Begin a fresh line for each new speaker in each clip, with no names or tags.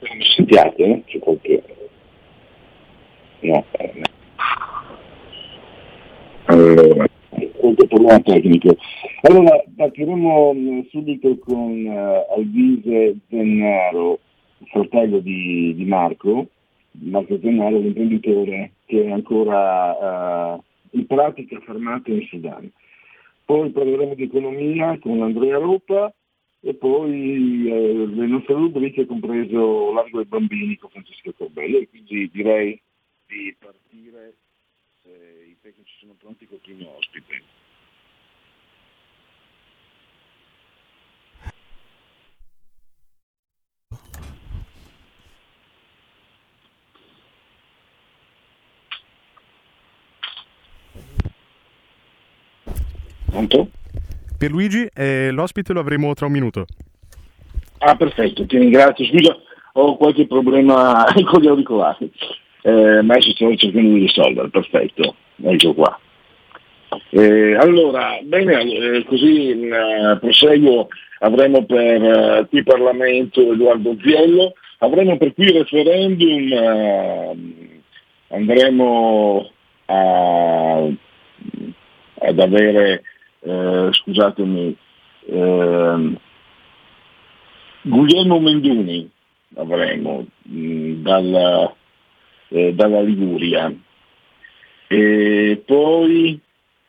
mi sentiate? C'è qualche... No, eh, no. Allora, qualche problema tecnico. Allora, partiremo mm, subito con uh, Alvise Zennaro, fratello di, di Marco, Marco Zennaro, l'imprenditore che è ancora uh, in pratica fermato in Sudan. Poi parleremo di economia con Andrea Ropa e poi eh, le nostre rubriche compreso Largo ai bambini con Francesco e quindi direi di partire se i tecnici sono pronti col primo ospite. Pronto?
Pierluigi, eh, l'ospite lo avremo tra un minuto.
Ah, perfetto, ti ringrazio. Scusa, ho qualche problema con gli auricolari, eh, ma adesso sto cercando di risolvere, perfetto, ecco qua. Eh, allora, bene, eh, così eh, proseguo, avremo per eh, qui Parlamento Edoardo Ziello, avremo per qui il referendum, eh, andremo a, ad avere eh, scusatemi, eh, Guglielmo Menduni avremo mh, mm, dalla, eh, dalla, Liguria e poi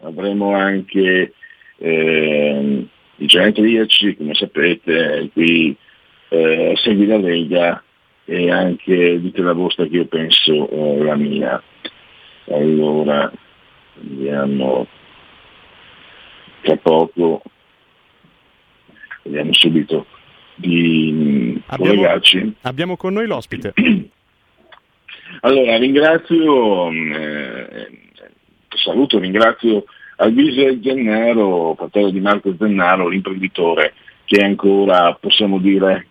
avremo anche eh, i genetriaci, come sapete, qui eh, segui la Lega e anche dite la vostra che io penso eh, la mia. Allora, andiamo tra poco, vediamo subito di
abbiamo,
collegarci.
Abbiamo con noi l'ospite.
Allora, ringrazio, eh, saluto, ringrazio Alvise Gennaro, fratello di Marco Zennaro, l'imprenditore che è ancora, possiamo dire,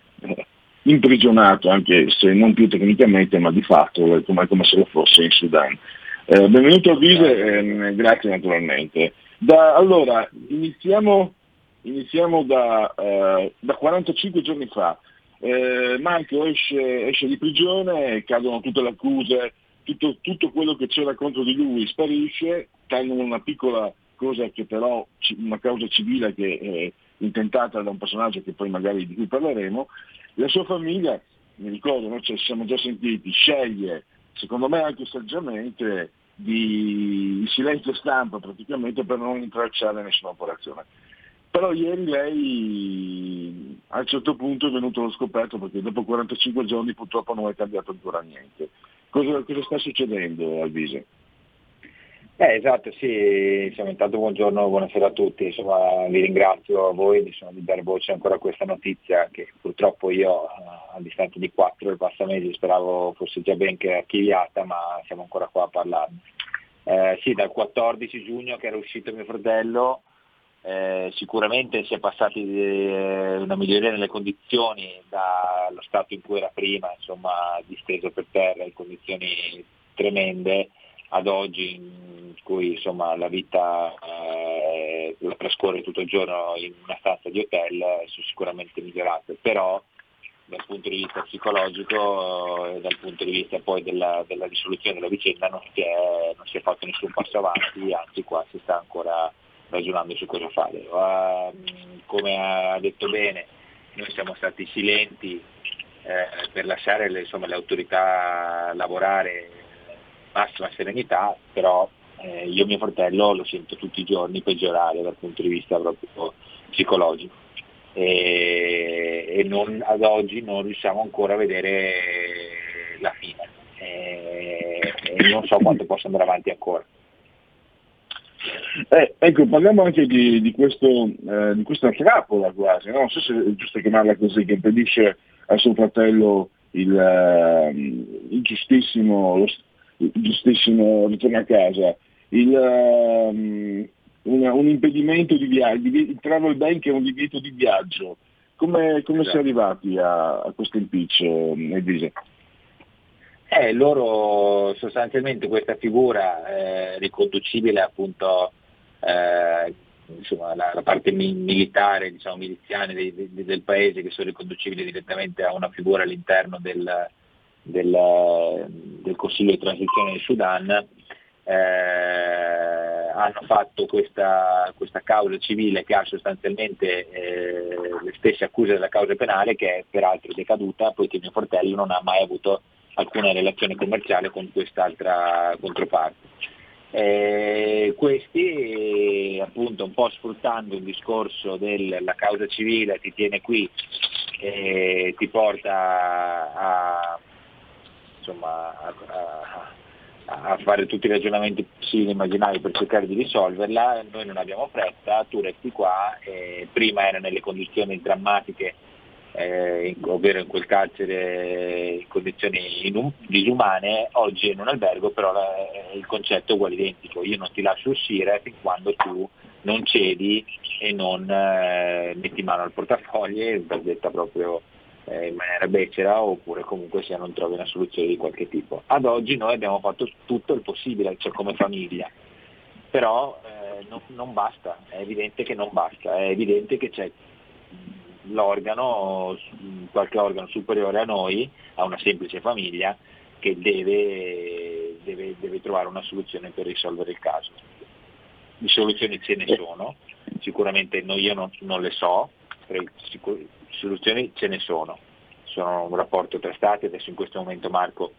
imprigionato, anche se non più tecnicamente, ma di fatto, come, come se lo fosse in Sudan. Eh, benvenuto Alvise, eh, grazie naturalmente. Da, allora, iniziamo, iniziamo da, eh, da, 45 giorni fa. Eh, Marco esce, esce, di prigione, cadono tutte le accuse, tutto, tutto, quello che c'era contro di lui sparisce, tranne una piccola cosa che però, una causa civile che è intentata da un personaggio che poi magari di cui parleremo. La sua famiglia, mi ricordo, noi ci siamo già sentiti, sceglie, secondo me anche saggiamente, di silenzio stampa praticamente per non intralciare nessuna operazione. Però ieri lei a un certo punto è venuto lo scoperto perché dopo 45 giorni purtroppo non è cambiato ancora niente. Cosa, cosa sta succedendo Alvise?
Eh, esatto, sì, insomma, intanto buongiorno, buonasera a tutti, insomma, vi ringrazio a voi insomma, di dare voce ancora a questa notizia che purtroppo io a distanza di quattro e passa mesi speravo fosse già ben archiviata, ma siamo ancora qua a parlarne. Eh, sì, dal 14 giugno che era uscito mio fratello, eh, sicuramente si è passati eh, una miglioria nelle condizioni dallo stato in cui era prima, insomma, disteso per terra in condizioni tremende ad oggi cui insomma, la vita eh, la trascorre tutto il giorno in una stanza di hotel sono sicuramente migliorate, però dal punto di vista psicologico e dal punto di vista poi della, della risoluzione della vicenda non si, è, non si, è, fatto nessun passo avanti, anzi qua si sta ancora ragionando su cosa fare. Uh, come ha detto bene, noi siamo stati silenti eh, per lasciare le, insomma, le autorità lavorare massima serenità, però eh, io e mio fratello lo sento tutti i giorni peggiorare dal punto di vista proprio psicologico e, e non, ad oggi non riusciamo ancora a vedere la fine e, e non so quanto possa andare avanti ancora.
Eh, ecco, parliamo anche di, di, questo, eh, di questa trappola quasi, no? non so se è giusto chiamarla così, che impedisce a suo fratello il, uh, il, giustissimo, il giustissimo ritorno a casa, il, uh, un, un, impedimento di viaggio, il travel ban che è un divieto di viaggio. Come, come si è arrivati a, a questo impiccio, Edise?
Eh, loro sostanzialmente questa figura eh, riconducibile appunto eh, insomma, la, la, parte mi, militare, diciamo, miliziane dei, dei, del paese che sono riconducibili direttamente a una figura all'interno del, del, del Consiglio di transizione del Sudan, eh, hanno fatto questa, questa, causa civile che ha sostanzialmente eh, le stesse accuse della causa penale che è peraltro decaduta poiché mio fratello non ha mai avuto alcuna relazione commerciale con quest'altra controparte. Eh, questi appunto un po' sfruttando il discorso della causa civile ti tiene qui e ti porta a, insomma, a, a, a, fare tutti i ragionamenti possibili e immaginari per cercare di risolverla, noi non abbiamo fretta, tu resti qua, eh, prima era nelle condizioni drammatiche eh, ovvero in quel carcere in condizioni inum- disumane, oggi è in un albergo però la, il concetto è uguale identico, io non ti lascio uscire fin quando tu non cedi e non eh, metti mano al portafogli, per detta proprio in maniera becera, oppure comunque se non trovi una soluzione di qualche tipo. Ad oggi noi abbiamo fatto tutto il possibile, cioè come famiglia, però eh, non, non basta, è evidente che non basta, è evidente che c'è l'organo, qualche organo superiore a noi, a una semplice famiglia, che deve, deve, deve trovare una soluzione per risolvere il caso. Di soluzioni ce ne sono, sicuramente no, io non, non, le so, soluzioni ce ne sono. Sono un rapporto tra stati, adesso in questo momento Marco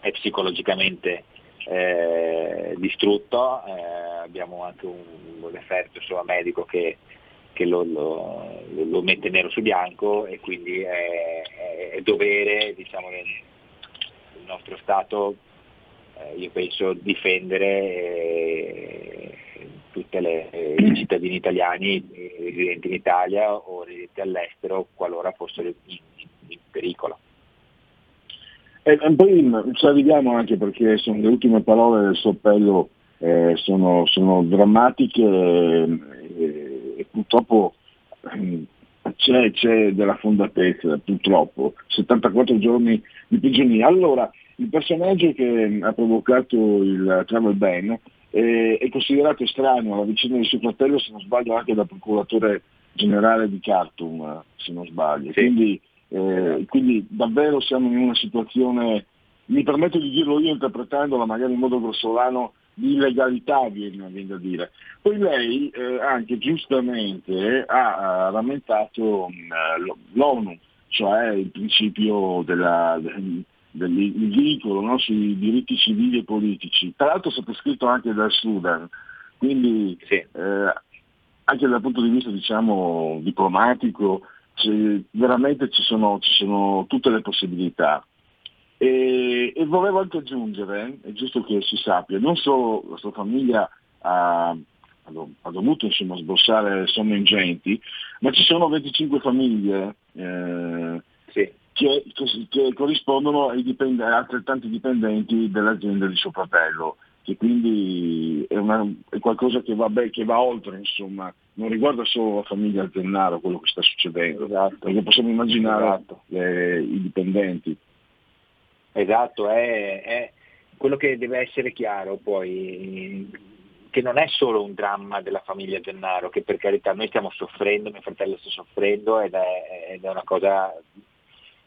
è psicologicamente eh, distrutto, eh, abbiamo anche un, un esperto medico che che lo, lo, lo, mette nero su bianco e quindi è, è, è dovere diciamo, del, del, nostro Stato, eh, io penso, difendere tutti i cittadini italiani residenti in Italia o residenti all'estero qualora fossero in, in pericolo.
E poi ci arriviamo anche perché sono le ultime parole del suo appello eh, sono, sono, drammatiche eh, e purtroppo ehm, c'è, c'è, della fondatezza, purtroppo, 74 giorni di prigionia. Allora, il personaggio che ha provocato il travel ban eh, è considerato estraneo alla vicenda di suo fratello, se non sbaglio, anche dal procuratore generale di Khartoum, se non sbaglio. Sì. Quindi, eh, quindi davvero siamo in una situazione, mi permetto di dirlo io interpretandola magari in modo grossolano, di illegalità viene, viene da dire. Poi lei eh, anche giustamente ha, ha rammentato mh, mm, l'ONU, cioè il principio della, del, del vincolo no, sui diritti civili e politici. Tra l'altro è stato scritto anche dal Sudan, quindi sì. eh, anche dal punto di vista diciamo, diplomatico veramente ci sono, ci sono tutte le possibilità. E, e, volevo anche aggiungere, è giusto che si sappia, non solo la sua famiglia ha, ha dovuto insomma, sborsare somme ingenti, ma ci sono 25 famiglie eh, sì. Che, che, corrispondono ai dipend- altrettanti dipendenti dell'azienda di suo fratello, che quindi è, una, è qualcosa che va, beh, che va, oltre, insomma, non riguarda solo la famiglia Zennaro quello che sta succedendo, esatto. perché possiamo immaginare esatto. eh, i dipendenti.
Esatto, è, è, quello che deve essere chiaro poi, che non è solo un dramma della famiglia Gennaro, che per carità noi stiamo soffrendo, mio fratello sta soffrendo ed è, ed è una cosa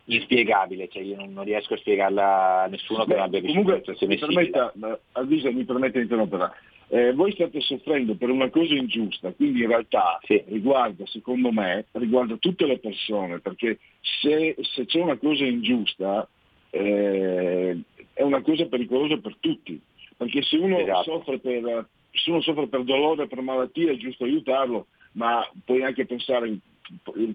inspiegabile, cioè io non, non, riesco a spiegarla a nessuno che non abbia vissuto
Comunque, permetta, Avvisa, mi permette di interrompere. Eh, voi state soffrendo per una cosa ingiusta, quindi in realtà sì. riguarda, secondo me, riguarda tutte le persone, perché se, se c'è una cosa ingiusta eh, è una cosa pericolosa per tutti, perché se uno, esatto. soffre, per, se uno soffre per dolore, per malattia, è giusto aiutarlo, ma puoi anche pensare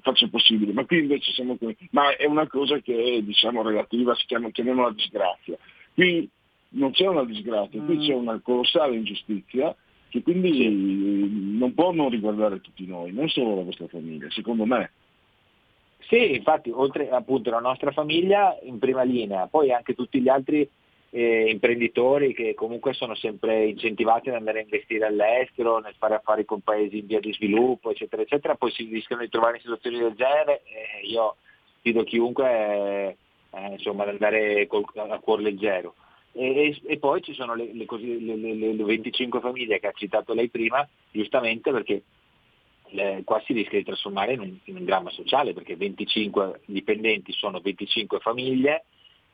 faccia possibile, ma qui invece siamo qui, ma è una cosa che è diciamo relativa, si chiama, chiamiamola disgrazia. Qui non c'è una disgrazia, qui mm. c'è una colossale ingiustizia che quindi non può non riguardare tutti noi, non solo la vostra famiglia, secondo me.
Sì, infatti, oltre appunto alla nostra famiglia in prima linea, poi anche tutti gli altri eh, imprenditori che comunque sono sempre incentivati ad andare a investire all'estero, nel fare affari con paesi in via di sviluppo, eccetera, eccetera, poi si rischiano di trovare in situazioni del genere. Eh, io sfido chiunque eh, insomma, ad andare col, a cuor leggero. E, e, poi ci sono le, le, le, le, 25 famiglie che ha citato lei prima, giustamente perché qua si rischia di trasformare in un, in un, dramma sociale, perché 25 dipendenti sono 25 famiglie,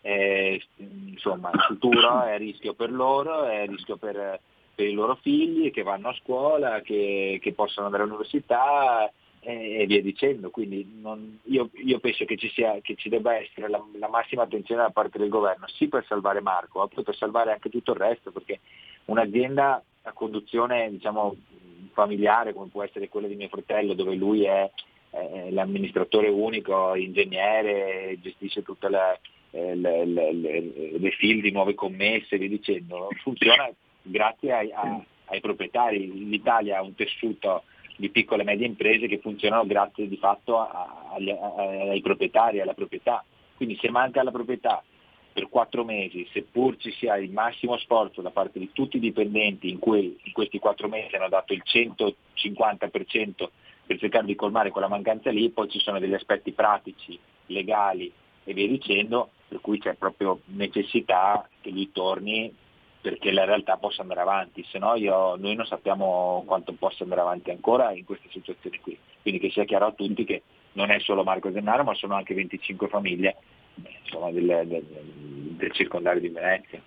eh, insomma il futuro è rischio per loro, è rischio per, per i loro figli che vanno a scuola, che, che possono andare all'università, e via dicendo. Quindi non, io, io, penso che ci, sia, che ci debba essere la, la, massima attenzione da parte del governo, sì per salvare Marco, ma poi per salvare anche tutto il resto, perché un'azienda a conduzione diciamo, familiare come può essere quella di mio fratello, dove lui è, è l'amministratore unico, ingegnere, gestisce tutte le, eh, le, le, le, file di nuove commesse via dicendo, funziona grazie ai, a, ai proprietari. L'Italia ha un tessuto di piccole e medie imprese che funzionano grazie di fatto a, a, ai proprietari, alla proprietà. Quindi se manca la proprietà per quattro mesi, seppur ci sia il massimo sforzo da parte di tutti i dipendenti in cui in questi quattro mesi hanno dato il 150% per cercare di colmare quella mancanza lì, poi ci sono degli aspetti pratici, legali e via dicendo, per cui c'è proprio necessità che lui torni perché la realtà possa andare avanti, se no io, noi non sappiamo quanto possa andare avanti ancora in queste situazioni qui. Quindi che sia chiaro a tutti che non è solo Marco Zennaro, ma sono anche 25 famiglie insomma, del, del, del, circondario di Venezia.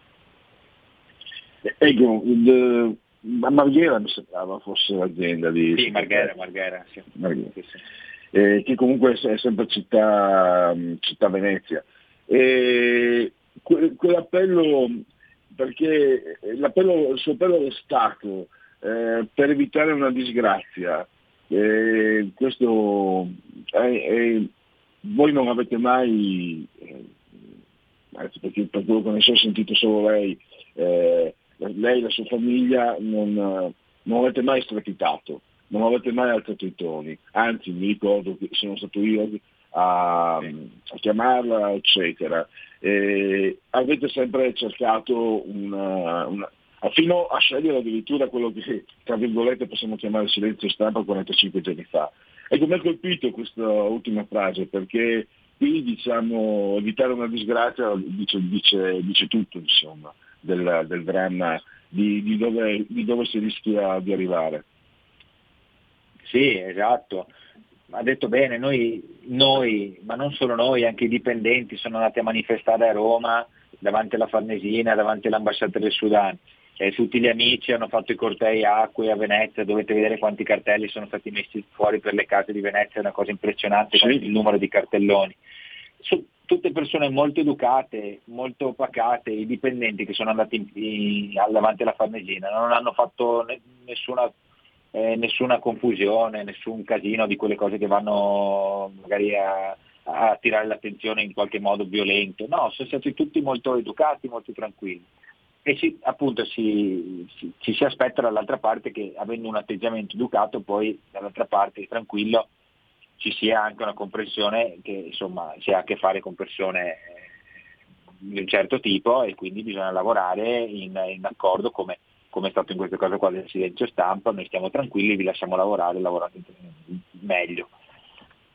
Ecco, il, Marghera mi sembrava fosse l'azienda di...
Sì, Marghera, Marghera, sì. Marghera.
Sì, sì. Eh, che comunque è sempre città, città Venezia. E que, quell'appello perché l'appello, il suo appello allo Stato eh, per evitare una disgrazia, eh, questo è, voi non avete mai, eh, perché per quello che ne so ho sentito solo lei, eh, lei e la sua famiglia non, non avete mai strepitato, non avete mai alzato i toni, anzi mi ricordo che sono stato io a, a chiamarla, eccetera. E avete sempre cercato una, una, fino a scegliere addirittura quello che, tra virgolette, possiamo chiamare silenzio stampa 45 giorni fa. Ecco, mi ha colpito questa ultima frase perché qui diciamo evitare una disgrazia dice, dice, dice tutto insomma, del, del dramma di, di, dove, di dove si rischia di arrivare.
Sì, esatto ha detto bene, noi, noi, ma non solo noi, anche i dipendenti sono andati a manifestare a Roma davanti alla Farnesina, davanti all'ambasciata del Sudan. E tutti gli amici hanno fatto i cortei acque a Venezia, dovete vedere quanti cartelli sono stati messi fuori per le case di Venezia, è una cosa impressionante sì. il numero di cartelloni. Sono tutte persone molto educate, molto pacate, i dipendenti che sono andati in, in, davanti alla Farnesina non hanno fatto nessuna eh, nessuna confusione, nessun casino di quelle cose che vanno magari a, a attirare l'attenzione in qualche modo violento. No, sono stati tutti molto educati, molto tranquilli. E si, appunto si, si, ci si aspetta dall'altra parte che avendo un atteggiamento educato poi dall'altra parte tranquillo ci sia anche una comprensione che insomma si ha a che fare con persone eh, di un certo tipo e quindi bisogna lavorare in, in accordo come come è stato in questo caso qua del silenzio stampa, noi stiamo tranquilli, vi lasciamo lavorare, lavorate meglio.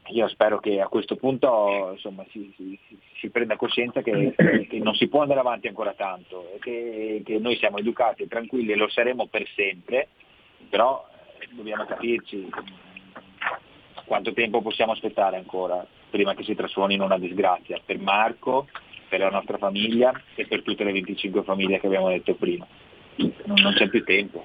Io spero che a questo punto insomma, si, si, si, prenda coscienza che, che, non si può andare avanti ancora tanto, che, che noi siamo educati e tranquilli e lo saremo per sempre, però eh, dobbiamo capirci quanto tempo possiamo aspettare ancora prima che si trasformi in una disgrazia per Marco, per la nostra famiglia e per tutte le 25 famiglie che abbiamo detto prima non, c'è più tempo.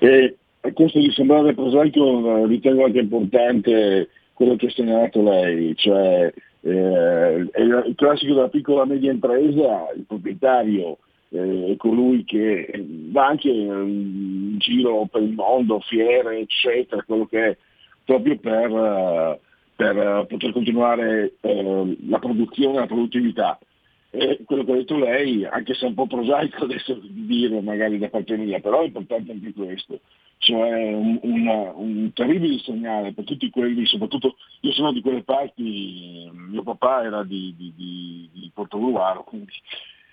E questo di sembrare prosaico ritengo anche importante quello che ha segnalato lei, cioè Eh, è il classico della piccola media impresa, il proprietario eh, è colui che va anche in giro per il mondo, fiere, eccetera, quello che è, proprio per, per poter continuare eh, la produzione, la produttività. E quello che ha detto lei, anche se è un po' prosaico adesso dirlo magari da parte mia, però è importante anche questo, cioè un, una, un terribile segnale per tutti quelli, soprattutto io sono di quelle parti, mio papà era di, di, di, di Portogruaro, quindi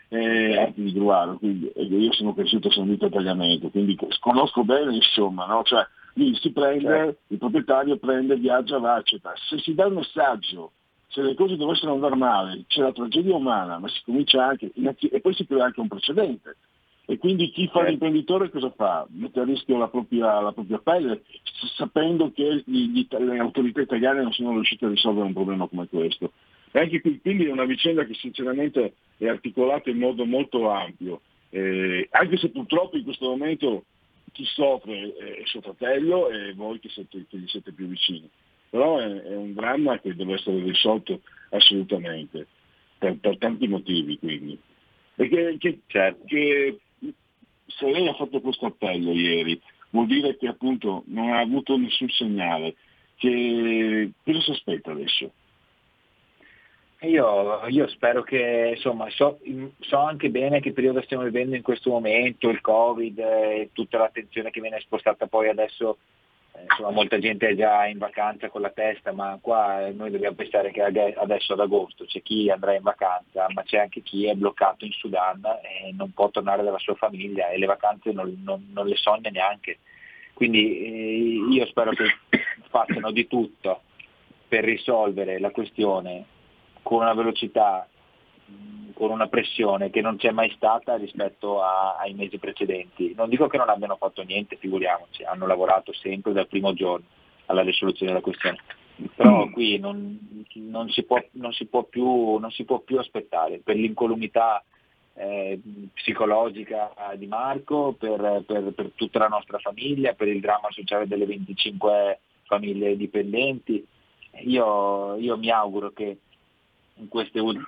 eh, di Gruaro, quindi io sono cresciuto a San Vito Tagliamento, quindi conosco bene insomma, no? cioè, lì si prende, certo. il proprietario prende, viaggia, va, eccetera. Se si dà il messaggio, se le cose dovessero andare male, c'è la tragedia umana, ma si comincia anche, e poi si crea anche un precedente. E quindi chi fa l'imprenditore cosa fa? Mette a rischio la propria, la propria pelle, sapendo che gli, le autorità italiane non sono riuscite a risolvere un problema come questo. E anche qui, quindi è una vicenda che sinceramente è articolata in modo molto ampio, eh, anche se purtroppo in questo momento chi soffre è suo fratello e voi che, siete, che gli siete più vicini. Però è, è, un dramma che deve essere risolto assolutamente, per, per tanti motivi quindi. Perché che, certo. che, se lei ha fatto questo appello ieri, vuol dire che appunto non ha avuto nessun segnale. Che, cosa si aspetta adesso?
Io, io, spero che, insomma, so, so, anche bene che periodo stiamo vivendo in questo momento, il Covid e tutta l'attenzione che viene spostata poi adesso, eh, insomma, molta gente è già in vacanza con la testa, ma qua noi dobbiamo pensare che adesso ad agosto c'è chi andrà in vacanza, ma c'è anche chi è bloccato in Sudan e non può tornare dalla sua famiglia e le vacanze non, non, non le sogna neanche. Quindi eh, io spero che facciano di tutto per risolvere la questione con una velocità, con una pressione che non c'è mai stata rispetto a, ai mesi precedenti. Non dico che non abbiano fatto niente, figuriamoci, hanno lavorato sempre dal primo giorno alla risoluzione della questione. Però mm. qui non, non, si, può, non, si, può più, non si può più aspettare per l'incolumità eh, psicologica di Marco, per, per, per, tutta la nostra famiglia, per il dramma sociale delle 25 famiglie dipendenti. Io, io mi auguro che in queste ultime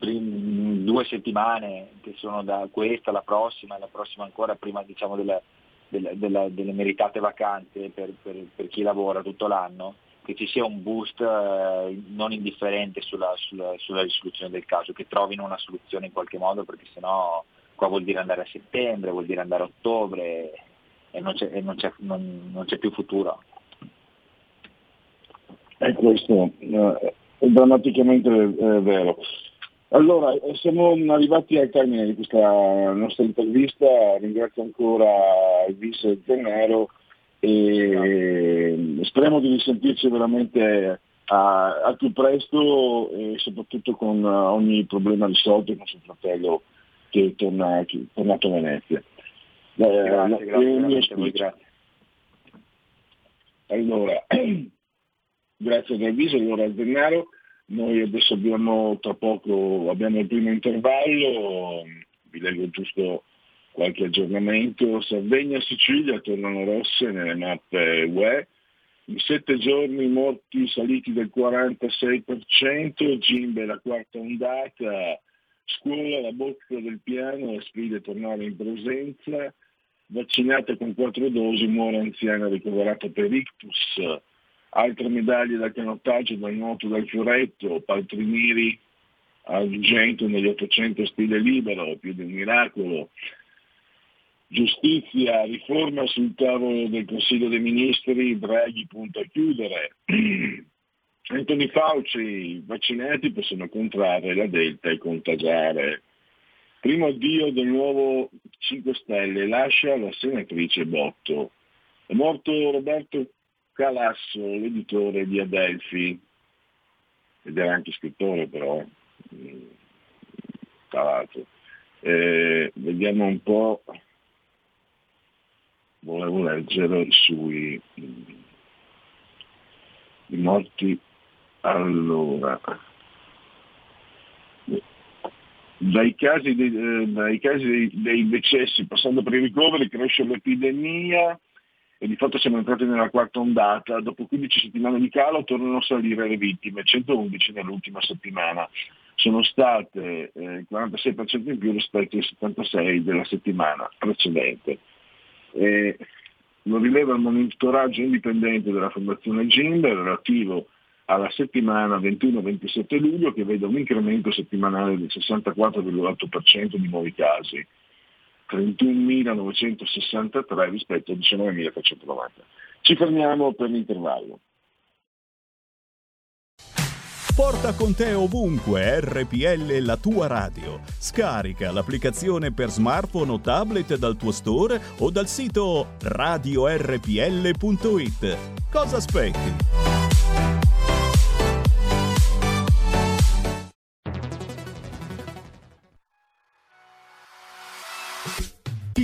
due settimane che sono da questa, la prossima e la prossima ancora prima diciamo, della, della, della, delle meritate vacanze per, per, per, chi lavora tutto l'anno, che ci sia un boost eh, non indifferente sulla, sulla, sulla, risoluzione del caso, che trovino una soluzione in qualche modo perché sennò qua vuol dire andare a settembre, vuol dire andare a ottobre e non c'è, e non c'è, non, non c'è più futuro.
E questo eh, è drammaticamente eh, vero. Allora, eh, siamo arrivati al termine di questa nostra intervista, ringrazio ancora il vice Zennero e speriamo di risentirci veramente al più presto e soprattutto con ogni problema risolto con suo fratello che è tornato, tornato a Venezia. Eh,
grazie, grazie, grazie, grazie.
Allora, grazie ad avviso, allora al denaro. Noi adesso abbiamo tra poco abbiamo il primo intervallo, vi leggo giusto qualche aggiornamento. Sardegna e Sicilia tornano rosse nelle mappe UE. In sette giorni morti saliti del 46%, Gimbe la quarta ondata, scuola la bocca del piano, la sfida è tornare in presenza, vaccinata con quattro dosi, muore anziana ricoverata per ictus, altre medaglie da canottaggio, dal nuoto dal fioretto, Paltrinieri argento negli 800 stile libero, più un miracolo, giustizia, riforma sul tavolo del Consiglio dei Ministri, Draghi punta a chiudere. Anthony Fauci, vaccinati possono contrarre la Delta e contagiare. Primo addio del nuovo 5 Stelle, lascia la senatrice Botto. È morto Roberto Calasso, l'editore di Adelphi, ed era anche scrittore però, mm, tra l'altro. Eh, vediamo un po', volevo leggere sui mm, i morti allora. Dai casi, dei, eh, dai casi dei, dei decessi, passando per i ricoveri, cresce l'epidemia, e di fatto siamo entrati nella quarta ondata, dopo 15 settimane di calo tornano a salire le vittime, 111 nell'ultima settimana. Sono state eh, il 46% in più rispetto ai 76 della settimana precedente. Eh, lo rileva il monitoraggio indipendente della Fondazione Gimbe relativo alla settimana 21-27 luglio che vede un incremento settimanale del 64,8% di nuovi casi 31.963 rispetto a 19.390. Ci fermiamo per l'intervallo.
Porta con te ovunque RPL la tua radio. Scarica l'applicazione per smartphone o tablet dal tuo store o dal sito radiorpl.it. Cosa aspetti?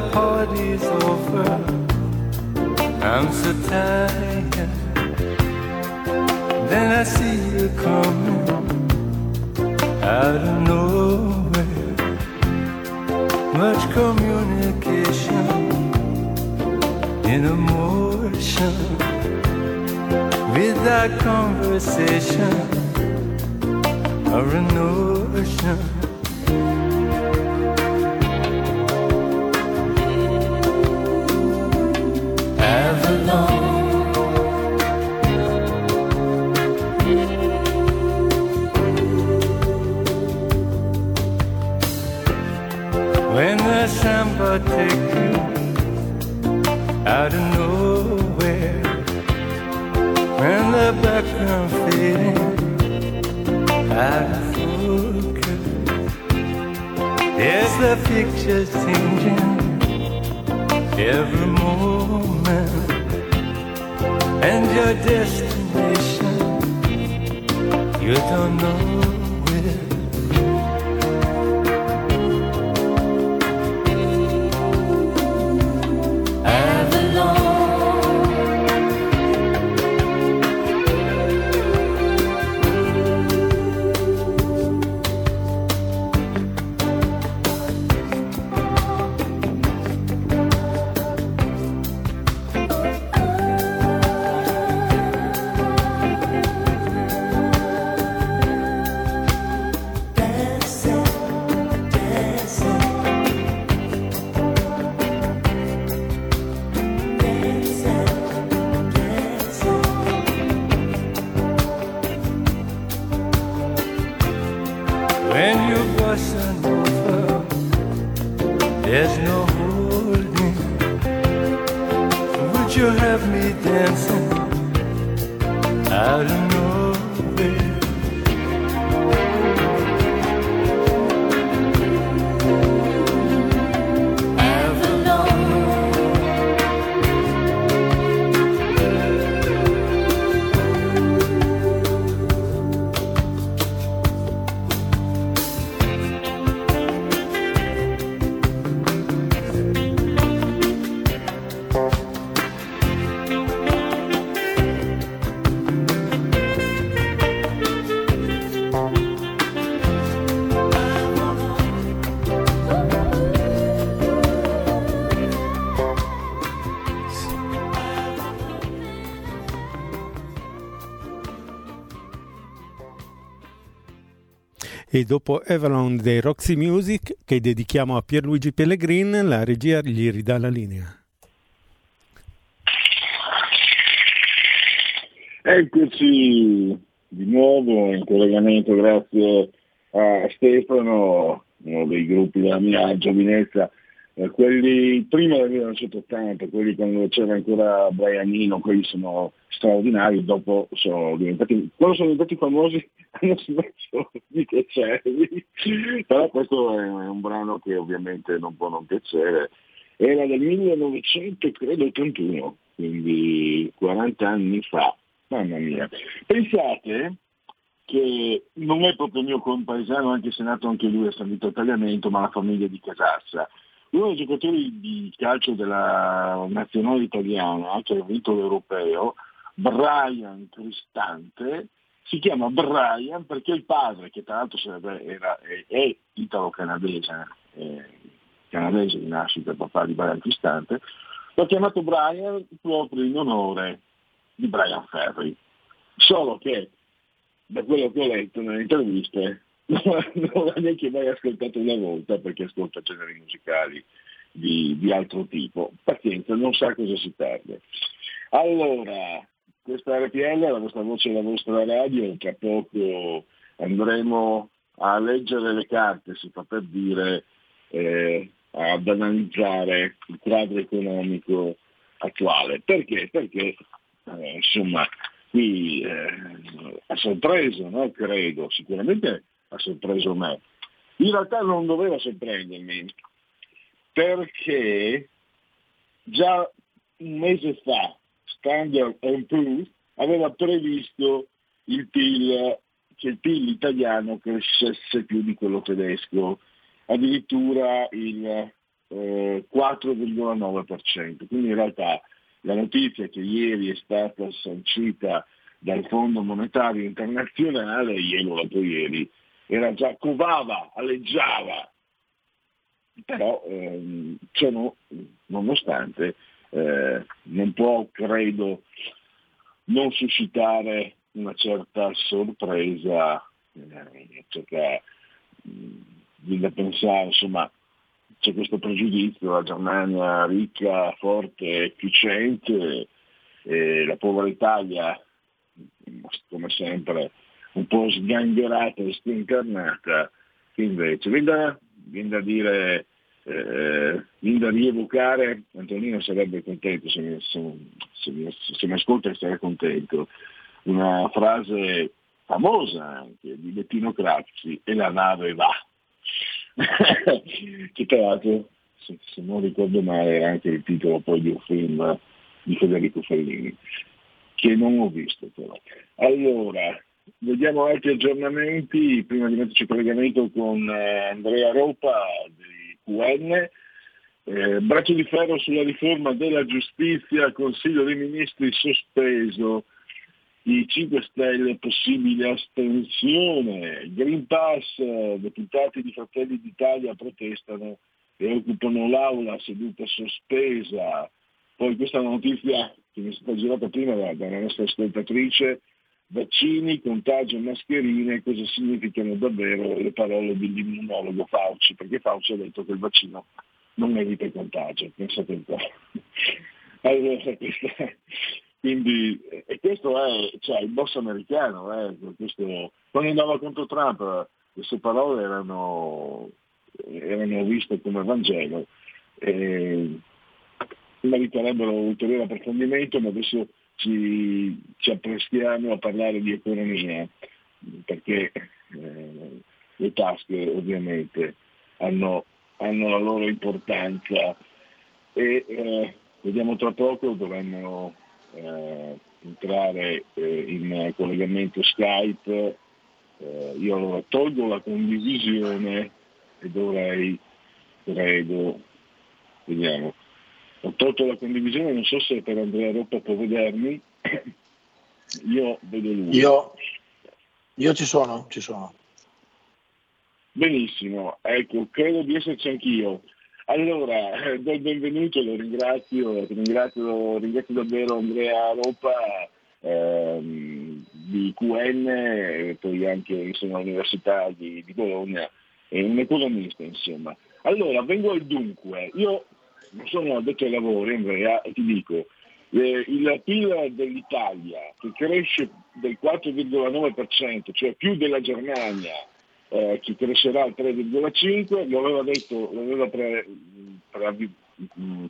The party's over. I'm so tired. Then I see you coming out of nowhere. Much communication in emotion. Without conversation or a notion.
E dopo Avalon dei Roxy Music, che dedichiamo a Pierluigi Pellegrin, la regia gli ridà la linea.
Eccoci di nuovo in collegamento grazie a Stefano, uno dei gruppi della mia giovinezza, eh, quelli prima del 1980, quelli quando c'era ancora Brianino, quelli sono straordinari, dopo sono diventati, quando sono diventati famosi hanno smesso di piacermi, però questo è un brano che ovviamente non può non piacere, era del 1981, quindi 40 anni fa, mamma mia. Pensate che non è proprio mio compaesano, anche se nato anche lui a San Vito Tagliamento, ma la famiglia di Casassa. Uno dei giocatori di calcio della nazionale italiana, che ha vinto l'europeo, Brian Cristante, si chiama Brian perché il padre, che tra l'altro sarebbe, era, è, è italo-canadese, è canadese di nascita, papà di Brian Cristante, l'ha chiamato Brian proprio in onore di Brian Ferry. Solo che, da quello che ho letto nelle interviste, non l'ha neanche mai ascoltato una volta perché ascolta generi musicali di, di altro tipo. Pazienza, non sa cosa si perde. Allora, questa RPL la vostra voce e la vostra radio, tra poco andremo a leggere le carte, si fa per dire, eh, ad analizzare il quadro economico attuale. Perché? Perché eh, insomma qui eh, ha sorpreso, no? credo, sicuramente ha sorpreso me. In realtà non doveva sorprendermi, perché già un mese fa Standard Poor's aveva previsto il PIL, che il PIL italiano crescesse più di quello tedesco, addirittura il eh, 4,9%. Quindi in realtà la notizia che ieri è stata sancita dal Fondo Monetario Internazionale, ieri o l'altro ieri, era già covava, alleggiava, però ehm, ciò nonostante eh, non può, credo, non suscitare una certa sorpresa, eh, perché bisogna pensare, insomma, c'è questo pregiudizio, la Germania ricca, forte, efficiente, e la povera Italia, come sempre, un po' sgangherata e stincarnata, che invece viene da, viene da dire, eh, viene da rievocare, Antonino sarebbe contento se mi, se, se, mi, se mi ascolta sarà contento, una frase famosa anche di Bettino Crazzi, e la nave va che tra l'altro, se, se, non ricordo male, era anche il titolo poi di un film di Federico Fellini, che non ho visto però. Allora, vediamo altri aggiornamenti, prima di metterci in collegamento con eh, Andrea Ropa di QN. Eh, braccio di ferro sulla riforma della giustizia, Consiglio dei Ministri sospeso, i 5 Stelle possibile astensione, Green Pass, deputati di Fratelli d'Italia protestano e occupano l'aula seduta sospesa. Poi questa notizia che mi è stata girata prima da, da una nostra ascoltatrice, vaccini, contagio, mascherine, cosa significano davvero le parole dell'immunologo Fauci, perché Fauci ha detto che il vaccino non evita il contagio, pensate un po'. Allora, questa, quindi, e questo è cioè, il boss americano, eh, questo, quando andava contro Trump queste parole erano, erano viste come Vangelo. Eh, meriterebbero ulteriore approfondimento, ma adesso ci, ci, apprestiamo a parlare di economia, perché eh, le tasche ovviamente hanno, hanno, la loro importanza e eh, vediamo tra poco dovremmo eh, entrare eh, in collegamento Skype, eh, io allora tolgo la condivisione e dovrei, credo, vediamo, ho tolto la condivisione, non so se per Andrea Roppa può vedermi, io vedo lui.
Io, io ci sono, ci sono.
Benissimo, ecco, credo di esserci anch'io. Allora, eh, do il benvenuto, lo ringrazio, ringrazio, ringrazio davvero Andrea Roppa ehm, di QN, e poi anche insomma, all'Università di, di Bologna, è un economista insomma. Allora, vengo al dunque, io sono addetto ai lavori Andrea e ti dico, eh, il PIL dell'Italia che cresce del 4,9%, cioè più della Germania, eh, che crescerà al 3,5%, lo aveva detto, lo aveva pre, pre,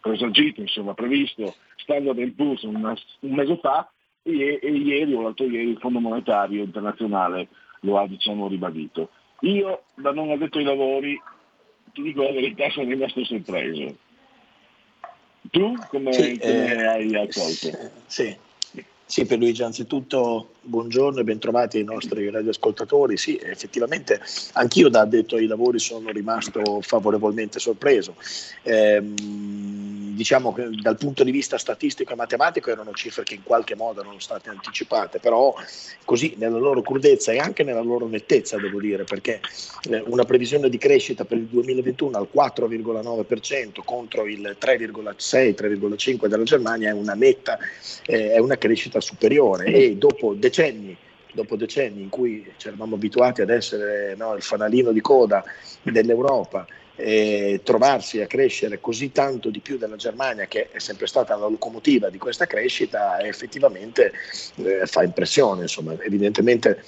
presagito, insomma, previsto Standard Poor's un, un mese fa e, e, ieri o l'altro ieri il Fondo Monetario Internazionale lo ha diciamo, ribadito. Io da non addetto ai lavori, ti dico la verità, sono rimasto sorpreso. Tu come,
sì,
come
eh,
hai accolto?
Sì. Sì, per Luigi, anzitutto buongiorno e bentrovati ai nostri radioascoltatori. Sì, effettivamente anch'io da addetto ai lavori sono rimasto favorevolmente sorpreso. Ehm, diciamo che dal punto di vista statistico e matematico erano cifre che in qualche modo erano state anticipate, però così nella loro crudezza e anche nella loro nettezza, devo dire, perché eh, una previsione di crescita per il 2021 al 4,9% contro il 3,6-3,5% della Germania è una netta, eh, è una crescita superiore e dopo decenni dopo decenni in cui ci eravamo abituati ad essere no, il fanalino di coda dell'Europa eh, trovarsi a crescere così tanto di più della Germania, che è sempre stata la locomotiva di questa crescita, effettivamente eh, fa impressione. Insomma, evidentemente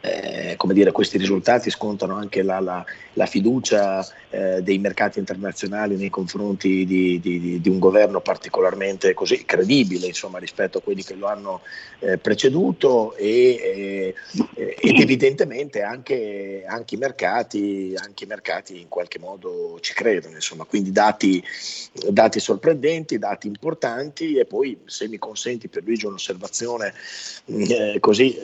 eh, come dire, questi risultati scontano anche la, la, la fiducia eh, dei mercati internazionali nei confronti di, di, di, un governo particolarmente così credibile insomma, rispetto a quelli che lo hanno eh, preceduto e, eh, ed evidentemente anche, anche, i mercati, anche, i mercati, in qualche modo ci credono, insomma. quindi dati, dati sorprendenti, dati importanti e poi se mi consenti per Luigi un'osservazione eh, così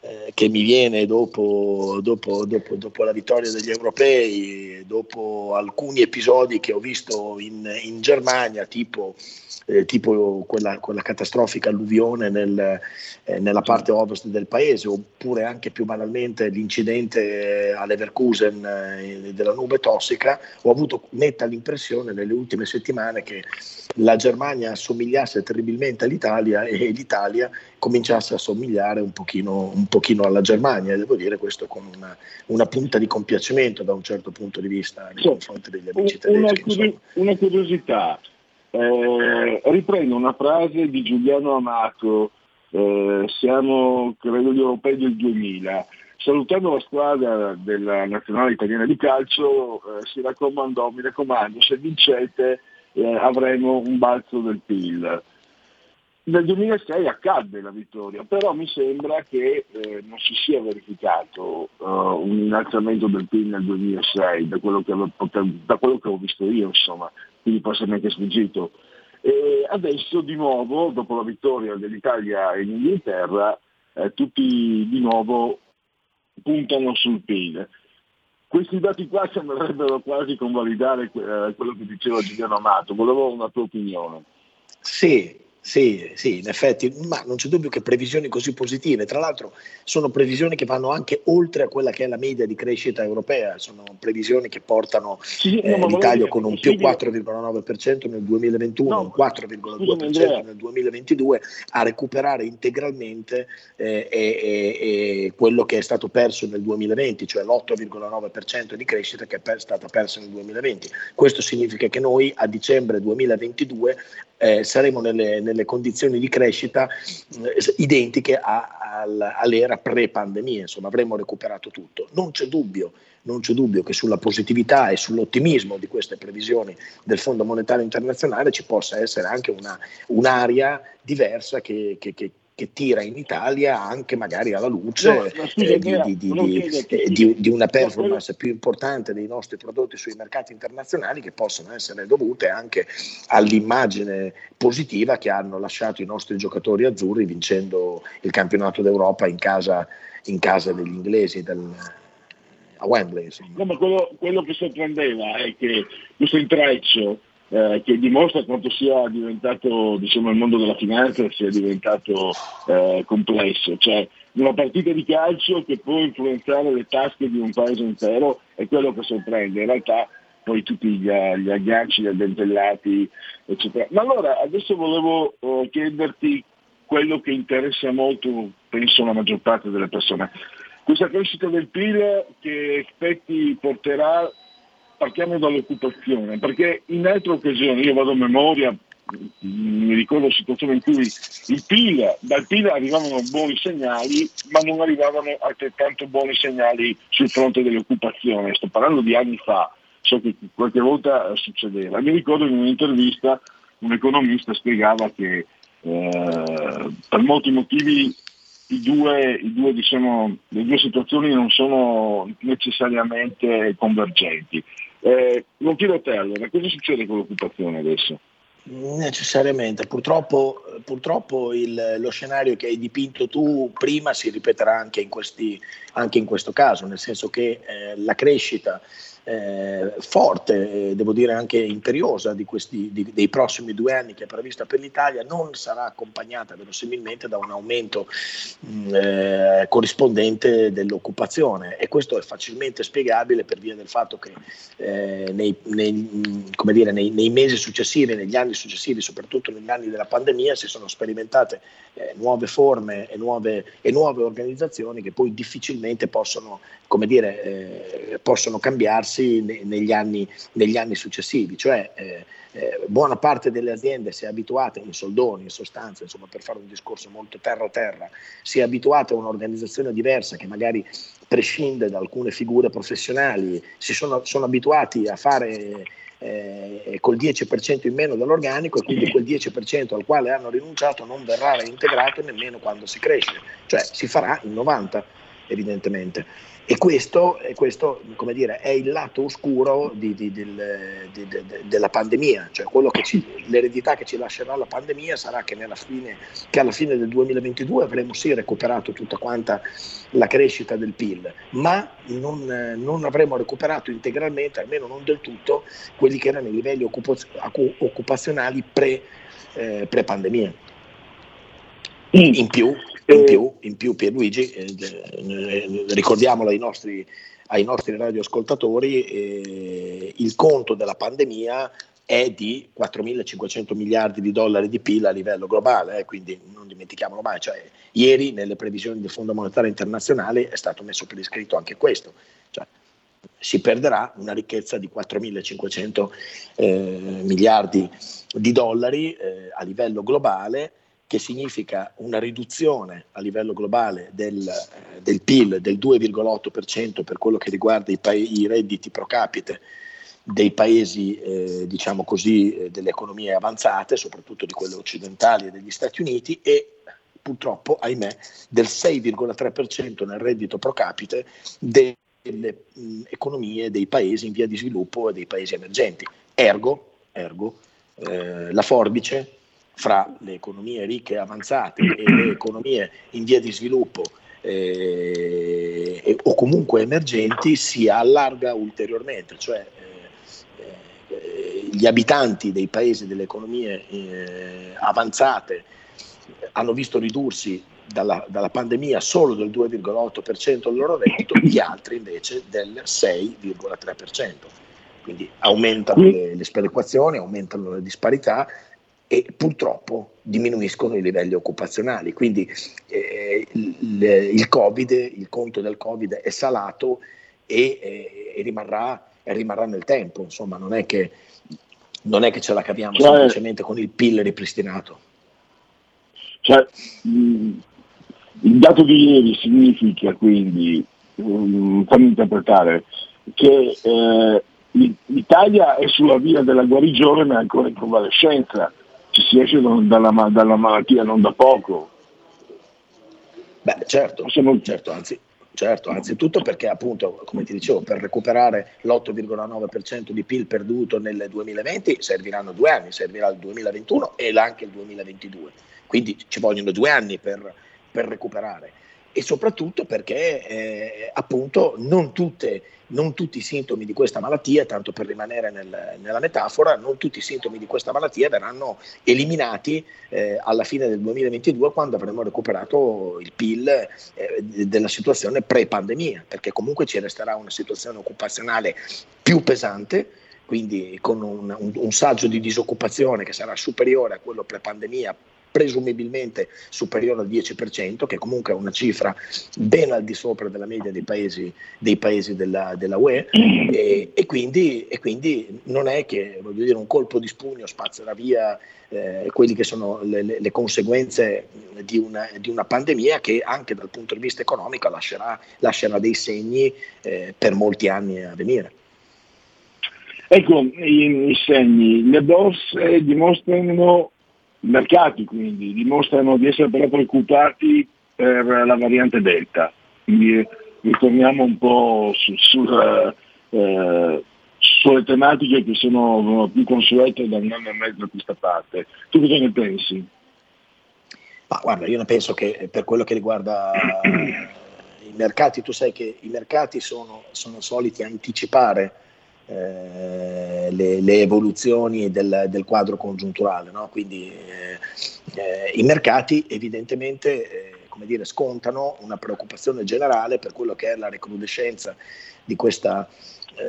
eh, che mi viene dopo, dopo, dopo, dopo, la vittoria degli europei, dopo alcuni episodi che ho visto in, in Germania, tipo, eh, tipo quella, quella, catastrofica alluvione nel, eh, nella parte ovest del paese, oppure anche più banalmente l'incidente a Leverkusen eh, della nube tossica, ho avuto netta l'impressione nelle ultime settimane che la Germania assomigliasse terribilmente all'Italia e l'Italia cominciasse a somigliare un pochino, un pochino alla Germania. Devo dire questo con una, una, punta di compiacimento da un certo punto di vista nei confronti degli amici tedeschi.
Una, una curiosità, eh, riprendo una frase di Giuliano Amato, eh, siamo credo gli europei del 2000, salutando la squadra della nazionale italiana di calcio eh, si raccomandò, mi raccomando, se vincete eh, avremo un balzo del PIL. Nel 2006 accadde la vittoria, però mi sembra che eh, non si sia verificato uh, un innalzamento del PIL nel 2006, da quello che, da quello che ho visto io, insomma, quindi può essere anche sfuggito. E adesso di nuovo, dopo la vittoria dell'Italia in Inghilterra, eh, tutti di nuovo puntano sul PIL. Questi dati qua sembrerebbero quasi convalidare eh, quello che diceva Giuliano Amato, volevo una tua opinione.
Sì, sì, sì, in effetti, ma non c'è dubbio che previsioni così positive, tra l'altro sono previsioni che vanno anche oltre a quella che è la media di crescita europea, sono previsioni che portano sì, eh, l'Italia con un più 4,9% nel 2021, no, un 4,2% nel 2022 a recuperare integralmente eh, eh, quello che è stato perso nel 2020, cioè l'8,9% di crescita che è stata persa nel 2020. Questo significa che noi a dicembre 2022 eh, saremo nelle, nelle delle condizioni di crescita eh, identiche a, a, all'era pre-pandemia, insomma avremmo recuperato tutto. Non c'è dubbio non c'è dubbio che sulla positività e sull'ottimismo di queste previsioni del Fondo Monetario Internazionale ci possa essere anche una, un'area diversa che, che, che che tira in Italia anche magari alla luce no, eh, di, di, di, di, una performance più importante dei nostri prodotti sui mercati internazionali che possono essere dovute anche all'immagine positiva che hanno lasciato i nostri giocatori azzurri vincendo il campionato d'Europa in casa, in casa degli inglesi del, a Wembley.
No, ma quello, quello, che sorprendeva è che questo intreccio eh, che dimostra quanto sia diventato, diciamo, il mondo della finanza sia diventato eh, complesso, cioè una partita di calcio che può influenzare le tasche di un paese intero è quello che sorprende, in realtà poi tutti gli, gli agganci, gli addentellati, eccetera. Ma allora adesso volevo uh, chiederti quello che interessa molto, penso, la maggior parte delle persone. Questa crescita del PIL che effetti porterà, partiamo dall'occupazione, perché in altre occasioni, io vado a memoria, mi ricordo situazioni in cui il PIL, dal PIL arrivavano buoni segnali, ma non arrivavano altrettanto buoni segnali sul fronte dell'occupazione. Sto parlando di anni fa, so che qualche volta succedeva. Mi ricordo in un'intervista un economista spiegava che eh, per molti motivi i due, i due, diciamo, le due situazioni non sono necessariamente convergenti. Eh, non chiedo a te allora, cosa succede con l'occupazione adesso?
Necessariamente, purtroppo, purtroppo il, lo scenario che hai dipinto tu prima si ripeterà anche in, questi, anche in questo caso, nel senso che eh, la crescita eh, forte, eh, devo dire anche imperiosa di questi, di, dei prossimi due anni che è prevista per l'Italia non sarà accompagnata verosimilmente da un aumento mh, mm, eh, corrispondente dell'occupazione. E questo è facilmente spiegabile per via del fatto che eh, nei, nei, mm, dire, nei, nei, mesi successivi, negli anni successivi, soprattutto negli anni della pandemia, si sono sperimentate eh, nuove forme e nuove, e nuove organizzazioni che poi difficilmente possono, dire, eh, possono cambiarsi ne, negli, anni, negli, anni, successivi, cioè eh, eh, buona parte delle aziende si è abituata, in soldoni in sostanza, insomma, per fare un discorso molto terra-terra, si è abituata a un'organizzazione diversa che magari prescinde da alcune figure professionali, si sono, sono abituati a fare eh, col 10% in meno dell'organico e quindi quel 10% al quale hanno rinunciato non verrà reintegrato nemmeno quando si cresce, cioè si farà il 90% evidentemente. E questo, questo dire, è il lato oscuro di, di, del, di, della pandemia, cioè ci, l'eredità che ci lascerà la pandemia sarà che, fine, che, alla fine del 2022 avremo sì recuperato tutta quanta la crescita del PIL, ma non, non avremo recuperato integralmente, almeno non del tutto, quelli che erano i livelli occupazionali pre, eh, pre-pandemia. In più, in più, in più Pierluigi, eh, eh, ricordiamolo ai nostri, ai nostri radioascoltatori, eh, il conto della pandemia è di 4.500 miliardi di dollari di PIL a livello globale, eh, quindi non dimentichiamolo mai, cioè, ieri nelle previsioni del Fondo Monetario Internazionale è stato messo per iscritto anche questo, cioè, si perderà una ricchezza di 4.500 eh, miliardi di dollari eh, a livello globale che significa una riduzione a livello globale del, eh, del PIL del 2,8% per quello che riguarda i, pa- i redditi pro capite dei paesi, eh, diciamo così, eh, delle economie avanzate, soprattutto di quelle occidentali e degli Stati Uniti, e purtroppo, ahimè, del 6,3% nel reddito pro capite delle mh, economie dei paesi in via di sviluppo e dei paesi emergenti. Ergo, ergo eh, la forbice fra le economie ricche e avanzate e le economie in via di sviluppo eh, o comunque emergenti si allarga ulteriormente, cioè eh, eh, gli abitanti dei paesi delle economie eh, avanzate hanno visto ridursi dalla, dalla, pandemia solo del 2,8% del loro reddito, gli altri invece del 6,3%. Quindi aumentano le, le sperequazioni, aumentano le disparità, e purtroppo diminuiscono i livelli occupazionali. Quindi eh, il, il, COVID, il conto del Covid è salato e, eh, e rimarrà, rimarrà, nel tempo, insomma non è che, non è che ce la caviamo cioè, semplicemente con il PIL ripristinato.
Cioè, mh, il dato di ieri significa quindi, mh, fammi interpretare, che eh, l'Italia è sulla via della guarigione ma è ancora in convalescenza, ci si esce dalla, dalla malattia non da poco.
Beh, certo, Possiamo... certo, anzi, certo, anzitutto perché appunto, come ti dicevo, per recuperare l'8,9% di PIL perduto nel 2020 serviranno due anni, servirà il 2021 e anche il 2022, quindi ci vogliono due anni per, per recuperare e soprattutto perché eh, appunto non, tutte, non, tutti i sintomi di questa malattia, tanto per rimanere nel, nella metafora, non tutti i sintomi di questa malattia verranno eliminati eh, alla fine del 2022 quando avremo recuperato il PIL eh, della situazione pre-pandemia, perché comunque ci resterà una situazione occupazionale più pesante quindi con un, un, un, saggio di disoccupazione che sarà superiore a quello pre-pandemia, presumibilmente superiore al 10%, che comunque è una cifra ben al di sopra della media dei paesi, dei paesi della, della, UE, e, e, quindi, e, quindi, non è che dire, un colpo di spugno spazzerà via eh, quelle che sono le, le, le conseguenze di una, di una, pandemia che anche dal punto di vista economico lascerà, lascerà dei segni eh, per molti anni a venire.
Ecco, i, i segni, le borse dimostrano mercati quindi dimostrano di essere però preoccupati per la variante Delta. Quindi eh, ritorniamo un po' su, su, eh, sulle tematiche che sono più consuete da un anno e mezzo a questa parte. Tu cosa ne pensi?
Ma guarda, io ne penso che per quello che riguarda i mercati, tu sai che i mercati sono, sono soliti anticipare eh, le, le, evoluzioni del, del, quadro congiunturale. No? Quindi eh, eh, i mercati evidentemente eh, come dire, scontano una preoccupazione generale per quello che è la recrudescenza di questa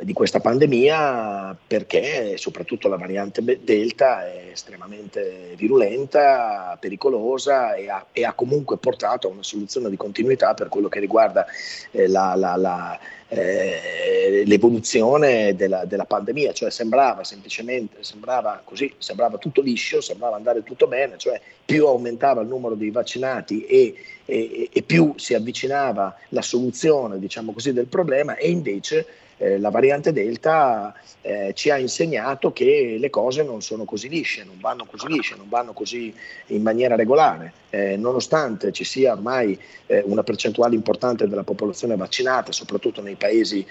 di questa pandemia perché soprattutto la variante Delta è estremamente virulenta, pericolosa e ha, e ha comunque portato a una soluzione di continuità per quello che riguarda eh, la, la, la, eh, l'evoluzione della, della, pandemia, cioè sembrava semplicemente, sembrava così, sembrava tutto liscio, sembrava andare tutto bene, cioè più aumentava il numero dei vaccinati e, e, e più si avvicinava la soluzione diciamo così, del problema e invece eh, la variante Delta eh, ci ha insegnato che le cose non sono così lisce, non vanno così lisce, non vanno così in maniera regolare. Eh, nonostante ci sia ormai eh, una percentuale importante della popolazione vaccinata, soprattutto nei paesi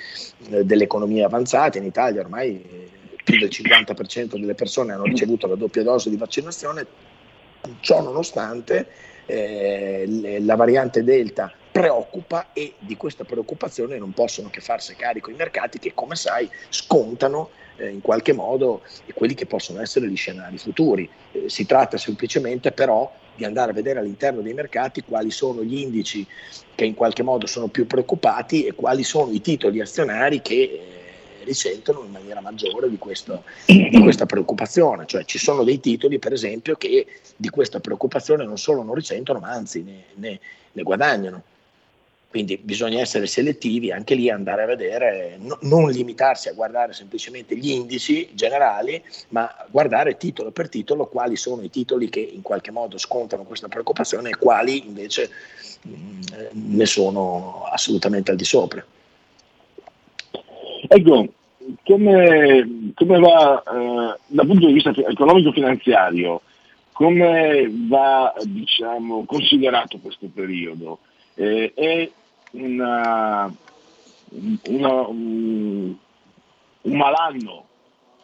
eh, delle economie avanzate, in Italia ormai eh, più del 50% delle persone hanno ricevuto la doppia dose di vaccinazione, ciò nonostante la variante Delta preoccupa e di questa preoccupazione non possono che farsi carico i mercati che, come sai, scontano eh, in qualche modo quelli che possono essere gli scenari futuri. Eh, si tratta semplicemente però di andare a vedere all'interno dei mercati quali sono gli indici che in qualche modo sono più preoccupati e quali sono i titoli azionari che eh, risentono in maniera maggiore di, questo, di, questa preoccupazione. Cioè ci sono dei titoli, per esempio, che di questa preoccupazione non solo non risentono, ma anzi ne, ne, ne guadagnano. Quindi bisogna essere selettivi, anche lì andare a vedere, no, non limitarsi a guardare semplicemente gli indici generali, ma guardare titolo per titolo quali sono i titoli che in qualche modo scontano questa preoccupazione e quali invece mh, mm, ne sono assolutamente al di sopra.
Ecco, come, come va eh, dal punto di vista economico-finanziario, come va diciamo, considerato questo periodo? Eh, è una, una, un, un malanno,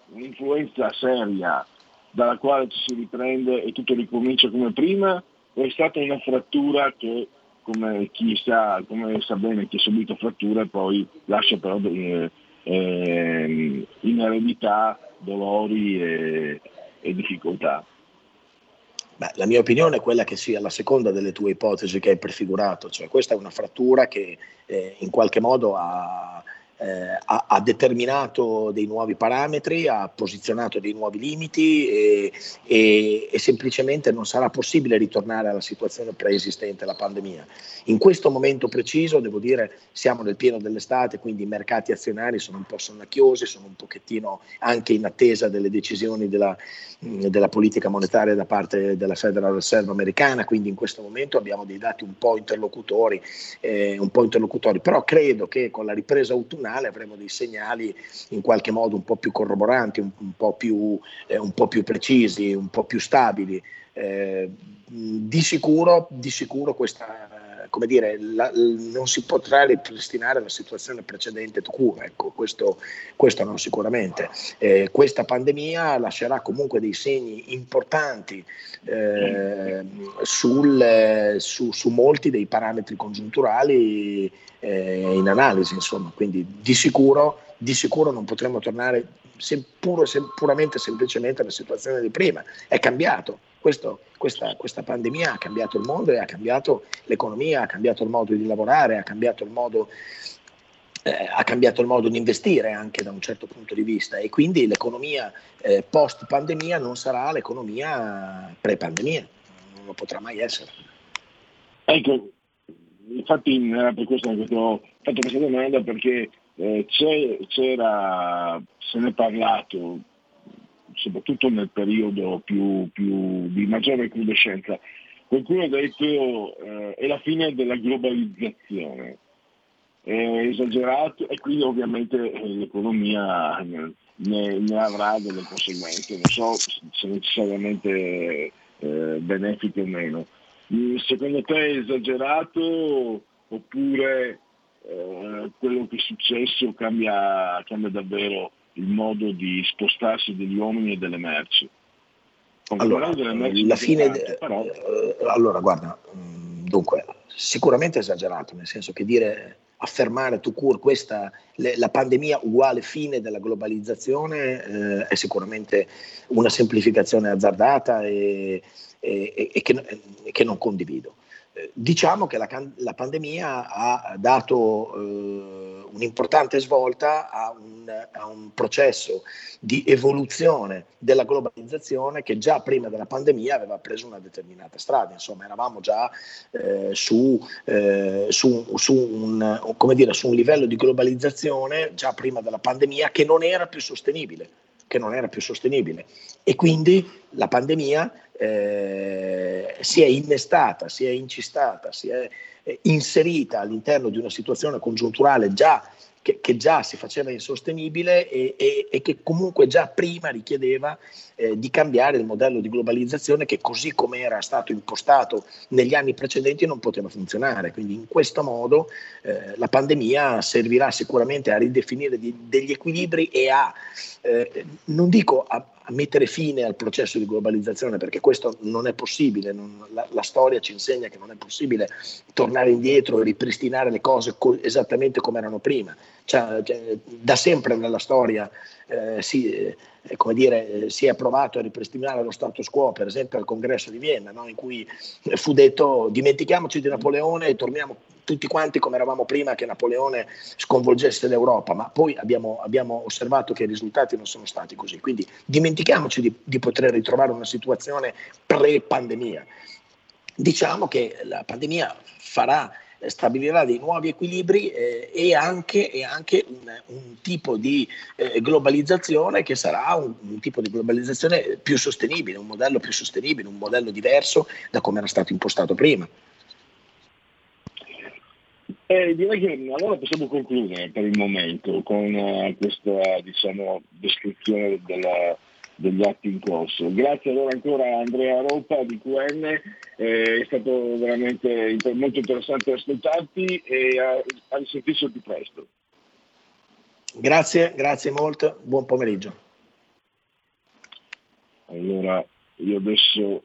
un'influenza seria dalla quale ci si riprende e tutto ricomincia come prima o è stata una frattura che come chi sa, come sa bene chi ha subito fratture poi lascia però eh, eh, in eredità dolori e, e difficoltà?
Beh, la mia opinione è quella che sia la seconda delle tue ipotesi che hai prefigurato, cioè questa è una frattura che eh, in qualche modo ha, eh, ha, ha, determinato dei nuovi parametri, ha posizionato dei nuovi limiti e, e, e, semplicemente non sarà possibile ritornare alla situazione preesistente, la pandemia. In questo momento preciso, devo dire, siamo nel pieno dell'estate, quindi i mercati azionari sono un po' sonnacchiosi, sono un pochettino anche in attesa delle decisioni della, della politica monetaria da parte della Federal Reserve americana, quindi in questo momento abbiamo dei dati un po' interlocutori, eh, un po' interlocutori però credo che con la ripresa autunnale autunnale avremo dei segnali in qualche modo un po' più corroboranti, un, un, po, più, eh, un po' più precisi, un po' più stabili. Eh, di, sicuro, di sicuro questa, come dire, la, non si potrà ripristinare la situazione precedente to cure, ecco, questo, questo non sicuramente. Eh, questa pandemia lascerà comunque dei segni importanti eh, sul, su, su, molti dei parametri congiunturali eh, in analisi, insomma, quindi di sicuro, di sicuro non potremo tornare se puro, se puramente semplicemente alla situazione di prima, è cambiato. Questo, questa, questa, pandemia ha cambiato il mondo e ha cambiato l'economia, ha cambiato il modo di lavorare, ha cambiato il modo, eh, ha cambiato il modo di investire anche da un certo punto di vista e quindi l'economia eh, post pandemia non sarà l'economia pre pandemia, non lo potrà mai essere.
Ecco, infatti era per questo che ho fatto questa domanda perché eh, c'era, se ne è parlato soprattutto nel periodo più, più di maggiore recrudescenza. Qualcuno ha detto eh, è la fine della globalizzazione, è esagerato e quindi ovviamente eh, l'economia ne, ne, avrà delle conseguenze, non so se necessariamente eh, benefiche o meno. Mm, secondo te è esagerato oppure eh, quello che è successo cambia, cambia, davvero il modo di spostarsi degli uomini e delle merci?
Allora, la fine de- però... eh, allora, guarda, mm, dunque, sicuramente esagerato, nel senso che dire affermare to cure questa, le, la pandemia uguale fine della globalizzazione eh, è sicuramente una semplificazione azzardata e, e, e, che, e che, non condivido. Diciamo che la, la, pandemia ha dato eh, un'importante svolta a un, a un, processo di evoluzione della globalizzazione che già prima della pandemia aveva preso una determinata strada, insomma eravamo già eh, su, eh, su, su, un, dire, su un livello di globalizzazione già prima della pandemia che non era più sostenibile che non era più sostenibile. E quindi la pandemia eh, si è innestata, si è incistata, si è eh, inserita all'interno di una situazione congiunturale già che, che, già si faceva insostenibile e, e, e, che comunque già prima richiedeva eh, di cambiare il modello di globalizzazione che così come era stato impostato negli anni precedenti non poteva funzionare. Quindi in questo modo eh, la pandemia servirà sicuramente a ridefinire di, degli equilibri e a, eh, non dico a, a mettere fine al processo di globalizzazione, perché questo non è possibile, non, la, la, storia ci insegna che non è possibile tornare indietro e ripristinare le cose co- esattamente come erano prima. Cioè, cioè, da sempre nella storia eh, si, eh, dire, eh, si, è provato a ripristinare lo status quo, per esempio al congresso di Vienna, no? in cui fu detto dimentichiamoci di Napoleone e torniamo tutti quanti come eravamo prima che Napoleone sconvolgesse l'Europa, ma poi abbiamo, abbiamo osservato che i risultati non sono stati così. Quindi dimentichiamoci di, di poter ritrovare una situazione pre-pandemia. Diciamo che la pandemia farà stabilirà dei nuovi equilibri eh, e anche, e anche un, un, tipo di eh, globalizzazione che sarà un, un, tipo di globalizzazione più sostenibile, un modello più sostenibile, un modello diverso da come era stato impostato prima.
Eh, direi che allora possiamo concludere per il momento con uh, questa diciamo, descrizione della, degli atti in corso. Grazie allora ancora a Andrea Ropa di QN, eh, è stato veramente molto interessante ascoltarti e a, a risentirci più presto.
Grazie, grazie molto, buon pomeriggio.
Allora, io adesso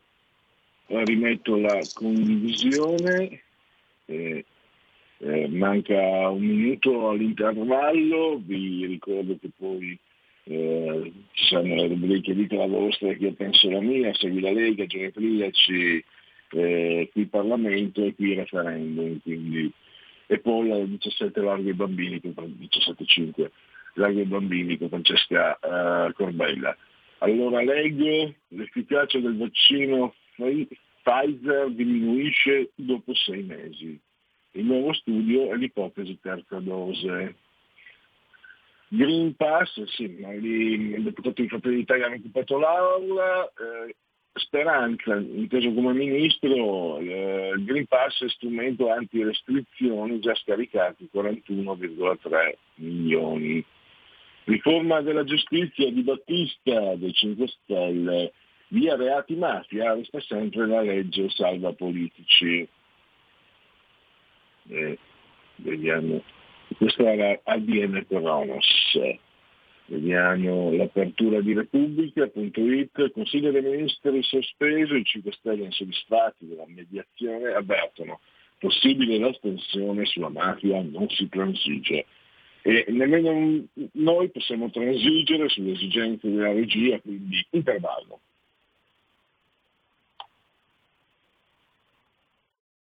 rimetto la condivisione. Eh, eh, manca un minuto all'intervallo, vi ricordo che poi eh, ci saranno le rubriche Dite la vostra che io penso la mia, Segui la Lega, Genetriaci, eh, qui Parlamento e qui referendum, quindi e poi alle 17 Largo ai Bambini, 17.5 Largo ai Bambini con Francesca eh, Corbella. Allora leggo l'efficacia del vaccino Pfizer diminuische dopo sei mesi. Il nuovo studio è l'ipotesi terza dose. Green Pass, sì, ma lì il deputato di Fratelli d'Italia ha occupato l'aula, eh, Speranza, inteso come ministro, eh, il Green Pass è strumento anti-restrizioni già scaricati 41,3 milioni. Riforma della giustizia di Battista dei 5 Stelle, via reati mafia, resta sempre la legge salva politici. Eh, vediamo questo era ADN Cronos. Vediamo l'apertura di Repubblica.it, Consiglio dei Ministri sospeso, i 5 Stelle insoddisfatti della mediazione avvertono possibile l'astensione sulla mafia non si transige. E nemmeno noi possiamo transigere sulle esigenze della regia, quindi intervallo.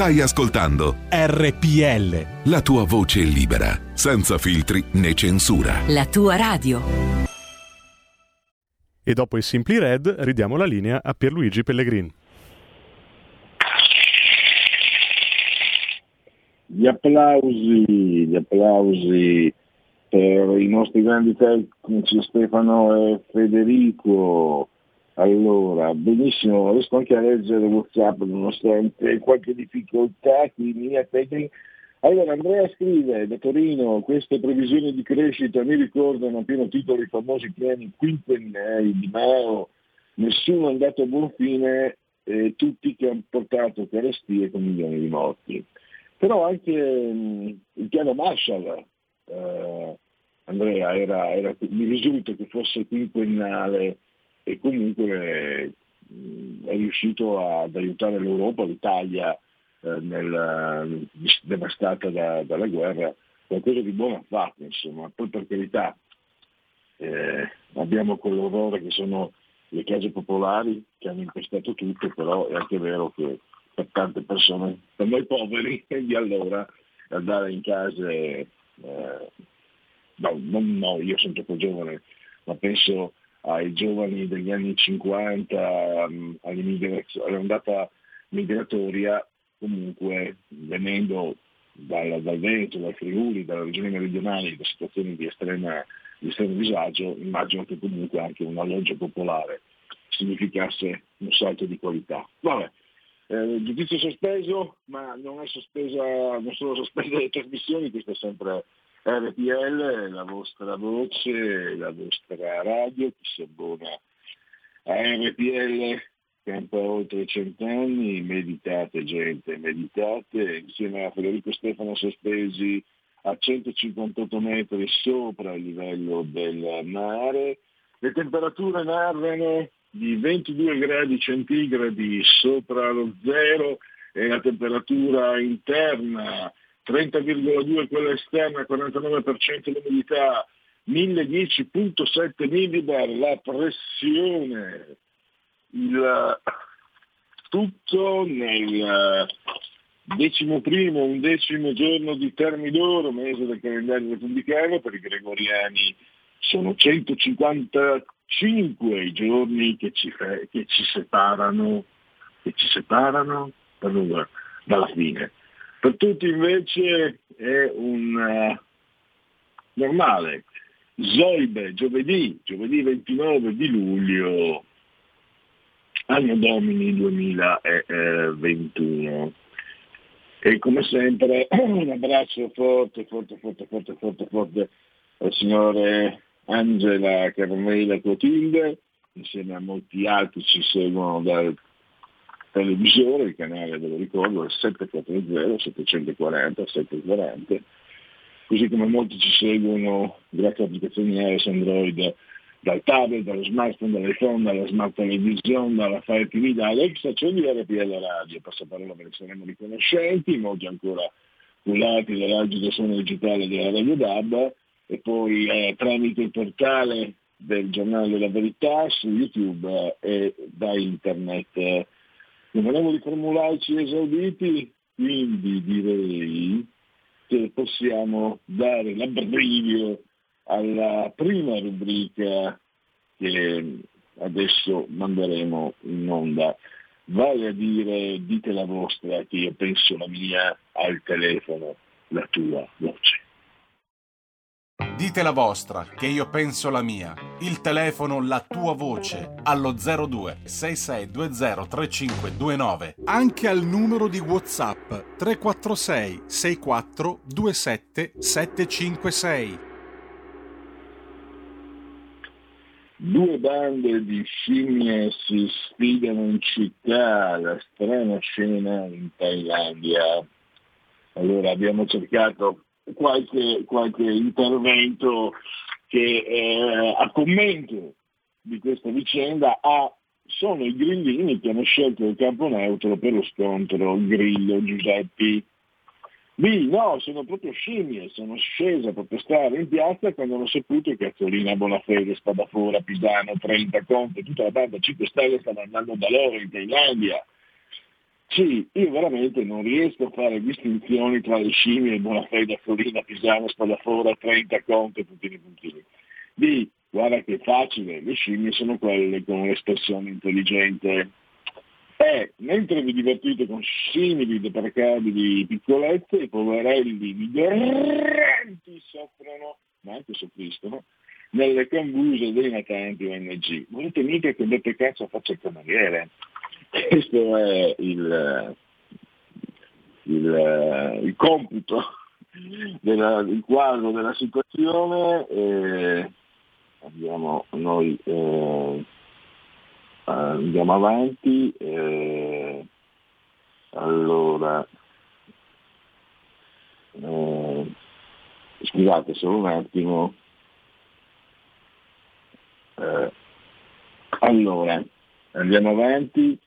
Stai ascoltando
RPL.
la tua voce libera, senza filtri né censura.
La tua radio.
E dopo il Simply Red ridiamo la linea a Pierluigi Pellegrin.
Gli applausi, gli applausi per i nostri grandi tecnici Stefano e Federico. Allora, benissimo, riesco anche a leggere WhatsApp nonostante qualche difficoltà qui in linea tecnica. Allora, Andrea scrive da Torino, queste previsioni di crescita mi ricordano a pieno titolo i famosi piani quinquennali di Mao, nessuno è andato a buon fine, eh, tutti che hanno portato carestie con milioni di morti. Però anche mh, il piano Marshall, eh, Andrea, era, era- mi risulta che fosse quinquennale e comunque è riuscito ad aiutare l'Europa, l'Italia, eh, nel- devastata da- dalla guerra, qualcosa di buono ha fatto, insomma. Poi per carità eh, abbiamo quell'orrore che sono le case popolari che hanno impestato tutto, però è anche vero che per tante persone, per noi poveri di allora, andare in case, eh, no, non noi, io sono troppo giovane, ma penso ai giovani degli anni 50, mm, all'ondata migratoria, comunque venendo dal, dal Veneto, dal Friuli, dalle regioni meridionali, da situazioni di, estrema, di estremo disagio, immagino che comunque anche un alloggio popolare significasse un salto di qualità. Vabbè, eh, giudizio sospeso, ma non è sospesa, non sono sospese le trasmissioni, questa è sempre RPL, la vostra voce, la vostra radio, chi si abbona a RPL campa oltre cent'anni, meditate gente, meditate, insieme a Federico Stefano Sospesi a 158 metri sopra il livello del mare, le temperature narrano di 22 gradi centigradi sopra lo zero e la temperatura interna 30,2 quella esterna, 49% l'umidità, 1010.7 millibar la pressione, il tutto nel decimo primo, undecimo giorno di Termidoro, mese del calendario repubblicano, per i gregoriani sono 155 i giorni che ci, che ci separano, che ci separano allora, dalla fine. Per tutti invece è un eh, normale Zoibe, giovedì, giovedì 29 di luglio, anno domini 2021. E come sempre un abbraccio forte, forte, forte, forte, forte, forte al signore Angela Carmela Clotilde, insieme a molti altri ci seguono dal televisore, il canale ve lo ricordo è 740 740 740, così come molti ci seguono grazie a applicazioni iOS Android dal tablet, dallo smartphone, dall'iPhone, dalla smart television, dalla Fire TV, dalle stazioni di RPL Radio, passaparola ve ne saremo riconoscenti, molti ancora cullati dall'agito suono digitale della Radio DAB. E poi eh, tramite il portale del giornale della verità su YouTube eh, e da internet. Non volevo riformularci esauditi, quindi direi che possiamo dare l'abbrivio alla prima rubrica che adesso manderemo in onda, vale a dire dite la vostra che io penso la mia al telefono, la tua voce.
Dite la vostra, che io penso la mia. Il telefono, la tua voce, allo 02 6620 3529.
Anche al numero di WhatsApp 346 64 27 756.
Due bande di scimmie si sfidano in città, la strana scena in Thailandia. Allora abbiamo cercato qualche, qualche intervento che eh, a commento di questa vicenda ha- sono i grillini che hanno scelto il campo neutro per lo scontro Grillo Giuseppi. Lì no, sono proprio scimmie, sono scese per stare in piazza quando hanno saputo che Azzolina, Bonafede, Spadafora, Pisano, Trenta, Conte, tutta la banda 5 Stelle stanno andando da loro in Thailandia. Sì, io veramente non riesco a fare distinzioni tra le scimmie, Bonafede, Florina, Pisano, Spadafora, 30, Conte, puntini, puntini. B, guarda che facile, le scimmie sono quelle con l'espressione intelligente. E, mentre vi divertite con simili deprecabili piccolezze, i poverelli migranti soffrono, ma anche soffriscono, nelle cambuse dei natanti ONG. Volete mica che Beppe Cazzo faccia il cameriere? Questo è il, il, il computo, della, il quadro della situazione. Eh, abbiamo noi eh, andiamo avanti. Eh, allora, eh, scusate solo un attimo. Eh, allora, andiamo avanti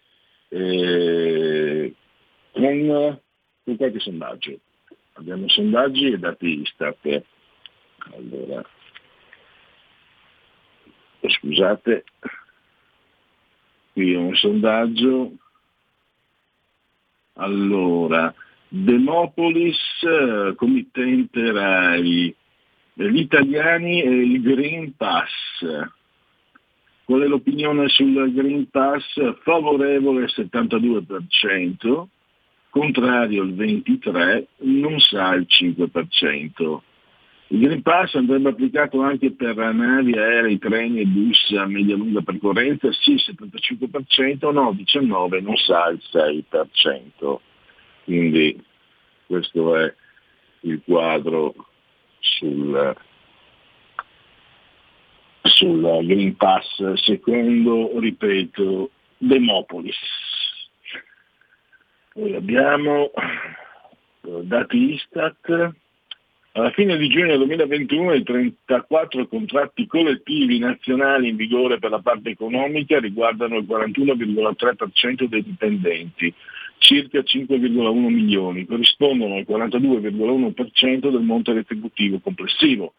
eh, con, con qualche sondaggio. Abbiamo sondaggi e dati Istat. Allora, scusate, qui ho un sondaggio. Allora, Demopolis, committente RAI, gli italiani e il Green Pass. Qual è l'opinione sul Green Pass? Favorevole il 72%, contrario il 23%, non sa il 5%. Il Green Pass andrebbe applicato anche per navi, aerei, treni e bus a media-lunga percorrenza, sì 75%, no 19%, non sa il 6%. Quindi questo è il quadro sul, sul Green Pass secondo, ripeto, Demopolis. Poi abbiamo eh, dati Istat, alla fine di giugno 2021 i 34 contratti collettivi nazionali in vigore per la parte economica riguardano il 41,3% dei dipendenti, circa 5,1 milioni, corrispondono al 42,1% del monte retributivo complessivo.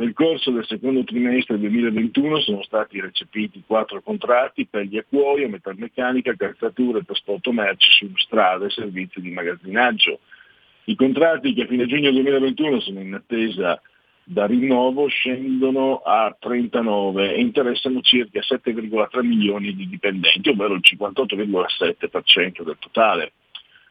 Nel corso del secondo trimestre 2021 sono stati recepiti quattro contratti per gli acquoi, metalmeccanica, calzature, trasporto merci su strade e servizi di magazzinaggio. I contratti che a fine giugno 2021 sono in attesa da rinnovo scendono a 39 e interessano circa 7,3 milioni di dipendenti, ovvero il 58,7% del totale.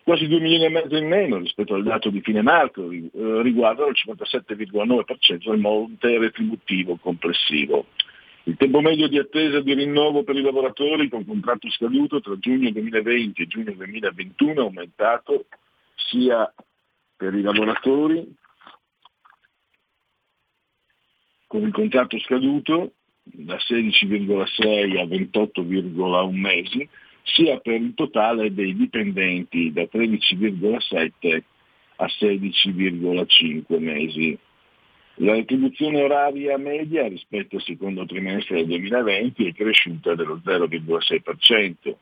Quasi 2 milioni e mezzo in meno rispetto al dato di fine marzo eh, riguardano il 57,9% del monte retributivo complessivo. Il tempo medio di attesa di rinnovo per i lavoratori con contratto scaduto tra giugno 2020 e giugno 2021 è aumentato sia per i lavoratori con il contratto scaduto da 16,6 a 28,1 mesi, sia per il totale dei dipendenti da 13,7 a 16,5 mesi. La retribuzione oraria media rispetto al secondo trimestre del 2020 è cresciuta dello 0,6%.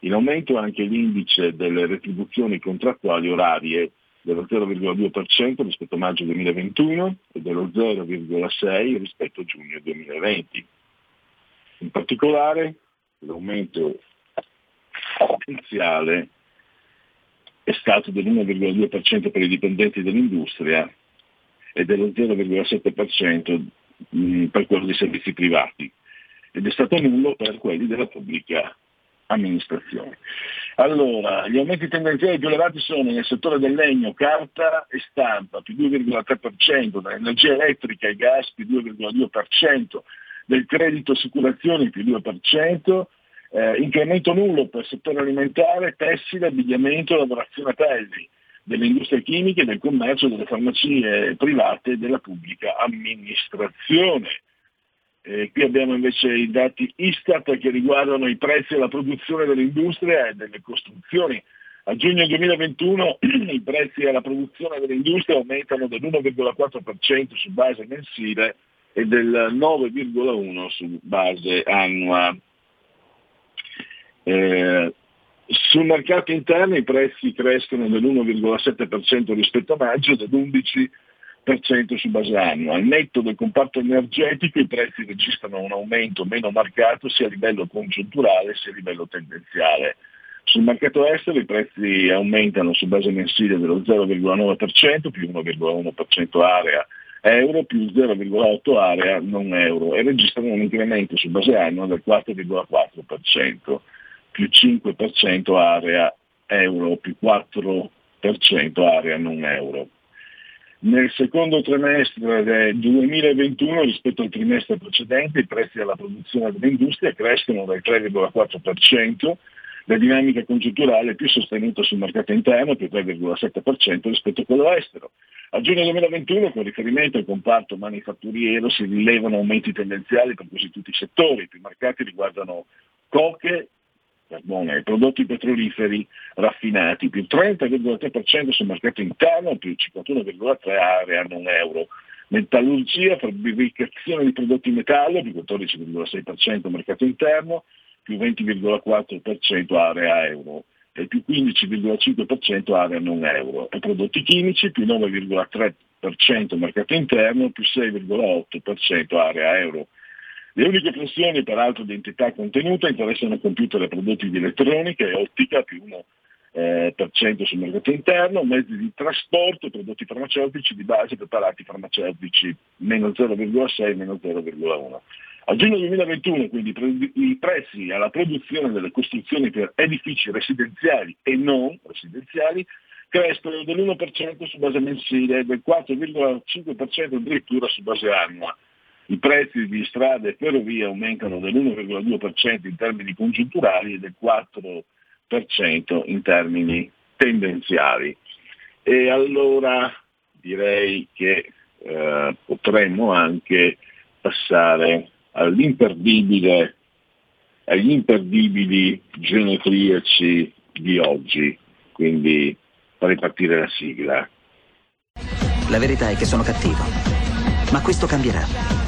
In aumento anche l'indice delle retribuzioni contrattuali orarie dello 0,2% rispetto a maggio 2021 e dello 0,6% rispetto a giugno 2020. In particolare l'aumento potenziale è stato dell'1,2% per i dipendenti dell'industria e dello 0,7% mm, per quello dei servizi privati ed è stato nullo per quelli della pubblica amministrazione. Allora, gli aumenti tendenziali più elevati sono nel settore del legno, carta e stampa, più 2,3%, dell'energia elettrica e gas più 2,2%, del credito assicurazioni più 2%, eh, incremento nullo per settore alimentare, tessile, abbigliamento lavorazione a pelli, delle industrie chimiche, del commercio, delle farmacie private e della pubblica amministrazione. Eh, qui abbiamo invece i dati Istat che riguardano i prezzi e la produzione dell'industria e delle costruzioni. A giugno 2021 i prezzi alla produzione dell'industria aumentano dell'1,4% su base mensile e del 9,1% su base annua. Eh, sul mercato interno i prezzi crescono dell'1,7% rispetto a maggio e dell'11% su base annua. Al netto del comparto energetico i prezzi registrano un aumento meno marcato sia a livello congiunturale sia a livello tendenziale. Sul mercato estero i prezzi aumentano su base mensile dello 0,9% più 1,1% area euro più 0,8 area non euro e registrano un incremento su base annua del 4,4% più 5% area euro più 4% area non euro. Nel secondo trimestre del 2021 rispetto al trimestre precedente i prezzi alla produzione dell'industria crescono del 3,4%, la dinamica congiunturale è più sostenuta sul mercato interno, più 3,7% rispetto a quello estero. A giugno 2021, con riferimento al comparto manifatturiero, si rilevano aumenti tendenziali per quasi tutti i settori. I più marcati riguardano coche, carbone e prodotti petroliferi raffinati, più 30,3% sul mercato interno, più 51,3% area non euro. Metallurgia, fabbricazione di prodotti metallo, più 14,6% mercato interno, più 20,4% area euro e più 15,5% area non euro. E prodotti chimici, più 9,3% mercato interno, più 6,8% area euro. Le uniche pressioni peraltro di entità contenuta interessano computer e prodotti di elettronica e ottica più 1% eh, sul mercato interno, mezzi di trasporto, prodotti farmaceutici di base, preparati farmaceutici meno 0,6, meno 0,1. A giugno 2021 quindi i prezzi alla produzione delle costruzioni per edifici residenziali e non residenziali crescono dell'1% su base mensile e del 4,5% addirittura su base annua. I prezzi di strade e ferrovie aumentano dell'1,2% in termini congiunturali e del 4% in termini tendenziali. E allora direi che eh, potremmo anche passare all'imperdibile, agli imperdibili genetriaci di oggi. Quindi farei partire la sigla.
La verità è che sono cattivo, ma questo cambierà.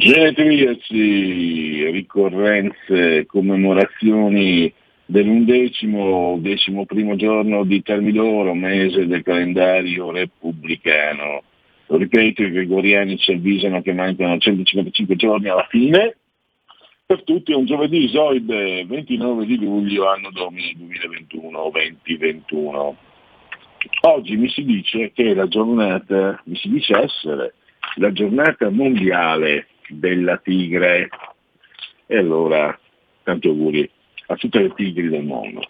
Genetriaci, ricorrenze, commemorazioni dell'undecimo, decimo primo giorno di Termidoro, mese del calendario repubblicano. Lo ripeto, i gregoriani ci avvisano che mancano 155 giorni alla fine. Per tutti è un giovedì isoide, 29 di luglio, anno domini 2021-2021. Oggi mi si dice che la giornata, mi si dice essere la giornata mondiale della tigre. E allora tanti auguri a tutte le tigri del mondo.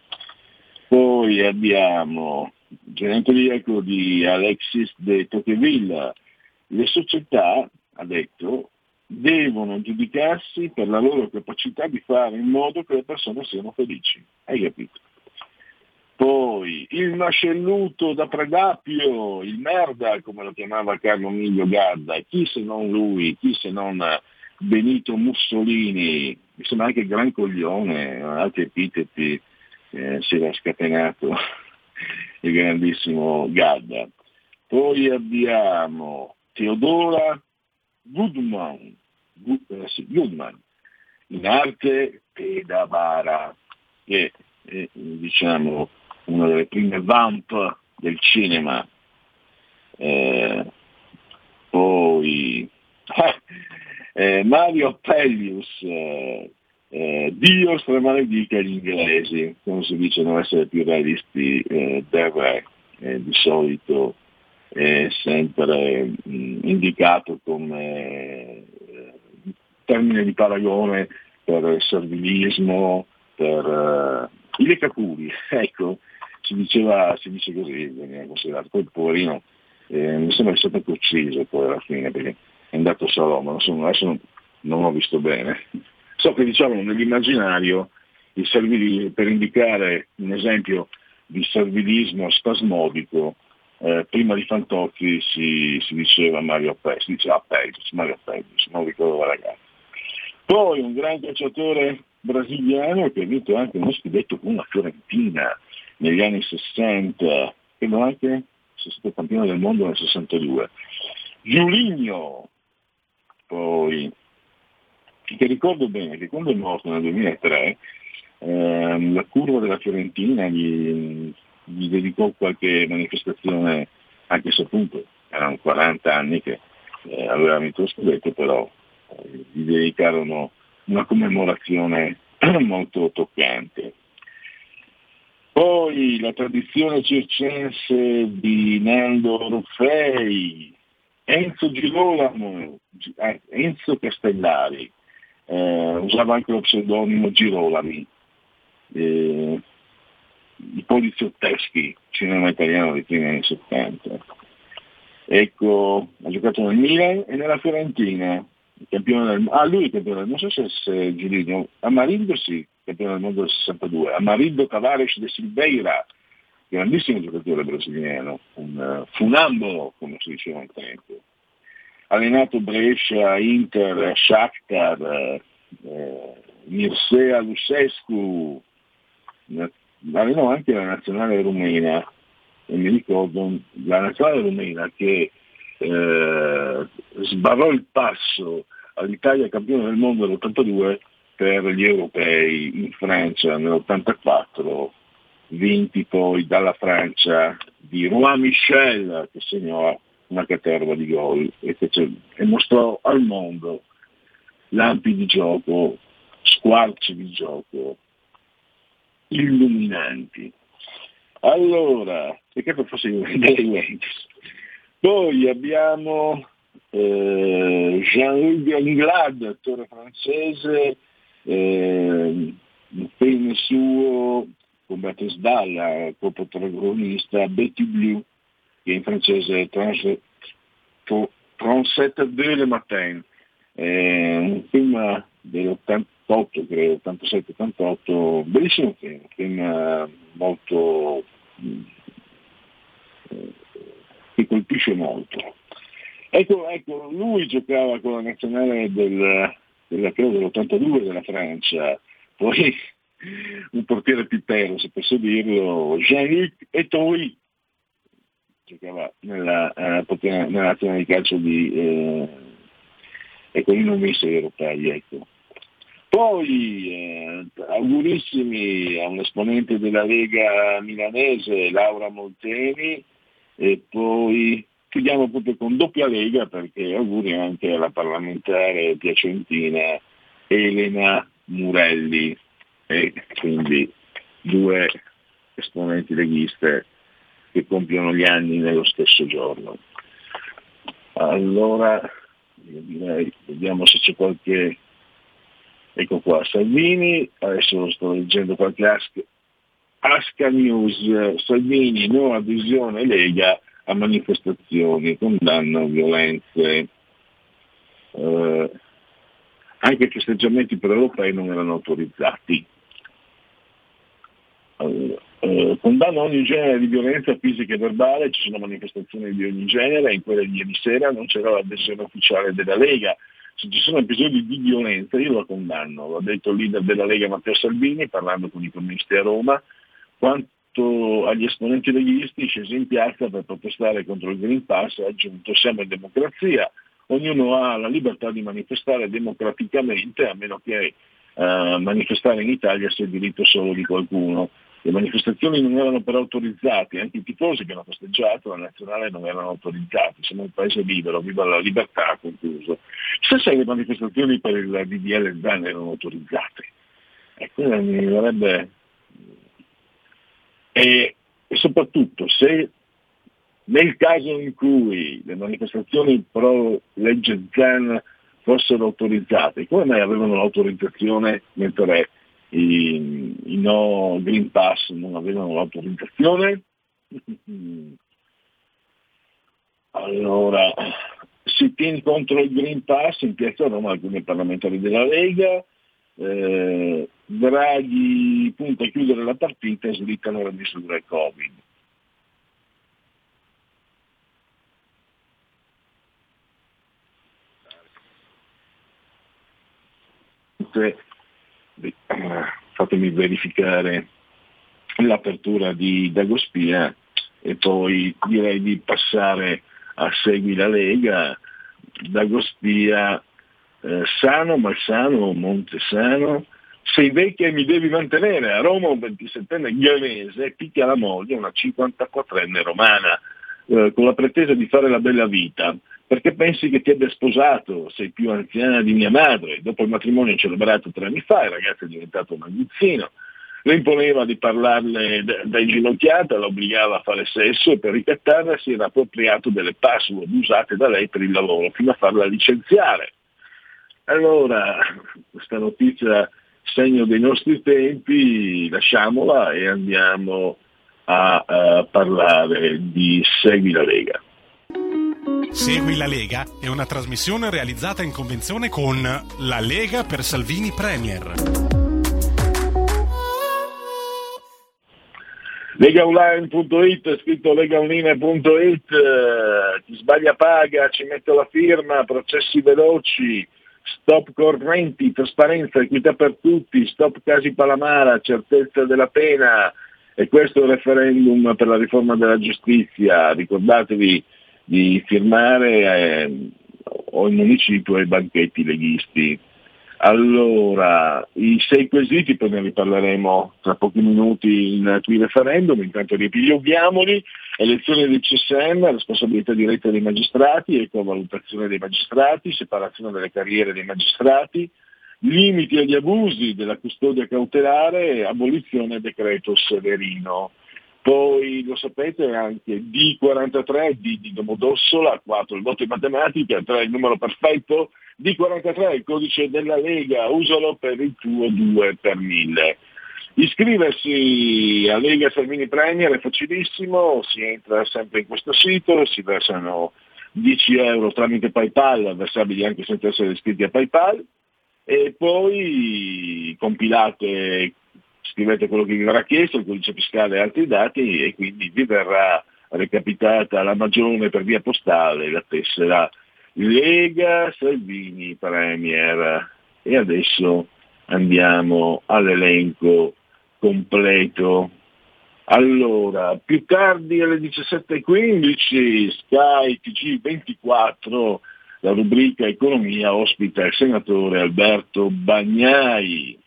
Poi abbiamo genetriaco di Alexis de Tocqueville. Le società, ha detto, devono giudicarsi per la loro capacità di fare in modo che le persone siano felici. Hai capito? Poi il mascelluto da Predapio, il merda come lo chiamava Carlo Miglio Gadda, chi se non lui, chi se non Benito Mussolini, mi sembra anche Gran Coglione, altri epiteti, eh, si era scatenato il grandissimo Gadda. Poi abbiamo Teodora Goodman, Good, eh, Goodman in arte Pedavara, che è diciamo una delle prime vamp del cinema. Eh, poi eh, Mario Pellius, eh, eh, Dio stramaledica gli inglesi, come si dice non essere più realisti eh, del re, eh, di solito è sempre mh, mm, indicato come eh, termine di paragone per il servilismo, per i lecacuri, ecco, si diceva, si dice così, veniva considerato. Poi poverino eh, mi sembra che sia stato ucciso poi alla fine perché è andato a Salò, ma adesso non, non ho visto bene. So che diciamo nell'immaginario il servilismo, per indicare un esempio di servilismo spasmodico, eh, prima di Fantozzi si, si diceva Mario Pesci, si diceva Pesci, Mario Pesci, non ricordo la ragazza. Poi un gran calciatore brasiliano che ha vinto anche uno scudetto con una Fiorentina negli anni 60, credo anche sia stato campione del mondo nel 62. Giuligno, poi, che ricordo bene che quando è morto nel 2003, ehm, la curva della Fiorentina gli, gli dedicò qualche manifestazione, anche se appunto erano 40 anni che eh, aveva vinto lo scudetto, però eh, gli dedicarono una commemorazione molto toccante. Poi la tradizione circense di Nando Ruffei, Enzo Girolamo, eh, Enzo Castellari, eh, usava anche lo pseudonimo Girolami, eh, i poliziotteschi, cinema italiano dei primi anni 70. Ecco, ha giocato nel Milan e nella Fiorentina, campione del, ah lui è campione del non so se è Giulino, Amarildo sì, campione del mondo del 62, Amarildo Tavares de Silveira, grandissimo giocatore brasiliano, un uh, funambolo come si diceva un tempo, allenato Brescia, Inter, Shakhtar, eh, eh, Mirsea Lucescu, allenò anche la nazionale rumena, e mi ricordo la nazionale rumena che eh, sbarrò il passo all'Italia campione del mondo nell'82 per gli europei in Francia nell'84, vinti poi dalla Francia di Rouen Michel che segnò una caterva di gol e, fece, e mostrò al mondo lampi di gioco, squarci di gioco illuminanti. Allora, per forse dei Juventus. Poi abbiamo eh, Jean-Luc Anglade, attore francese, eh, un film suo con Beatrice Dalla, coprotagonista Betty Blue, che in francese è Transet de le matin, è un film dell'88, credo, 87-88, bellissimo film, un film molto eh, che colpisce molto. Ecco, ecco, lui giocava con la nazionale del, della, credo, dell'82 della Francia, poi un portiere pipero, se posso dirlo, Jean-Luc Etoi, giocava nella, eh, nella nazionale di calcio di eh, ecco, i nomi europei. Ecco. Poi eh, augurissimi a un esponente della Lega milanese, Laura Molteni, e poi chiudiamo proprio con doppia lega perché auguri anche alla parlamentare piacentina Elena Murelli e quindi due esponenti leghiste che compiono gli anni nello stesso giorno. Allora, direi, vediamo se c'è qualche... Ecco qua, Salvini, adesso sto leggendo qualche ask, Asca News, Salvini, no adesione Lega a manifestazioni, condanna violenze. Eh, anche i festeggiamenti per europei non erano autorizzati. Allora, eh, condanna ogni genere di violenza fisica e verbale, ci sono manifestazioni di ogni genere, in quelle di ieri sera non c'era l'adesione ufficiale della Lega. Se ci sono episodi di violenza io lo condanno, l'ha detto il leader della Lega Matteo Salvini parlando con i comunisti a Roma, quanto agli esponenti leghisti scesi in piazza per protestare contro il Green Pass ha aggiunto siamo in democrazia, ognuno ha la libertà di manifestare democraticamente a meno che eh, manifestare in Italia sia diritto solo di qualcuno. Le manifestazioni non erano però autorizzate, anche i tifosi che hanno festeggiato la nazionale non erano autorizzati, siamo un paese libero, viva la libertà, concluso. Stesse le manifestazioni per il DDL ZAN erano autorizzate. Ecco, mi verrebbe e, e soprattutto se nel caso in cui le manifestazioni pro legge ZAN fossero autorizzate, come mai avevano l'autorizzazione mentre i, i no Green Pass non avevano l'autorizzazione? Allora, si tiene contro il Green Pass in piazza Roma alcuni parlamentari della Lega, eh, Draghi punta a chiudere la partita e slittano la misura Covid. fatemi verificare l'apertura di Dagospia e poi direi di passare a Segui la Lega. Dagospia eh, Sano, Malsano, Montesano, sei vecchia e mi devi mantenere, a Roma un 27enne ghanese picchia la moglie, una 54enne romana, eh, con la pretesa di fare la bella vita, perché pensi che ti abbia sposato, sei più anziana di mia madre, dopo il matrimonio celebrato tre anni fa, il ragazzo è diventato un aguzzino, le imponeva di parlarle da, inginocchiata, la obbligava a fare sesso e per ricattarla si era appropriato delle password usate da lei per il lavoro, fino a farla licenziare. Allora, questa notizia segno dei nostri tempi, lasciamola e andiamo a, a parlare di Segui la Lega.
Segui la Lega è una trasmissione realizzata in convenzione con La Lega per Salvini Premier.
Legaonline.it, scritto legaonline.it, eh, chi sbaglia paga, ci metto la firma, processi veloci, stop correnti, trasparenza, equità per tutti, stop casi Palamara, certezza della pena e questo referendum per la riforma della giustizia. Ricordatevi di firmare eh, o il municipio e i banchetti leghisti. Allora, i sei quesiti, poi ne riparleremo tra pochi minuti in qui referendum, intanto riepiloghiamoli, elezione del CSM, responsabilità diretta dei magistrati, ecovalutazione dei magistrati, separazione delle carriere dei magistrati, limiti agli abusi della custodia cautelare, abolizione decreto Severino. Poi lo sapete anche D43, D di Domodossola, 4 il voto in matematica, 3 il numero perfetto, D43 il codice della Lega, usalo per il tuo 2 per 1000. Iscriversi a Lega Salvini Premier è facilissimo, si entra sempre in questo sito, si versano 10 euro tramite PayPal, versabili anche senza essere iscritti a PayPal, e poi compilate scrivete quello che vi verrà chiesto, il codice fiscale e altri dati e quindi vi verrà recapitata la magione per via postale, la tessera Lega Salvini Premier. E adesso andiamo all'elenco completo. Allora, più tardi alle 17.15 Sky TG24, la rubrica Economia ospita il senatore Alberto Bagnai.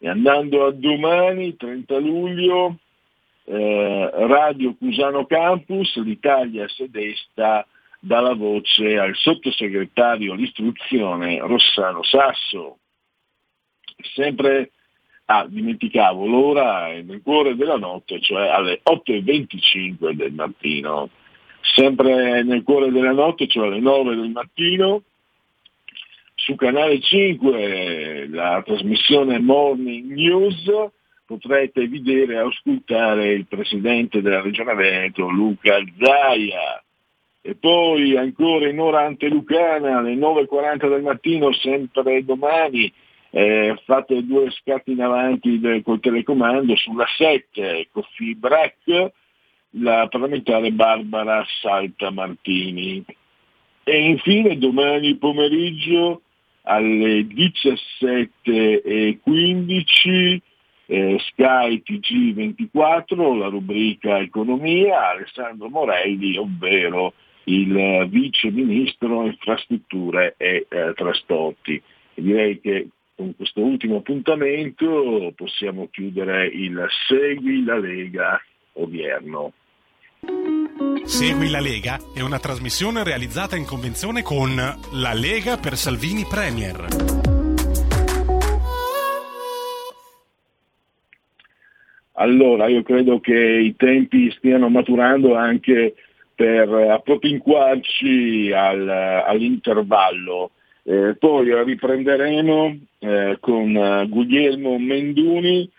E andando a domani, 30 luglio, eh, Radio Cusano Campus, l'Italia sedesta dà la voce al sottosegretario all'istruzione Rossano Sasso. Sempre, ah, dimenticavo, l'ora è nel cuore della notte, cioè alle 8.25 del mattino. Sempre nel cuore della notte, cioè alle 9 del mattino, su Canale 5 la trasmissione Morning News. Potrete vedere e ascoltare il presidente della regione Veneto Luca Zaia. E poi ancora in ora antelucana alle 9.40 del mattino sempre domani eh, fate due scatti in avanti del, col telecomando sulla 7 Coffee Break la parlamentare Barbara Salta Martini e infine domani pomeriggio alle 17.15 eh, Sky TG24, la rubrica Economia, Alessandro Morelli, ovvero il vice ministro infrastrutture e eh, trasporti. Direi che con questo ultimo appuntamento possiamo chiudere il Segui la Lega odierno.
Segui la Lega è una trasmissione realizzata in convenzione con La Lega per Salvini Premier.
Allora, io credo che i tempi stiano maturando anche per appropinquarci al, all'intervallo. Eh, poi riprenderemo eh, con uh, Guglielmo Menduni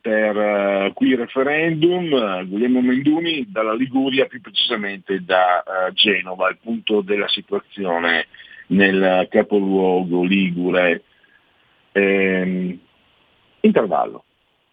per uh, qui referendum, uh, Guglielmo Menduni dalla Liguria, più precisamente da uh, Genova, il punto della situazione nel capoluogo Ligure. Ehm, intervallo.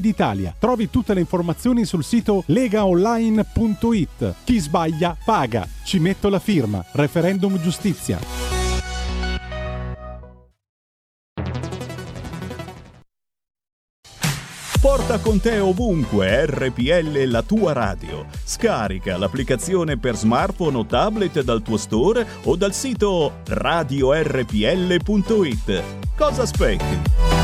d'Italia. Trovi tutte le informazioni sul sito legaonline.it. Chi sbaglia paga. Ci metto la firma. Referendum giustizia.
Porta con te ovunque RPL la tua radio. Scarica l'applicazione per smartphone o tablet dal tuo store o dal sito radiorpl.it. Cosa aspetti?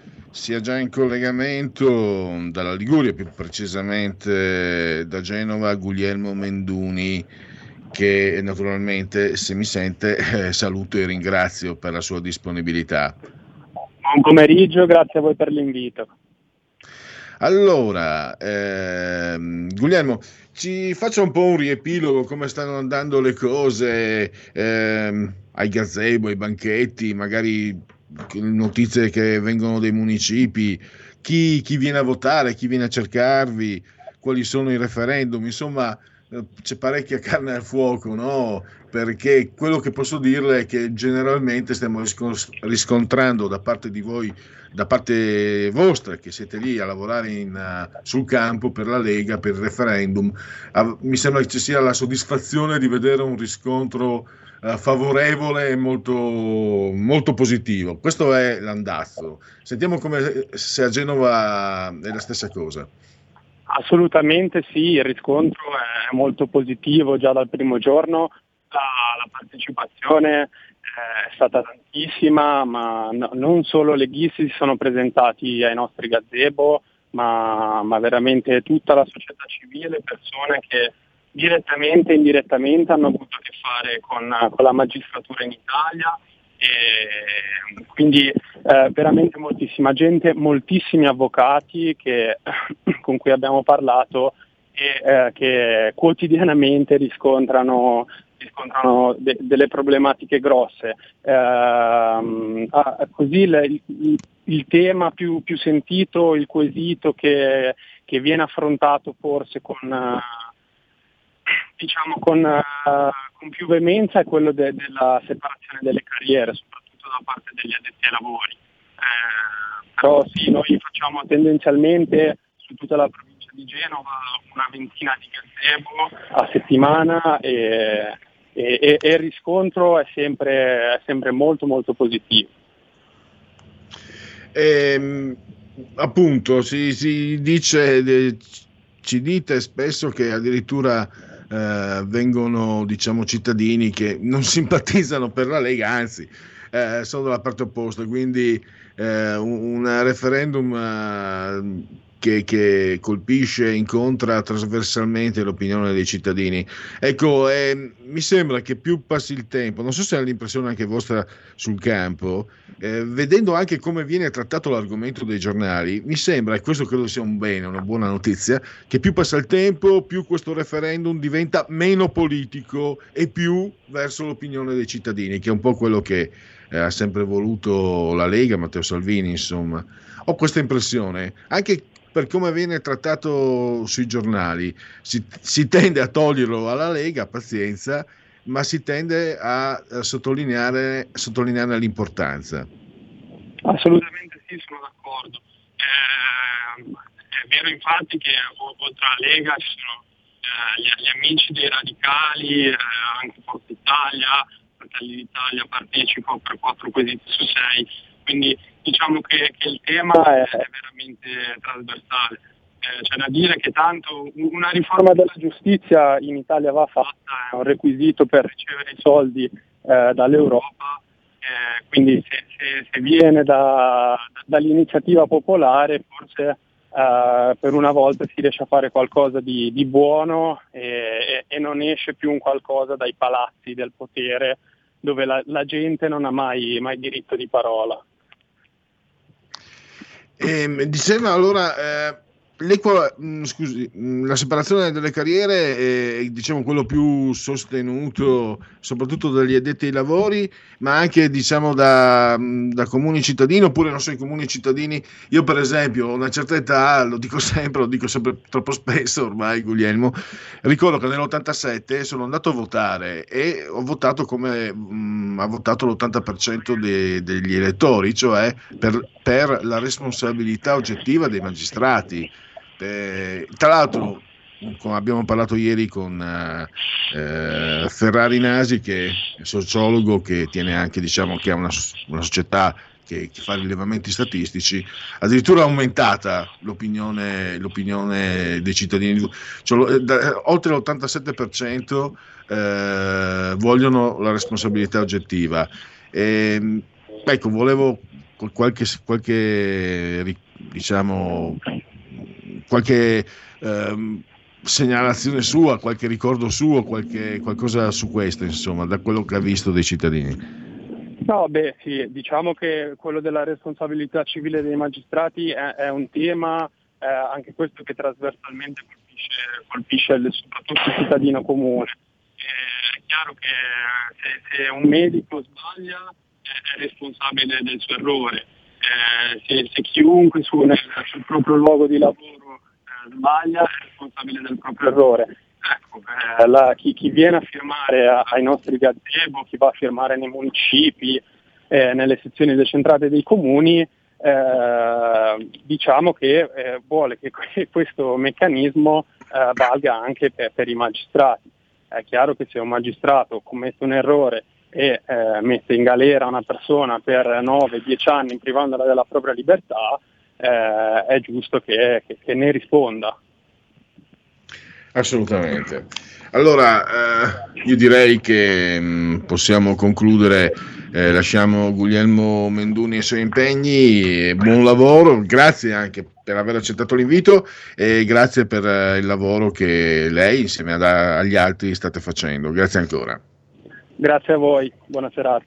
sia già in collegamento dalla Liguria, più precisamente da Genova, Guglielmo Menduni, che naturalmente, se mi sente, eh, saluto e ringrazio per la sua disponibilità.
Buon pomeriggio, grazie a voi per l'invito.
Allora, ehm, Guglielmo, ci faccia un po' un riepilogo come stanno andando le cose. ehm, ai gazebo, ai banchetti, magari notizie che vengono dai municipi, chi, chi viene a votare, chi viene a cercarvi, quali sono i referendum, insomma eh, c'è parecchia carne al fuoco, no? Perché quello che posso dirle è che generalmente stiamo riscontrando da parte di voi, da parte vostra, che siete lì a lavorare in, uh, sul campo per la Lega, per il referendum, mi sembra che ci sia la soddisfazione di vedere un riscontro uh, favorevole e molto, molto positivo. Questo è l'andazzo. Sentiamo come se a Genova è la stessa cosa.
Assolutamente sì, il riscontro è molto positivo già dal primo giorno, la, la partecipazione eh, è stata tantissima, ma no, non solo leghisti si sono presentati ai nostri gazebo, ma, ma, veramente tutta la società civile, persone che direttamente e indirettamente hanno avuto a che fare con, con la magistratura in Italia e quindi eh, veramente moltissima gente, moltissimi avvocati che, con cui abbiamo parlato e eh, che quotidianamente riscontrano, riscontrano de- delle problematiche grosse. Eh, ah, così il, il, tema più, più, sentito, il quesito che, che viene affrontato forse con, diciamo con, con più veemenza è quello de- della separazione delle carriere, soprattutto da parte degli addetti ai lavori. Eh, però sì, noi facciamo tendenzialmente su tutta la provincia di Genova una ventina di gazebo a settimana e, e, e, il riscontro è sempre, è sempre, molto molto positivo.
Ehm, appunto, si, si dice, ci dite spesso che addirittura eh, vengono diciamo cittadini che non simpatizzano per la Lega, anzi eh, sono dalla parte opposta, quindi eh, un, un, referendum eh, che, che, colpisce, incontra trasversalmente l'opinione dei cittadini. Ecco, eh, mi sembra che più passi il tempo, non so se è l'impressione anche vostra sul campo, eh, vedendo anche come viene trattato l'argomento dei giornali, mi sembra, e questo credo sia un bene, una buona notizia, che più passa il tempo, più questo referendum diventa meno politico e più verso l'opinione dei cittadini, che è un po' quello che eh, ha sempre voluto la Lega, Matteo Salvini, insomma. Ho questa impressione, anche per come viene trattato sui giornali. Si, si tende a toglierlo alla Lega, pazienza, ma si tende a, a sottolineare, sottolineare l'importanza.
Assolutamente sì, sono d'accordo. Eh, è vero infatti che oltre alla Lega ci sono eh, gli, gli, amici dei radicali, eh, anche Forza Italia, Fratelli d'Italia partecipa per quattro quesiti su sei, quindi diciamo che, che il tema è, è veramente trasversale. Eh, c'è da dire che tanto una riforma della giustizia in Italia va fatta, è un requisito per ricevere i soldi eh, dall'Europa, eh, quindi se, se, se viene da, dall'iniziativa popolare forse eh, per una volta si riesce a fare qualcosa di, di buono e, e, non esce più un qualcosa dai palazzi del potere dove la, la gente non ha mai, mai diritto di parola.
Eh, diceva allora, eh, scusi, mh, mm, la separazione delle carriere è diciamo, quello più sostenuto soprattutto dagli addetti ai lavori, ma anche diciamo, da, mm, da, comuni cittadini, oppure non so, i comuni cittadini. Io per esempio ho una certa età, lo dico sempre, lo dico sempre troppo spesso ormai Guglielmo, ricordo che nell'87 sono andato a votare e ho votato come mh, ha votato l'80% de, degli elettori, cioè per, per la responsabilità oggettiva dei magistrati eh, tra l'altro, come abbiamo parlato ieri con eh, Ferrari Nasi, che è sociologo che tiene anche, diciamo, che ha una, una società che, che, fa rilevamenti statistici, addirittura è aumentata l'opinione, l'opinione dei cittadini, cioè, da, oltre l'87% eh, vogliono la responsabilità oggettiva. E, ehm, ecco, volevo qualche, qualche diciamo, qualche ehm, segnalazione sua, qualche ricordo suo, qualche, qualcosa su questo, insomma, da quello che ha visto dei cittadini.
No, beh, sì, diciamo che quello della responsabilità civile dei magistrati è, è un tema, eh, anche questo che trasversalmente colpisce, colpisce il, soprattutto il cittadino comune. Eh, chiaro che se, se un medico sbaglia è, è responsabile del suo errore, eh, se, se, chiunque su, nel, sul proprio luogo di lavoro sbaglia è responsabile del proprio errore. Ecco, eh, la, chi, chi, viene a firmare a, ai nostri gazebo, chi va a firmare nei municipi, eh, nelle sezioni decentrate dei comuni, eh, diciamo che eh, vuole che questo meccanismo eh, valga anche per, per, i magistrati. È chiaro che se un magistrato commette un errore e eh, mette in galera una persona per 9-10 anni privandola della propria libertà, eh, è giusto che, che, che ne risponda.
Assolutamente. Allora, eh, io direi che mh, mm, possiamo concludere, eh, lasciamo Guglielmo Menduni e i suoi impegni, buon lavoro, grazie anche per aver accettato l'invito e grazie per eh, il lavoro che lei insieme ad, agli altri state facendo. Grazie ancora.
Grazie a voi, buona serata.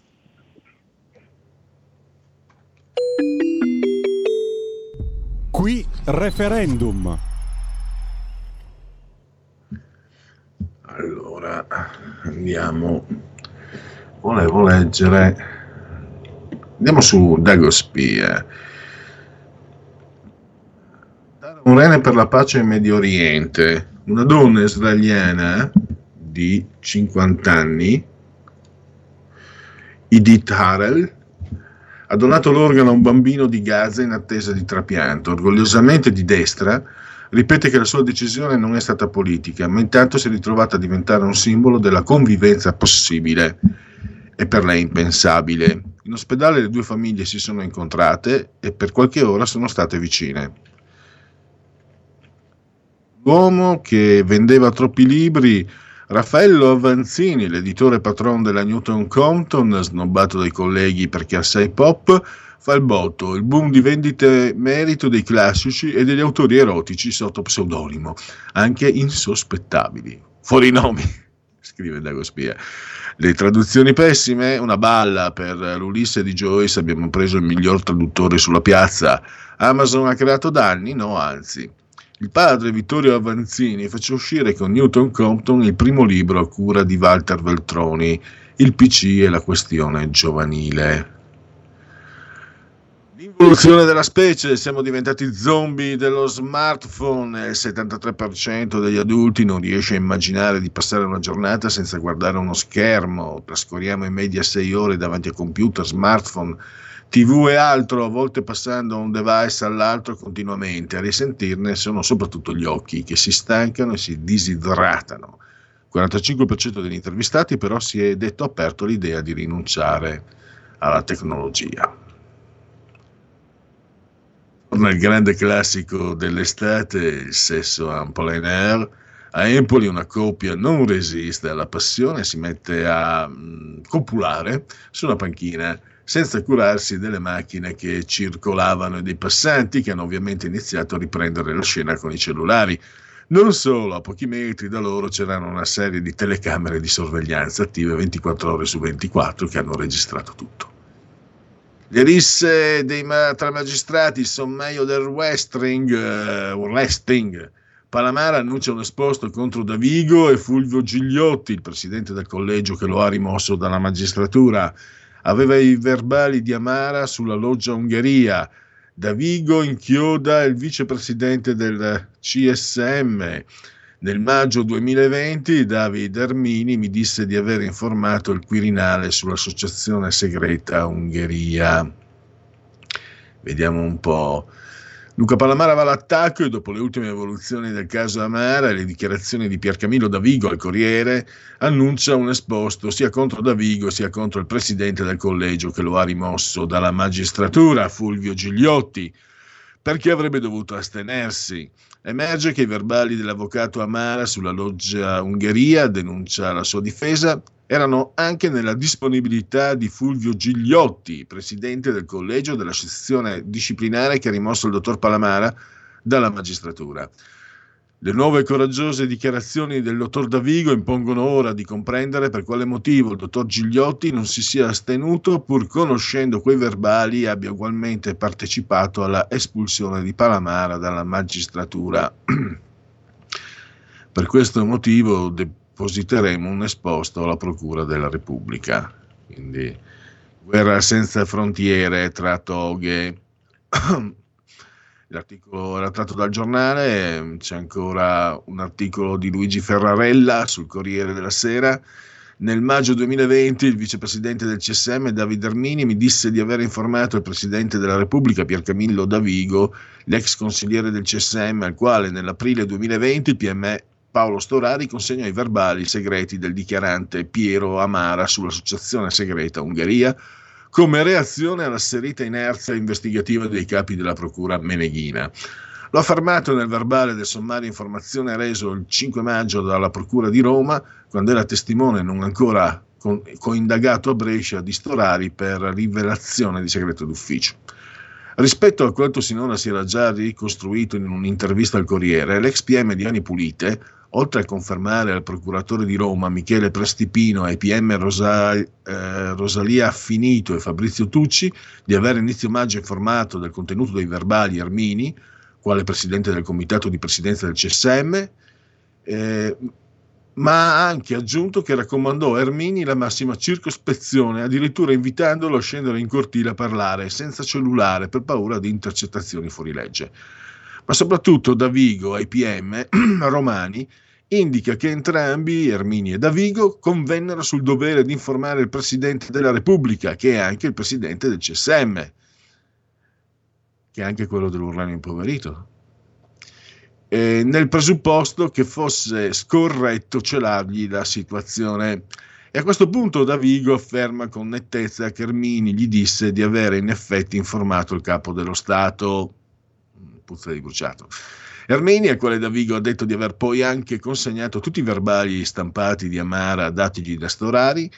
Qui referendum.
Allora, andiamo. Volevo leggere. Andiamo su Dagospia. Un rene per la pace in Medio Oriente. Una donna israeliana di 50 anni, Edith Harel, ha donato l'organo a un bambino di Gaza in attesa di trapianto. Orgogliosamente di destra, ripete che la sua decisione non è stata politica, ma intanto si è ritrovata a diventare un simbolo della convivenza possibile e per lei impensabile. In ospedale le due famiglie si sono incontrate e per qualche ora sono state vicine. L'uomo che vendeva troppi libri, Raffaello Avanzini, l'editore patron della Newton Compton, snobbato dai colleghi perché assai pop, fa il botto, il boom di vendite merito dei classici e degli autori erotici sotto pseudonimo, anche insospettabili. Fuori nomi, scrive Dago Spia. Le traduzioni pessime, una balla per l'Ulisse di Joyce, abbiamo preso il miglior traduttore sulla piazza. Amazon ha creato danni? No, anzi. Il padre Vittorio Avanzini fece uscire con Newton Compton il primo libro a cura di Walter Veltroni, Il PC e la questione giovanile. L'involuzione della specie, siamo diventati zombie dello smartphone, il 73% degli adulti non riesce a immaginare di passare una giornata senza guardare uno schermo, trascorriamo in media 6 ore davanti a computer, smartphone, tv e altro, a volte passando da un device all'altro continuamente, a risentirne sono soprattutto gli occhi che si stancano e si disidratano. Il 45% degli intervistati però si è detto aperto l'idea di rinunciare alla tecnologia torna il grande classico dell'estate, il sesso en plein air. A Empoli una coppia non resiste alla passione si mette a mh, copulare su una panchina senza curarsi delle macchine che circolavano e dei passanti che hanno ovviamente iniziato a riprendere la scena con i cellulari. Non solo, a pochi metri da loro c'erano una serie di telecamere di sorveglianza attive 24 ore su 24 che hanno registrato tutto. Le risse dei, tra magistrati sono meglio del wrestling, uh, wrestling. Palamara annuncia un esposto contro Davigo e Fulvio Gigliotti, il presidente del collegio che lo ha rimosso dalla magistratura. Aveva i verbali di Amara sulla loggia Ungheria. Davigo inchioda il vicepresidente del CSM. Nel maggio 2020 David Ermini mi disse di aver informato il Quirinale sull'associazione segreta Ungheria. Vediamo un po'. Luca Palamara va all'attacco e dopo le ultime evoluzioni del caso Amara e le dichiarazioni di Piercamillo Davigo al Corriere, annuncia un esposto sia contro Davigo sia contro il presidente del collegio che lo ha rimosso dalla magistratura, Fulvio Gigliotti, perché avrebbe dovuto astenersi. Emerge che i verbali dell'avvocato Amara sulla loggia Ungheria, denuncia la sua difesa, erano anche nella disponibilità di Fulvio Gigliotti, presidente del collegio della sezione disciplinare che ha rimosso il dottor Palamara dalla magistratura. Le nuove e coraggiose dichiarazioni del dottor Davigo impongono ora di comprendere per quale motivo il dottor Gigliotti non si sia astenuto pur conoscendo quei verbali e abbia ugualmente partecipato alla espulsione di Palamara dalla magistratura. per questo motivo de- depositeremo un esposto alla Procura della Repubblica. Quindi guerra senza frontiere tra toghe. L'articolo era tratto dal giornale, c'è ancora un articolo di Luigi Ferrarella sul Corriere della Sera. Nel maggio 2020 il vicepresidente del CSM Davide Armini mi disse di aver informato il presidente della Repubblica Piercamillo Davigo, l'ex consigliere del CSM, al quale nell'aprile 2020 il PM Paolo Storari consegnò i verbali segreti del dichiarante Piero Amara sull'associazione segreta Ungheria come reazione all'asserita inerzia investigativa dei capi della procura Meneghina. L'ho affermato nel verbale del sommario informazione reso il 5 maggio dalla Procura di Roma, quando era testimone non ancora coindagato a Brescia di Storari per rivelazione di segreto d'ufficio. Rispetto a quanto sinora si era già ricostruito in un'intervista al Corriere, l'ex PM di Ani Pulite, oltre a confermare al procuratore di Roma Michele Prestipino e PM Rosa, eh, Rosalia Affinito e Fabrizio Tucci di aver inizio maggio informato del contenuto dei verbali Armini, quale presidente del comitato di presidenza del CSM, eh, ma ha anche aggiunto che raccomandò a Ermini la massima circospezione, addirittura invitandolo a scendere in cortile a parlare senza cellulare per paura di intercettazioni fuori legge. Ma soprattutto Davigo ai PM romani indica che entrambi, Ermini e Davigo, convennero sul dovere di informare il Presidente della Repubblica, che è anche il Presidente del CSM, che è anche quello dell'uranio impoverito, eh, nel presupposto che fosse scorretto celargli la situazione. E a questo punto Davigo afferma con nettezza che Ermini gli disse di avere in effetti informato il capo dello Stato, puzza di bruciato. Ermini, al quale Davigo ha detto di aver poi anche consegnato tutti i verbali stampati di Amara datigli da Storari,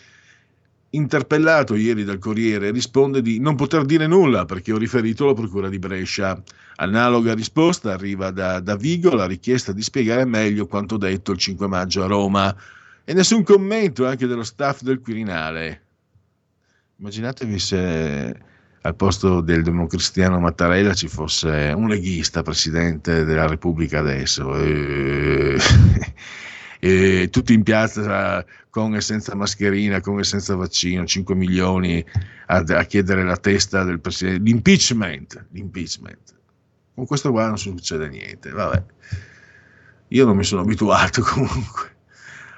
interpellato ieri dal Corriere, risponde di non poter dire nulla perché ho riferito alla Procura di Brescia. Analoga risposta arriva da Davigo la richiesta di spiegare meglio quanto detto il 5 maggio a Roma e nessun commento anche dello staff del Quirinale. Immaginatevi se al posto del democristiano Mattarella ci fosse un leghista presidente della Repubblica adesso. E... e tutti in piazza con e senza mascherina, con e senza vaccino, 5 milioni a, a chiedere la testa del presidente, l'impeachment, l'impeachment. Con questo qua non succede niente, vabbè. Io non mi sono abituato comunque.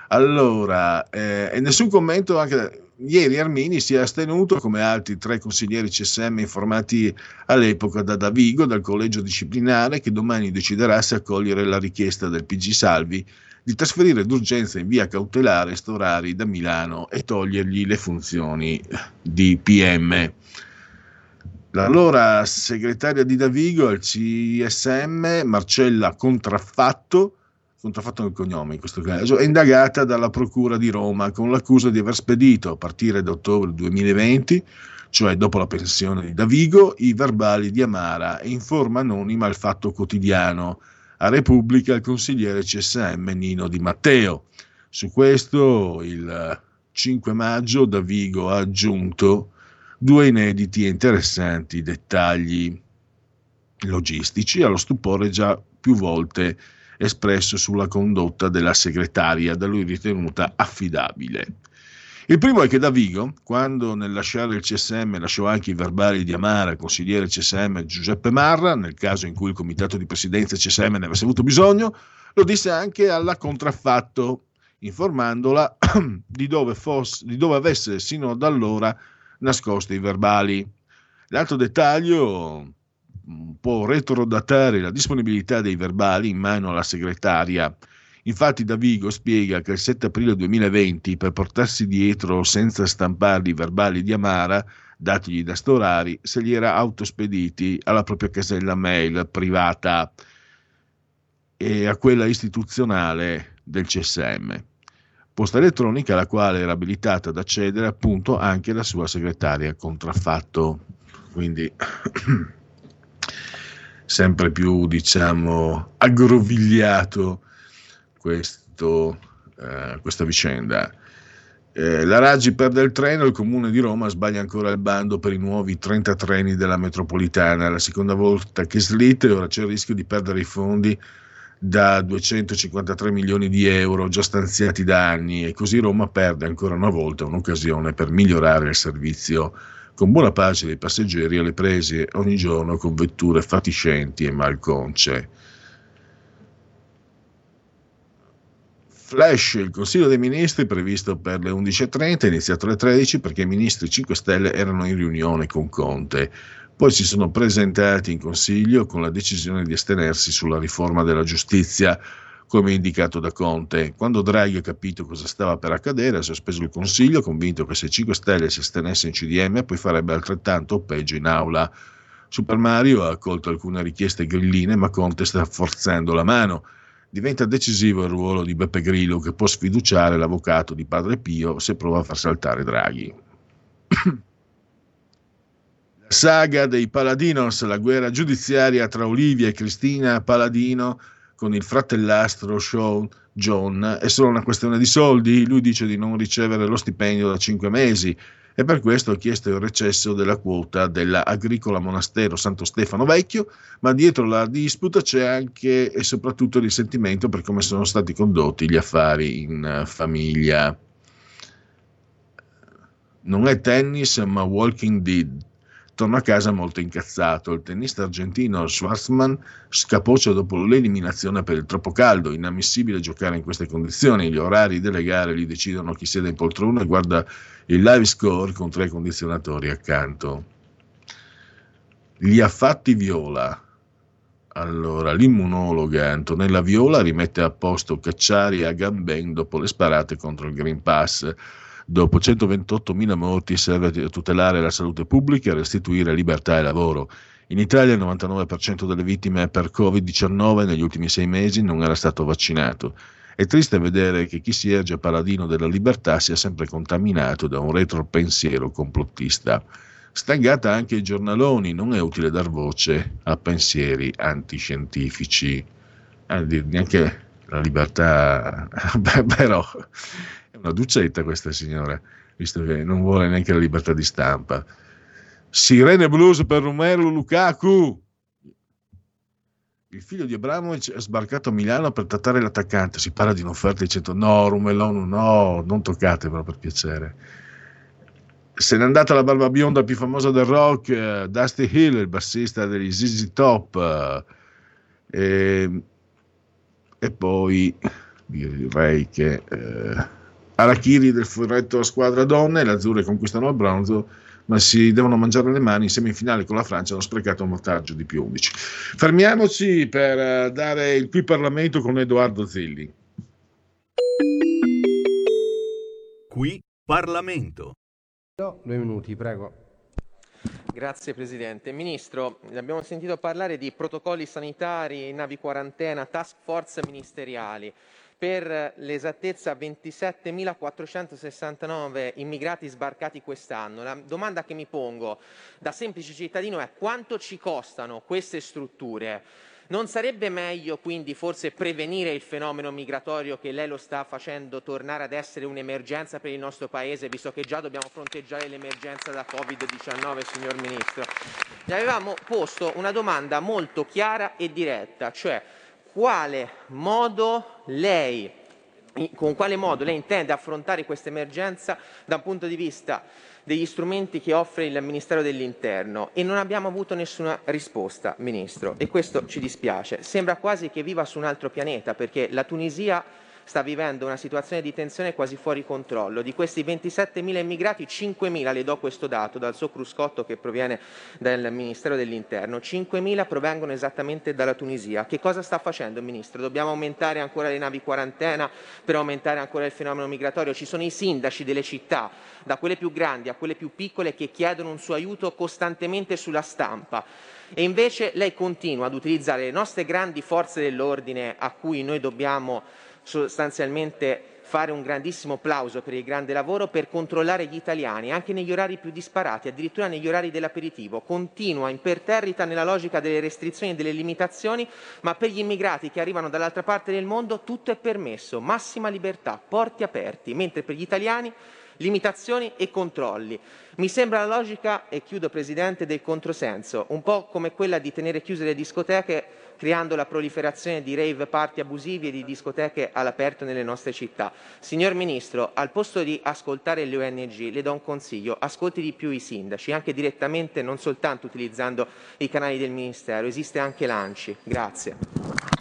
Allora, eh, e nessun commento anche ieri Armini si è astenuto come altri tre consiglieri CSM informati all'epoca da Davigo dal collegio disciplinare che domani deciderà se accogliere la richiesta del PG Salvi di trasferire d'urgenza in via cautelare Storari da Milano e togliergli le funzioni di PM. L'allora segretaria di Davigo al CSM, Marcella Contraffatto, contraffatto nel cognome in questo caso, è indagata dalla Procura di Roma con l'accusa di aver spedito a partire da ottobre 2020, cioè dopo la pensione di Davigo, i verbali di Amara in forma anonima al Fatto Quotidiano, a Repubblica il consigliere CSM Nino Di Matteo. Su questo il 5 maggio Davigo ha aggiunto due inediti e interessanti dettagli logistici allo stupore già più volte espresso sulla condotta della segretaria da lui ritenuta affidabile. Il primo è che Davigo, quando nel lasciare il CSM lasciò anche i verbali di Amara consigliere CSM Giuseppe Marra, nel caso in cui il comitato di presidenza CSM ne avesse avuto bisogno, lo disse anche alla contraffatto, informandola di dove, fosse, di dove avesse sino ad allora nascosto i verbali. L'altro dettaglio può retrodatare la disponibilità dei verbali in mano alla segretaria. Infatti Davigo spiega che il 7 aprile 2020, per portarsi dietro senza stamparli i verbali di Amara, datigli da Storari, se li era autospediti alla propria casella mail privata e a quella istituzionale del CSM. Posta elettronica alla quale era abilitata ad accedere appunto anche la sua segretaria contraffatto. Quindi sempre più, diciamo, aggrovigliato questo, eh, questa vicenda. Eh, la Raggi perde il treno, il comune di Roma sbaglia ancora il bando per i nuovi 30 treni della metropolitana, la seconda volta che slitta e ora c'è il rischio di perdere i fondi da 253 milioni di euro già stanziati da anni e così Roma perde ancora una volta un'occasione per migliorare il servizio con buona pace dei passeggeri alle prese ogni giorno con vetture fatiscenti e malconce. Flash, il Consiglio dei Ministri previsto per le 11.30 è iniziato alle 13 perché i ministri 5 Stelle erano in riunione con Conte. Poi si sono presentati in Consiglio con la decisione di astenersi sulla riforma della giustizia, come indicato da Conte. Quando Draghi ha capito cosa stava per accadere, ha sospeso il Consiglio, convinto che se 5 Stelle si astenesse in CDM poi farebbe altrettanto o peggio in aula. Super Mario ha accolto alcune richieste grilline, ma Conte sta forzando la mano diventa decisivo il ruolo di Beppe Grillo che può sfiduciare l'avvocato di Padre Pio se prova a far saltare Draghi. la saga dei Paladinos, la guerra giudiziaria tra Olivia e Cristina Paladino con il fratellastro Sean John è solo una questione di soldi. Lui dice di non ricevere lo stipendio da cinque mesi e per questo ha chiesto il recesso della quota della Agricola Monastero Santo Stefano Vecchio, ma dietro la disputa c'è anche e soprattutto il risentimento per come sono stati condotti gli affari in famiglia. Non è tennis, ma walking dead. Torna a casa molto incazzato. Il tennista argentino Schwarzman scapoccia dopo l'eliminazione per il troppo caldo. Inammissibile giocare in queste condizioni. Gli orari delle gare li decidono chi siede in poltrona e guarda il live score con tre condizionatori accanto. Li ha fatti viola. Allora, l'immunologa Antonella Viola rimette a posto Cacciari a Gamben dopo le sparate contro il Green Pass. Dopo 128.000 morti serve a tutelare la salute pubblica e restituire libertà e lavoro. In Italia il 99% delle vittime per Covid-19 negli ultimi sei mesi non era stato vaccinato. È triste vedere che chi si erge paladino della libertà sia sempre contaminato da un retropensiero complottista. Stangata anche i giornaloni, non è utile dar voce a pensieri antiscientifici. Ah, neanche la libertà, però una ducetta questa signora, visto che non vuole neanche la libertà di stampa. Sirene blues per Romero Lukaku. Il figlio di Abramovic è sbarcato a Milano per trattare l'attaccante. Si parla di un'offerta dicendo no, Rumelano, no, non toccatevelo per piacere. Se n'è andata la barba bionda più famosa del rock, eh, Dusty Hill, il bassista degli ZZ Top. Eh, e, e, poi direi che eh, Arachiri del furetto a squadra donne, le azzurre conquistano il bronzo ma si devono mangiare le mani in semifinale con la Francia hanno sprecato un vantaggio di più 11. Fermiamoci per eh, dare il qui Parlamento con Edoardo Zilli.
Qui Parlamento.
Due minuti, prego.
Grazie Presidente. Ministro, abbiamo sentito parlare di protocolli sanitari, navi quarantena, task force ministeriali per l'esattezza 27.469 immigrati sbarcati quest'anno. La domanda che mi pongo da semplice cittadino è quanto ci costano queste strutture? Non sarebbe meglio quindi forse prevenire il fenomeno migratorio che lei lo sta facendo tornare ad essere un'emergenza per il nostro Paese, visto che già dobbiamo fronteggiare l'emergenza da Covid-19, signor Ministro? Le avevamo posto una domanda molto chiara e diretta, cioè quale modo lei, con quale modo lei intende affrontare questa emergenza da un punto di vista degli strumenti che offre il Ministero dell'Interno e non abbiamo avuto nessuna risposta, Ministro, e questo ci dispiace. Sembra quasi che viva su un altro pianeta perché la Tunisia sta vivendo una situazione di tensione quasi fuori controllo. Di questi 27.000 immigrati, 5.000, le do questo dato dal suo cruscotto che proviene dal Ministero dell'Interno, 5.000 provengono esattamente dalla Tunisia. Che cosa sta facendo il Ministro? Dobbiamo aumentare ancora le navi quarantena per aumentare ancora il fenomeno migratorio? Ci sono i sindaci delle città, da quelle più grandi a quelle più piccole, che chiedono un suo aiuto costantemente sulla stampa. E invece lei continua ad utilizzare le nostre grandi forze dell'ordine a cui noi dobbiamo sostanzialmente fare un grandissimo plauso per il grande lavoro per controllare gli italiani anche negli orari più disparati, addirittura negli orari dell'aperitivo. Continua imperterrita nella logica delle restrizioni e delle limitazioni, ma per gli immigrati che arrivano dall'altra parte del mondo tutto è permesso, massima libertà, porti aperti, mentre per gli italiani limitazioni e controlli. Mi sembra la logica, e chiudo Presidente, del controsenso, un po' come quella di tenere chiuse le discoteche creando la proliferazione di rave party abusivi e di discoteche all'aperto nelle nostre città. Signor Ministro, al posto di ascoltare le ONG, le do un consiglio, ascolti di più i sindaci, anche direttamente, non soltanto utilizzando i canali del Ministero, esiste anche l'ANCI. Grazie.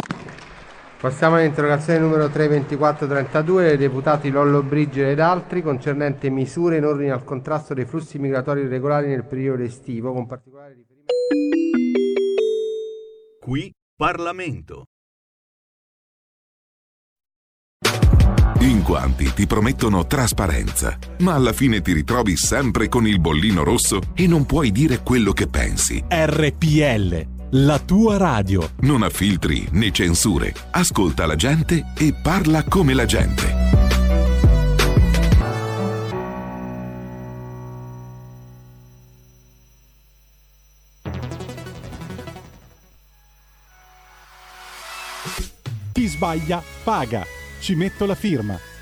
Passiamo all'interrogazione numero 32432 dei deputati Lollo Brigida ed altri concernente misure in ordine al contrasto dei flussi migratori irregolari nel periodo estivo, con particolare riferimento...
Qui Parlamento.
In quanti ti promettono trasparenza, ma alla fine ti ritrovi sempre con il bollino rosso e non puoi dire quello che pensi.
RPL, la tua radio.
Non ha filtri né censure. Ascolta la gente e parla come la gente.
Chi sbaglia paga. Ci metto la firma.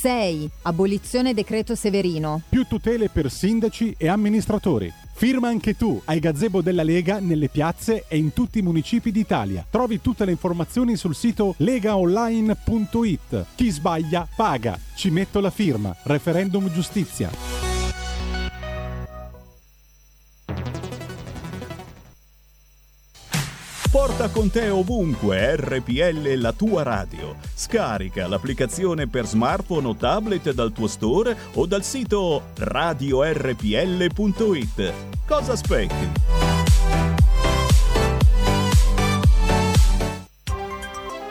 6. Abolizione decreto Severino.
Più tutele per sindaci e amministratori. Firma anche tu ai gazebo della Lega nelle piazze e in tutti i municipi d'Italia. Trovi tutte le informazioni sul sito legaonline.it. Chi sbaglia paga. Ci metto la firma. Referendum giustizia.
Porta con te ovunque RPL la tua radio. Scarica l'applicazione per smartphone o tablet dal tuo store o dal sito radiorpl.it. Cosa aspetti?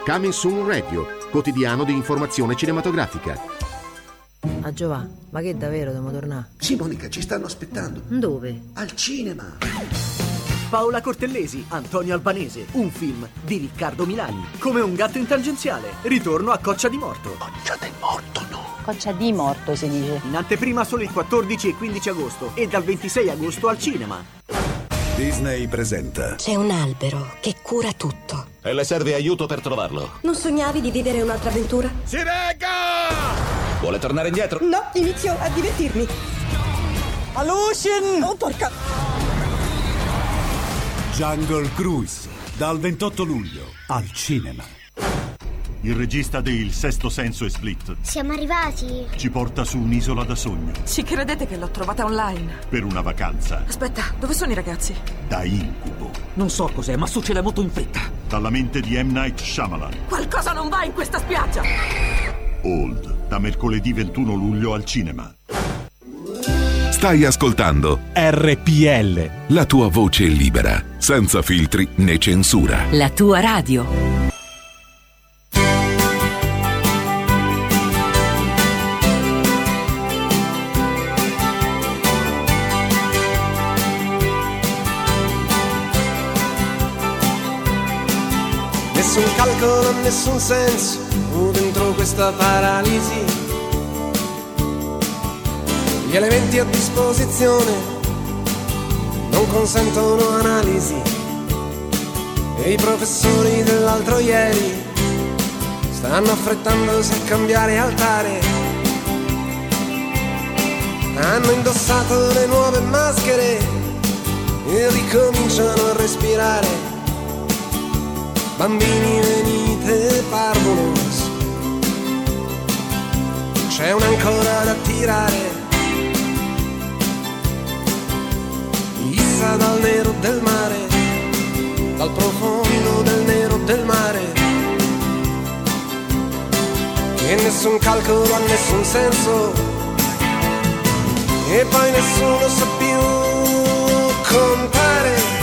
Coming Soon Radio, quotidiano di informazione cinematografica.
Ah Giovanni, ma che davvero dobbiamo tornare?
Sì, Monica, ci stanno aspettando.
Dove?
Al cinema.
Paola Cortellesi, Antonio Albanese, un film di Riccardo Milani. Come un gatto in tangenziale, ritorno a Coccia di Morto.
Coccia del Morto, no.
Coccia di morto si dice.
In anteprima solo il 14 e 15 agosto e dal 26 agosto al cinema.
Disney presenta.
C'è un albero che cura tutto.
E le serve aiuto per trovarlo.
Non sognavi di vivere un'altra avventura?
Si regga! Vuole tornare indietro?
No, inizio a divertirmi.
Alucin!
Oh, porca!
Jungle Cruise, dal 28 luglio al cinema. Il regista di Il Sesto Senso e Split
Siamo arrivati.
ci porta su un'isola da sogno
Ci credete che l'ho trovata online?
per una vacanza
Aspetta, dove sono i ragazzi?
da incubo.
Non so cos'è, ma succede molto in fretta.
Dalla mente di M. Night Shyamalan.
Qualcosa non va in questa spiaggia!
Old, da mercoledì 21 luglio al cinema.
Stai ascoltando
RPL.
la tua voce libera, senza filtri né censura.
La tua radio.
Nessun calcolo, nessun senso dentro questa paralisi. Gli elementi a disposizione non consentono analisi. E i professori dell'altro ieri stanno affrettandosi a cambiare altare. Hanno indossato le nuove maschere e ricominciano a respirare. Bambini venite parvolos C'è un'ancora da tirare dal nero del mare, dal profondo del nero del mare. E nessun calcolo ha nessun senso, e poi nessuno sa più contare.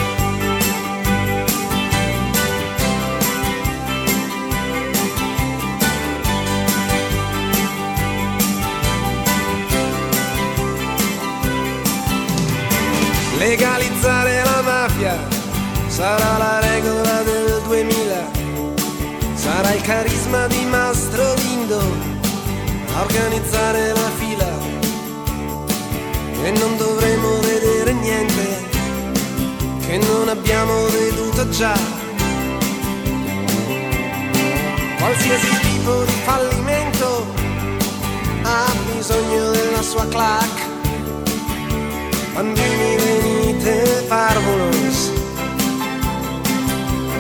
legali organizzare la fila. E non dovremo vedere niente che non abbiamo veduto già. Qualsiasi tipo di fallimento ha bisogno della sua clac. Bambini venite parvolos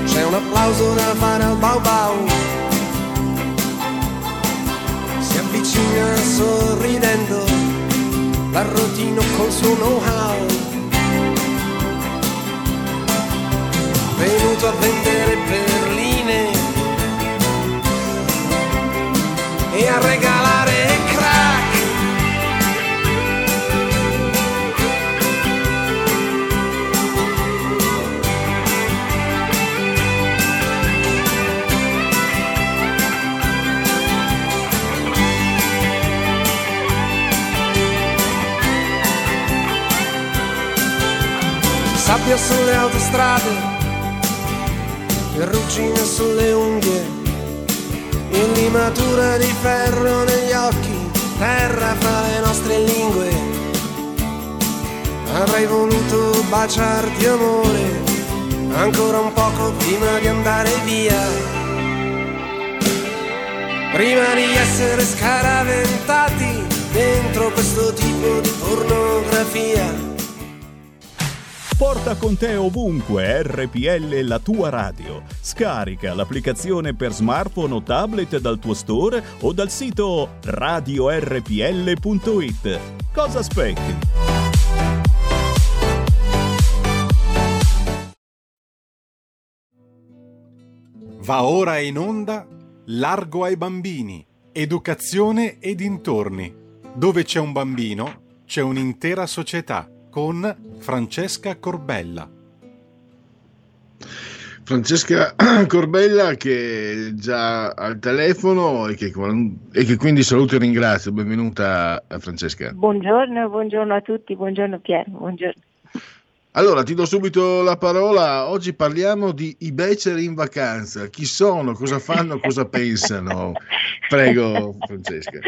C'è un applauso da fare al bau bau avvicina sorridendo L'arrotino col suo know-how. Venuto a vendere perline E a regalare sabbia sulle autostrade ruggine sulle unghie e limatura di ferro negli occhi terra fra le nostre lingue. Avrei voluto baciarti amore ancora un poco prima di andare via. Prima di essere scaraventati dentro questo tipo di pornografia
Porta con te ovunque RPL la tua radio. Scarica l'applicazione per smartphone o tablet dal tuo store o dal sito radiorpl.it. Cosa aspetti?
Va ora in onda Largo ai bambini, educazione e dintorni. Dove c'è un bambino, c'è un'intera società con Francesca Corbella.
Francesca Corbella che è già al telefono e che, e che quindi saluto e ringrazio. Benvenuta Francesca.
Buongiorno, buongiorno a tutti, buongiorno Piero, buongiorno.
Allora, ti do subito la parola. Oggi parliamo di i beceri in vacanza. Chi sono, cosa fanno, cosa pensano? Prego, Francesca.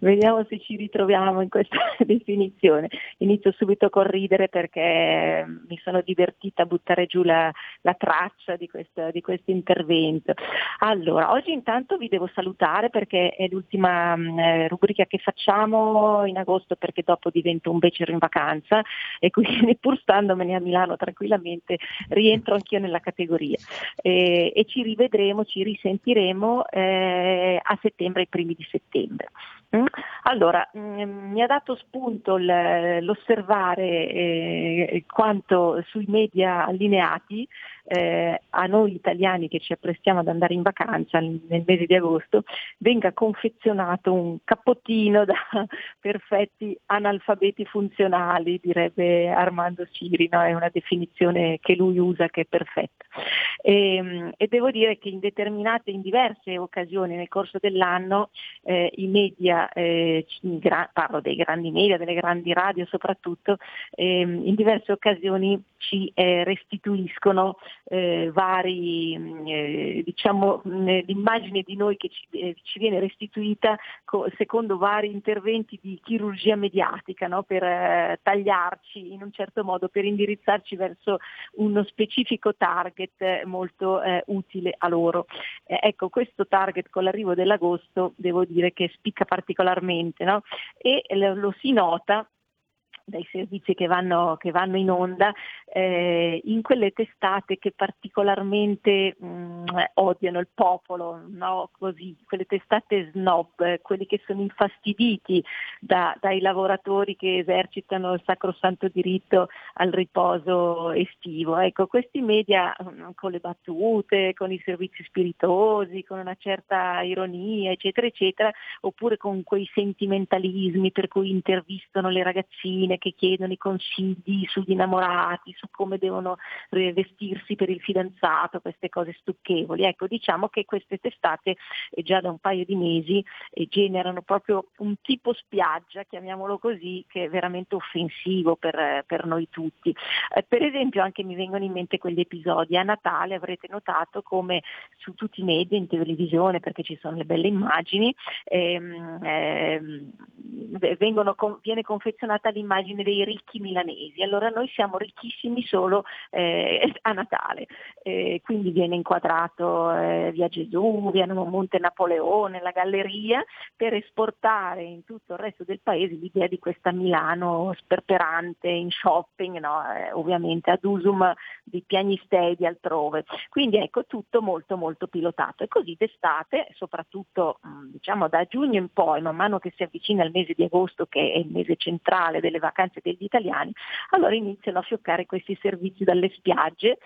Vediamo se ci ritroviamo in questa definizione. Inizio subito col ridere perché mi sono divertita a buttare giù la, la traccia di questo, di questo, intervento. Allora, oggi intanto vi devo salutare perché è l'ultima mh, rubrica che facciamo in agosto perché dopo divento un becero in vacanza e quindi pur standomene a Milano tranquillamente rientro anch'io nella categoria e, e ci rivedremo, ci risentiremo eh, a settembre, ai primi di settembre. Mm? Allora, mm, mi ha dato spunto l'osservare eh, quanto sui media allineati eh, a noi italiani che ci apprestiamo ad andare in vacanza nel mese di agosto venga confezionato un cappottino da perfetti analfabeti funzionali, direbbe Armando Siri, no? è una definizione che lui usa che è perfetta. E, e devo dire che in determinate, in diverse occasioni nel corso dell'anno eh, i media, eh, parlo dei grandi media, delle grandi radio soprattutto, ehm, in diverse occasioni ci eh, restituiscono eh, vari, eh, diciamo, l'immagine di noi che ci, eh, ci viene restituita co- secondo vari interventi di chirurgia mediatica no? per eh, tagliarci in un certo modo, per indirizzarci verso uno specifico target molto eh, utile a loro. Eh, ecco, questo target con l'arrivo dell'agosto devo dire che spicca particolarmente no? e lo si nota dai servizi che vanno, che vanno in onda, eh, in quelle testate che particolarmente mh, mm, odiano il popolo, no? Così, quelle testate snob, quelli che sono infastiditi da, dai lavoratori che esercitano il sacrosanto diritto al riposo estivo. Ecco, questi media mh, mm, con le battute, con i servizi spiritosi, con una certa ironia, eccetera, eccetera, oppure con quei sentimentalismi per cui intervistano le ragazzine che chiedono i consigli sugli innamorati, su come devono eh, vestirsi per il fidanzato, queste cose stucchevoli. Ecco, diciamo che queste testate eh, già da un paio di mesi eh, generano proprio un tipo spiaggia, chiamiamolo così, che è veramente offensivo per, per noi tutti. Eh, per esempio anche mi vengono in mente quegli episodi a Natale, avrete notato come su tutti i media, in televisione, perché ci sono le belle immagini, ehm, ehm, vengono, viene confezionata l'immagine dei ricchi milanesi. Allora noi siamo ricchissimi solo eh, a Natale, eh, quindi viene inquadrato eh, via Gesù, via Monte Napoleone, la galleria, per esportare in tutto il resto del paese l'idea di questa Milano sperperante in shopping, no? Eh, ovviamente ad usum di piagnistei altrove. Quindi ecco tutto molto molto pilotato e così d'estate, soprattutto diciamo da giugno in poi, man mano che si avvicina il mese di agosto che è il mese centrale delle vacanze degli italiani, allora iniziano a fioccare questi servizi dalle spiagge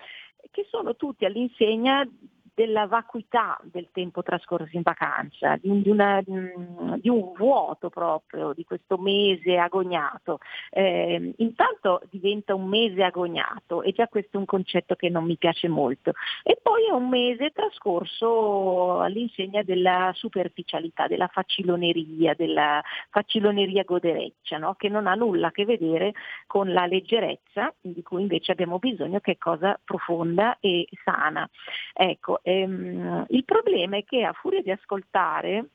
che sono tutti all'insegna della vacuità del tempo trascorso in vacanza, di un, di una, di un vuoto proprio di questo mese agognato. Eh, intanto diventa un mese agognato e già questo è un concetto che non mi piace molto. E poi è un mese trascorso all'insegna della superficialità, della faciloneria, della faciloneria godereccia, no? che non ha nulla a che vedere con la leggerezza di cui invece abbiamo bisogno che è cosa profonda e sana. Ecco, ehm, il problema è che a furia di ascoltare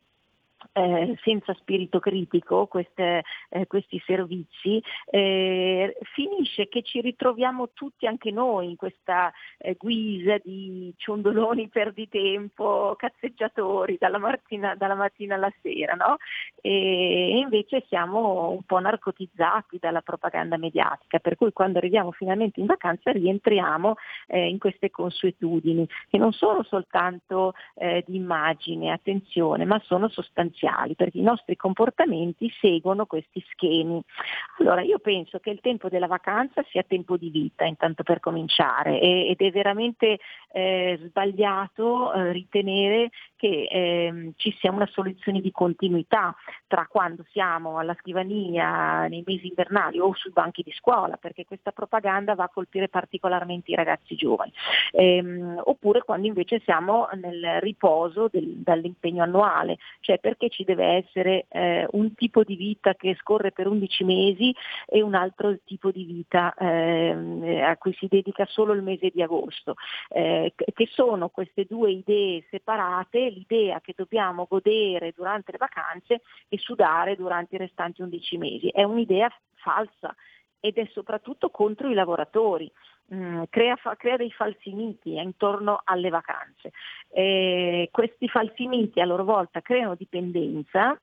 eh, senza spirito critico queste, eh, questi servizi, eh, finisce che ci ritroviamo tutti anche noi in questa eh, guisa di ciondoloni perditempo, cazzeggiatori dalla mattina, dalla mattina alla sera, no? e invece siamo un po' narcotizzati dalla propaganda mediatica, per cui quando arriviamo finalmente in vacanza rientriamo eh, in queste consuetudini, che non sono soltanto eh, di immagine, attenzione, ma sono sostanziali perché i nostri comportamenti seguono questi schemi. Allora io penso che il tempo della vacanza sia tempo di vita, intanto per cominciare, ed è veramente eh, sbagliato eh, ritenere che eh, ci sia una soluzione di continuità tra quando siamo alla scrivania nei mesi invernali o sui banchi di scuola, perché questa propaganda va a colpire particolarmente i ragazzi giovani, ehm, oppure quando invece siamo nel riposo del, dall'impegno annuale, cioè perché ci deve essere eh, un tipo di vita che scorre per 11 mesi e un altro tipo di vita eh, a cui si dedica solo il mese di agosto, eh, che sono queste due idee separate, l'idea che dobbiamo godere durante le vacanze e sudare durante i restanti 11 mesi. È un'idea falsa ed è soprattutto contro i lavoratori. Mm, crea, fa, crea, dei falsi miti intorno alle vacanze. Eh, questi falsi miti a loro volta creano dipendenza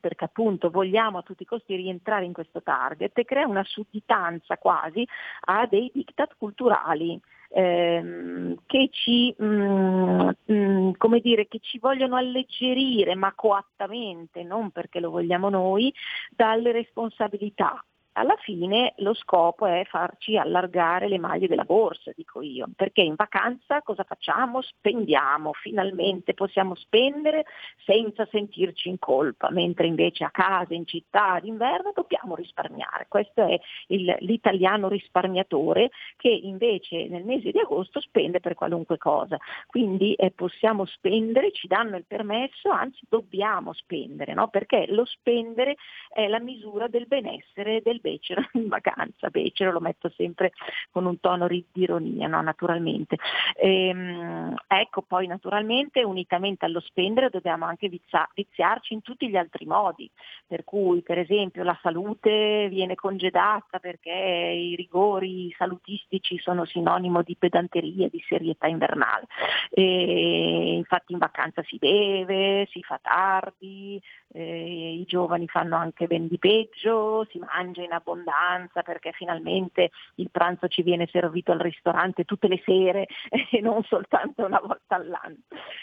perché appunto vogliamo a tutti i costi rientrare in questo target e crea una sudditanza quasi a dei diktat culturali. Ehm, che, ci, mm, mm, dire, che ci vogliono alleggerire, ma coattamente, non perché lo vogliamo noi, dalle responsabilità alla fine lo scopo è farci allargare le maglie della borsa, dico io, perché in vacanza cosa facciamo? Spendiamo, finalmente possiamo spendere senza sentirci in colpa, mentre invece a casa, in città, d'inverno dobbiamo risparmiare. Questo è il, l'italiano risparmiatore che invece nel mese di agosto spende per qualunque cosa. Quindi eh, possiamo spendere, ci danno il permesso, anzi dobbiamo spendere, no? perché lo spendere è la misura del benessere del becero in vacanza, becero lo metto sempre con un tono di ironia, no? naturalmente. Ehm, ecco, poi naturalmente unitamente allo spendere dobbiamo anche vizia- viziarci in tutti gli altri modi, per cui per esempio la salute viene congedata perché i rigori salutistici sono sinonimo di pedanteria, di serietà invernale. E infatti in vacanza si beve, si fa tardi, eh, i giovani fanno anche ben di peggio, si mangia in in abbondanza perché finalmente il pranzo ci viene servito al ristorante tutte le sere e non soltanto una volta all'anno.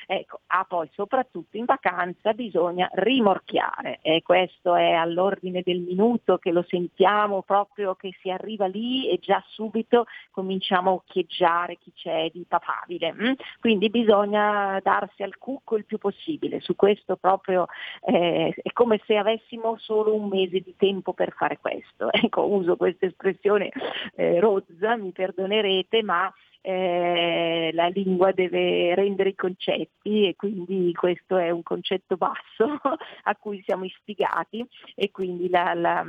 Ecco, ah, poi soprattutto in vacanza bisogna rimorchiare e questo è all'ordine del minuto che lo sentiamo proprio che si arriva lì e già subito cominciamo a occhieggiare chi c'è di papabile. Mm? Quindi bisogna darsi al cucco il più possibile, su questo proprio eh, è come se avessimo solo un mese di tempo per fare questo. Ecco, uso questa espressione eh, rozza, mi perdonerete, ma eh, la lingua deve rendere i concetti e quindi questo è un concetto basso a cui siamo istigati e quindi la, la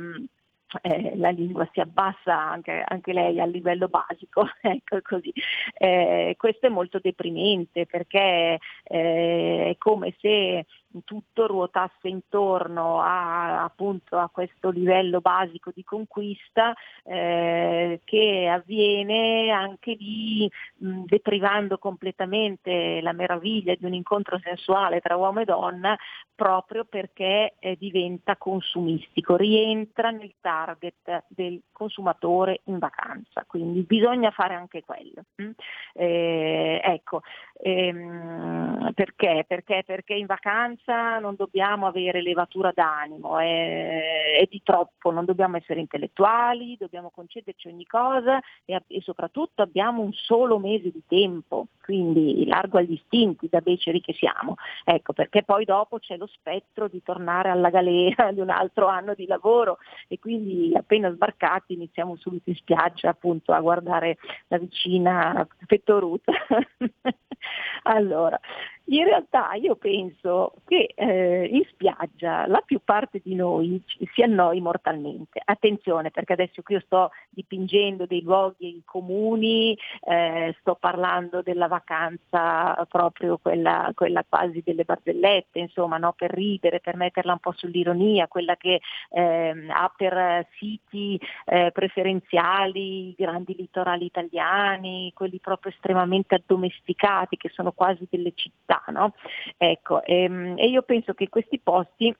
eh, la lingua si abbassa anche, anche, lei a livello basico, ecco così. Eh, questo è molto deprimente perché eh, è come se tutto ruotasse intorno a, appunto, a questo livello basico di conquista eh, che avviene anche lì deprivando completamente la meraviglia di un incontro sensuale tra uomo e donna proprio perché eh, diventa consumistico, rientra nel target del consumatore in vacanza, quindi bisogna fare anche quello. Mm? Eh, ecco, ehm, perché? perché? Perché in vacanza vacanza non dobbiamo avere levatura d'animo, è, è, di troppo, non dobbiamo essere intellettuali, dobbiamo concederci ogni cosa e, e, soprattutto abbiamo un solo mese di tempo, quindi largo agli istinti da beceri che siamo. Ecco, perché poi dopo c'è lo spettro di tornare alla galera di un altro anno di lavoro e quindi appena sbarcati iniziamo subito in spiaggia appunto a guardare la vicina pettoruta. allora, in realtà io penso che eh, in spiaggia la più parte di noi si annoi mortalmente. Attenzione perché adesso qui io sto dipingendo dei luoghi comuni, eh, sto parlando della vacanza proprio quella, quella quasi delle barzellette, insomma, no? per ridere, per metterla un po' sull'ironia, quella che eh, ha per siti eh, preferenziali i grandi litorali italiani, quelli proprio estremamente addomesticati che sono quasi delle città no? Ecco, ehm, e io penso che questi posti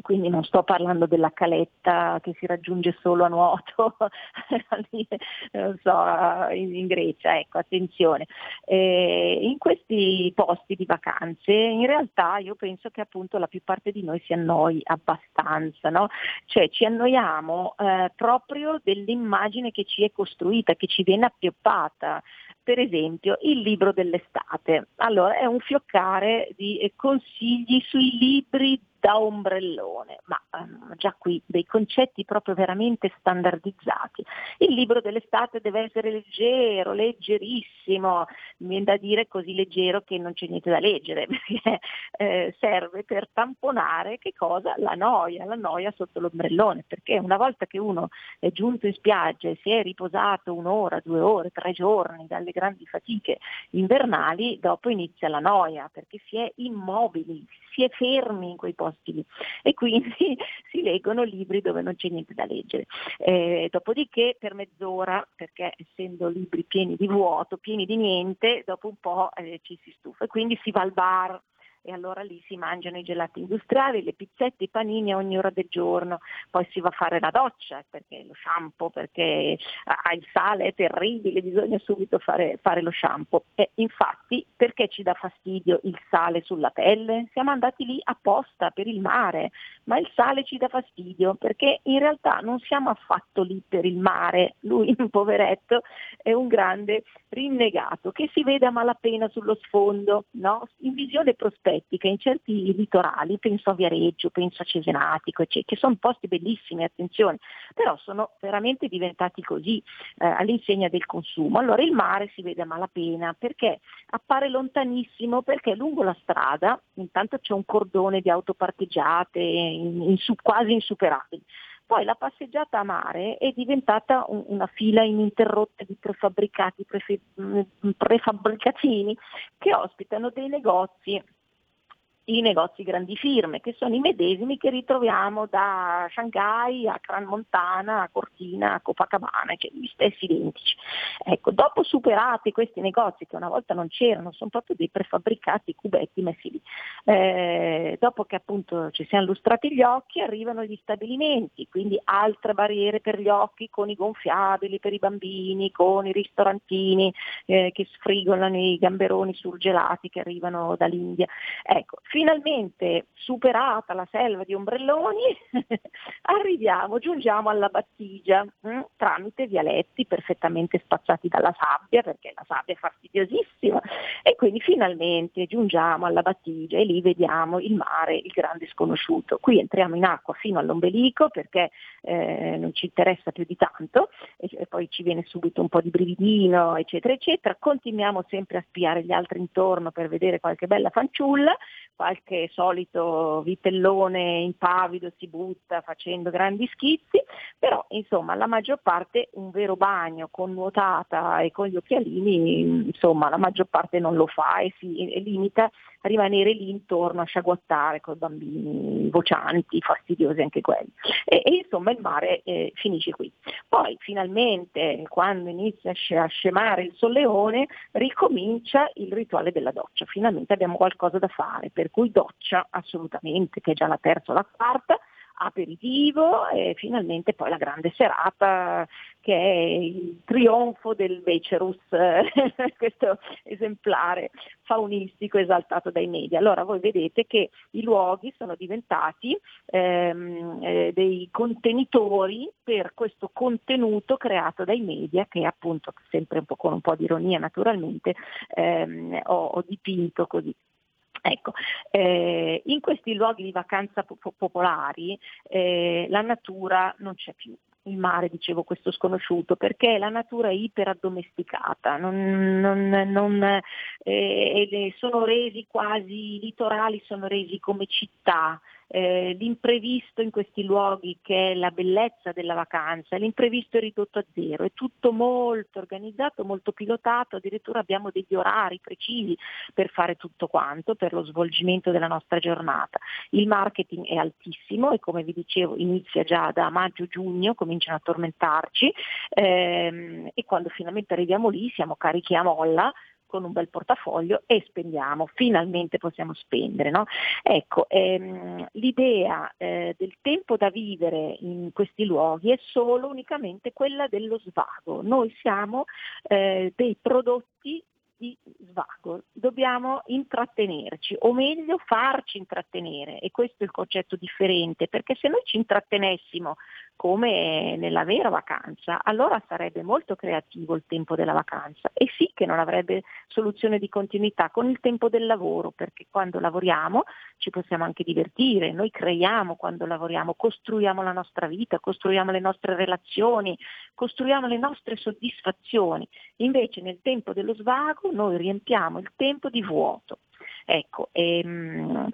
quindi non sto parlando della caletta che si raggiunge solo a nuoto non so, in Grecia, ecco, attenzione. Eh, in questi posti di vacanze in realtà io penso che appunto la più parte di noi si annoi abbastanza, no? cioè ci annoiamo eh, proprio dell'immagine che ci è costruita, che ci viene appioppata per esempio il libro dell'estate. Allora è un fioccare di eh, consigli sui libri da ombrellone, ma um, già qui dei concetti proprio veramente standardizzati. Il libro dell'estate deve essere leggero, leggerissimo, mi viene da dire così leggero che non c'è niente da leggere, perché eh, serve per tamponare che cosa? La noia, la noia sotto l'ombrellone, perché una volta che uno è giunto in spiaggia e si è riposato un'ora, due ore, tre giorni dalle grandi fatiche invernali, dopo inizia la noia, perché si è immobili, si è fermi in quei posti lì. E quindi si leggono libri dove non c'è niente da leggere. Eh, dopodiché per mezz'ora, perché essendo libri pieni di vuoto, pieni di niente, dopo un po' eh, ci si stufa. E quindi si va al bar e allora lì si mangiano i gelati industriali, le pizzette, i panini a ogni ora del giorno, poi si va a fare la doccia perché lo shampoo, perché ah, il sale è terribile, bisogna subito fare, fare lo shampoo. E infatti perché ci dà fastidio il sale sulla pelle? Siamo andati lì apposta per il mare, ma il sale ci dà fastidio perché in realtà non siamo affatto lì per il mare, lui, un poveretto, è un grande rinnegato che si vede a malapena sullo sfondo, no? in visione prospettiva che in certi litorali, penso a Viareggio, penso a Cesenatico, che sono posti bellissimi, attenzione, però sono veramente diventati così eh, all'insegna del consumo. Allora il mare si vede a malapena perché appare lontanissimo, perché lungo la strada intanto c'è un cordone di auto parcheggiate in, in, quasi insuperabili. Poi la passeggiata a mare è diventata un, una fila ininterrotta di prefabbricati, prefe, prefabbricatini che ospitano dei negozi i negozi grandi firme, che sono i medesimi che ritroviamo da Shanghai a Gran Montana, a Cortina, a Copacabana, cioè gli stessi identici. Ecco, dopo superati questi negozi che una volta non c'erano, sono proprio dei prefabbricati cubetti messi lì, eh, dopo che appunto ci siano lustrati gli occhi arrivano gli stabilimenti, quindi altre barriere per gli occhi con i gonfiabili per i bambini, con i ristorantini eh, che sfrigolano i gamberoni surgelati che arrivano dall'India. Ecco, finalmente superata la selva di ombrelloni, arriviamo, giungiamo alla battigia mh, mm, tramite vialetti perfettamente spazzati dalla sabbia, perché la sabbia è fastidiosissima, e quindi finalmente giungiamo alla battigia e lì vediamo il mare, il grande sconosciuto. Qui entriamo in acqua fino all'ombelico perché eh, non ci interessa più di tanto e, e poi ci viene subito un po' di brividino, eccetera, eccetera. Continuiamo sempre a spiare gli altri intorno per vedere qualche bella fanciulla, qualche solito vitellone impavido si butta facendo grandi schizzi, però insomma la maggior parte un vero bagno con nuotata e con gli occhialini, insomma la maggior parte non lo fa e si limita rimanere lì intorno a sciaguattare con i bambini vocianti, fastidiosi anche quelli. E, e insomma il mare eh, finisce qui. Poi finalmente quando inizia a scemare il solleone ricomincia il rituale della doccia, finalmente abbiamo qualcosa da fare, per cui doccia assolutamente, che è già la terza o la quarta, aperitivo e finalmente poi la grande serata che è il trionfo del Becerus, questo esemplare faunistico esaltato dai media. Allora voi vedete che i luoghi sono diventati ehm, eh, dei contenitori per questo contenuto creato dai media che appunto, sempre un con un po' di ironia naturalmente, ehm, ho, ho dipinto così. Ecco, eh, in questi luoghi di vacanza po- popolari eh, la natura non c'è più, il mare, dicevo questo sconosciuto, perché la natura è iperaddomesticata, non, non, non, eh, sono resi quasi, i litorali sono resi come città, eh, l'imprevisto in questi luoghi che è la bellezza della vacanza, l'imprevisto è ridotto a zero, è tutto molto organizzato, molto pilotato, addirittura abbiamo degli orari precisi per fare tutto quanto, per lo svolgimento della nostra giornata. Il marketing è altissimo e come vi dicevo inizia già da maggio-giugno, cominciano a tormentarci ehm, e quando finalmente arriviamo lì siamo carichi a molla con un bel portafoglio e spendiamo, finalmente possiamo spendere. No? Ecco, ehm, l'idea eh, del tempo da vivere in questi luoghi è solo unicamente quella dello svago. Noi siamo eh, dei prodotti di svago, dobbiamo intrattenerci o meglio farci intrattenere e questo è il concetto differente perché se noi ci intrattenessimo come nella vera vacanza, allora sarebbe molto creativo il tempo della vacanza e sì che non avrebbe soluzione di continuità con il tempo del lavoro, perché quando lavoriamo ci possiamo anche divertire, noi creiamo quando lavoriamo, costruiamo la nostra vita, costruiamo le nostre relazioni, costruiamo le nostre soddisfazioni. Invece nel tempo dello svago noi riempiamo il tempo di vuoto. Ecco, ehm,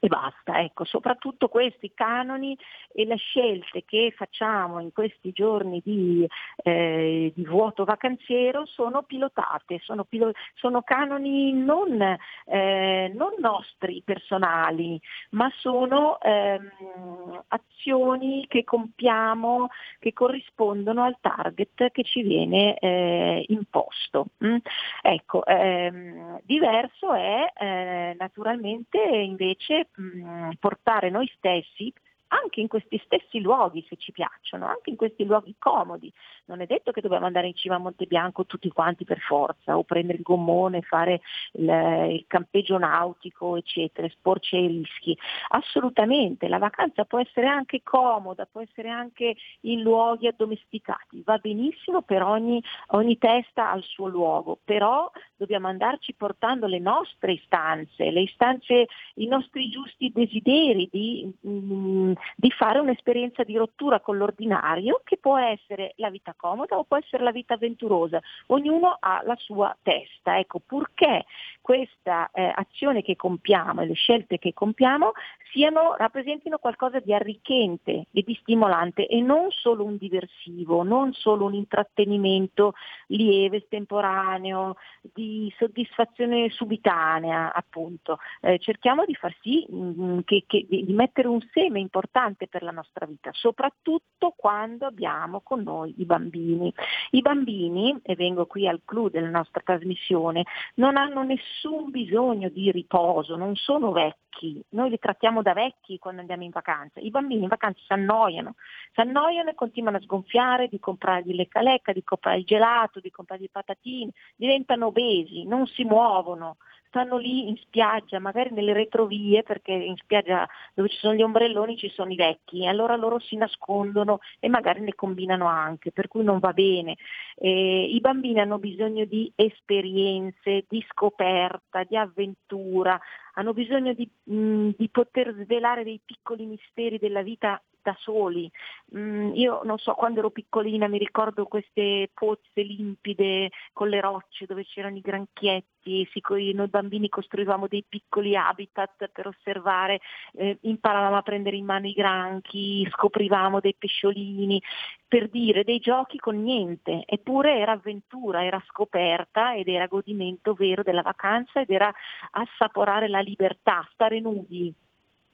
e basta. Ecco, soprattutto questi canoni e le scelte che facciamo in questi giorni di, eh, di vuoto vacanziero sono pilotate, sono, pilo- sono canoni non, eh, non, nostri personali, ma sono ehm, azioni che compiamo che corrispondono al target che ci viene eh, imposto. Mm? Ecco, ehm, diverso è eh, naturalmente invece mh, portare noi stessi anche in questi stessi luoghi se ci piacciono, anche in questi luoghi comodi. Non è detto che dobbiamo andare in cima a Monte Bianco tutti quanti per forza, o prendere il gommone, fare il, il campeggio nautico, eccetera, esporci ai rischi. Assolutamente, la vacanza può essere anche comoda, può essere anche in luoghi addomesticati, va benissimo per ogni, ogni testa al suo luogo, però dobbiamo andarci portando le nostre istanze, le istanze, i nostri giusti desideri di mm, di fare un'esperienza di rottura con l'ordinario che può essere la vita comoda o può essere la vita avventurosa. Ognuno ha la sua testa. Ecco, purché questa eh, azione che compiamo e le scelte che compiamo siano, rappresentino qualcosa di arricchente e di stimolante e non solo un diversivo, non solo un intrattenimento lieve, estemporaneo, di soddisfazione subitanea, appunto. Eh, cerchiamo di far sì mh, mm, che, che, di mettere un seme importante per la nostra vita, soprattutto quando abbiamo con noi i bambini. I bambini, e vengo qui al clou della nostra trasmissione, non hanno nessun bisogno di riposo, non sono vecchi, noi li trattiamo da vecchi quando andiamo in vacanza, i bambini in vacanza si annoiano, si annoiano e continuano a sgonfiare di comprargli lecca lecca, di comprare il gelato, di comprargli i patatini, diventano obesi, non si muovono, stanno lì in spiaggia, magari nelle retrovie, perché in spiaggia dove ci sono gli ombrelloni ci sono i vecchi, e allora loro si nascondono e magari ne combinano anche, per cui non va bene. Eh, I bambini hanno bisogno di esperienze, di scoperta, di avventura, hanno bisogno di, mh, di poter svelare dei piccoli misteri della vita da soli. Mm, io non so, quando ero piccolina mi ricordo queste pozze limpide con le rocce dove c'erano i granchietti, noi bambini costruivamo dei piccoli habitat per osservare, eh, imparavamo a prendere in mano i granchi, scoprivamo dei pesciolini, per dire dei giochi con niente, eppure era avventura, era scoperta ed era godimento vero della vacanza ed era assaporare la libertà, stare nudi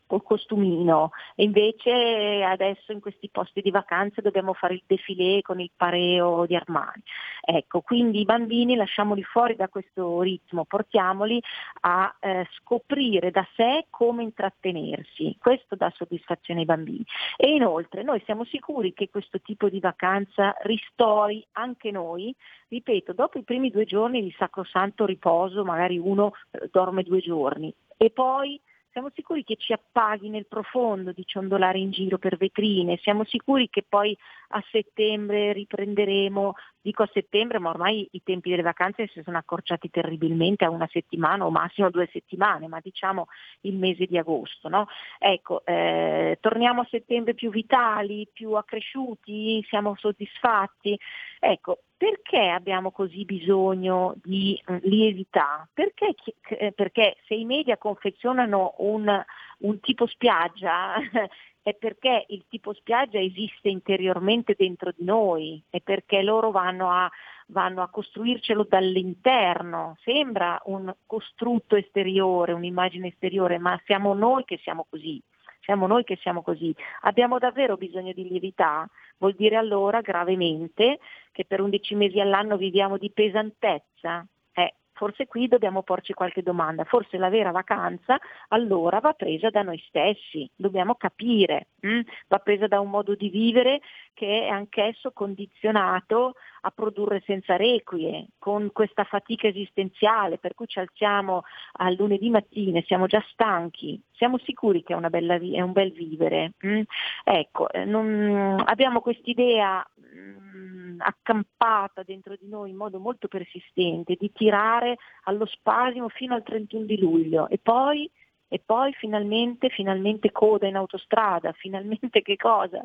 col costumino e invece adesso in questi posti di vacanza dobbiamo fare il defilé con il pareo di Armani. Ecco, quindi i bambini lasciamoli fuori da questo ritmo, portiamoli a eh, scoprire da sé come intrattenersi, questo dà soddisfazione ai bambini. E inoltre noi siamo sicuri che questo tipo di vacanza ristori anche noi, ripeto, dopo i primi due giorni di sacrosanto riposo, magari uno eh, dorme due giorni e poi siamo sicuri che ci appaghi nel profondo di ciondolare in giro per vetrine, siamo sicuri che poi a settembre riprenderemo, dico a settembre, ma ormai i tempi delle vacanze si sono accorciati terribilmente a una settimana o massimo due settimane, ma diciamo il mese di agosto. No? Ecco, eh, torniamo a settembre più vitali, più accresciuti, siamo soddisfatti. Ecco, perché abbiamo così bisogno di mm, lievità? Perché, eh, perché, se i media confezionano un, un tipo spiaggia è perché il tipo spiaggia esiste interiormente dentro di noi, è perché loro vanno a, vanno a costruircelo dall'interno. Sembra un costrutto esteriore, un'immagine esteriore, ma siamo noi che siamo così siamo noi che siamo così. Abbiamo davvero bisogno di lievità? Vuol dire allora gravemente che per 11 mesi all'anno viviamo di pesantezza? Eh, forse qui dobbiamo porci qualche domanda, forse la vera vacanza allora va presa da noi stessi, dobbiamo capire, hm? va presa da un modo di vivere che è anch'esso condizionato a produrre senza requie, con questa fatica esistenziale per cui ci alziamo al lunedì mattina e siamo già stanchi, siamo sicuri che è, bella, è un bel vivere. Mm? Ecco, eh, non, abbiamo quest'idea mm, accampata dentro di noi in modo molto persistente di tirare allo spasimo fino al 31 di luglio e poi e poi finalmente, finalmente coda in autostrada, finalmente che cosa?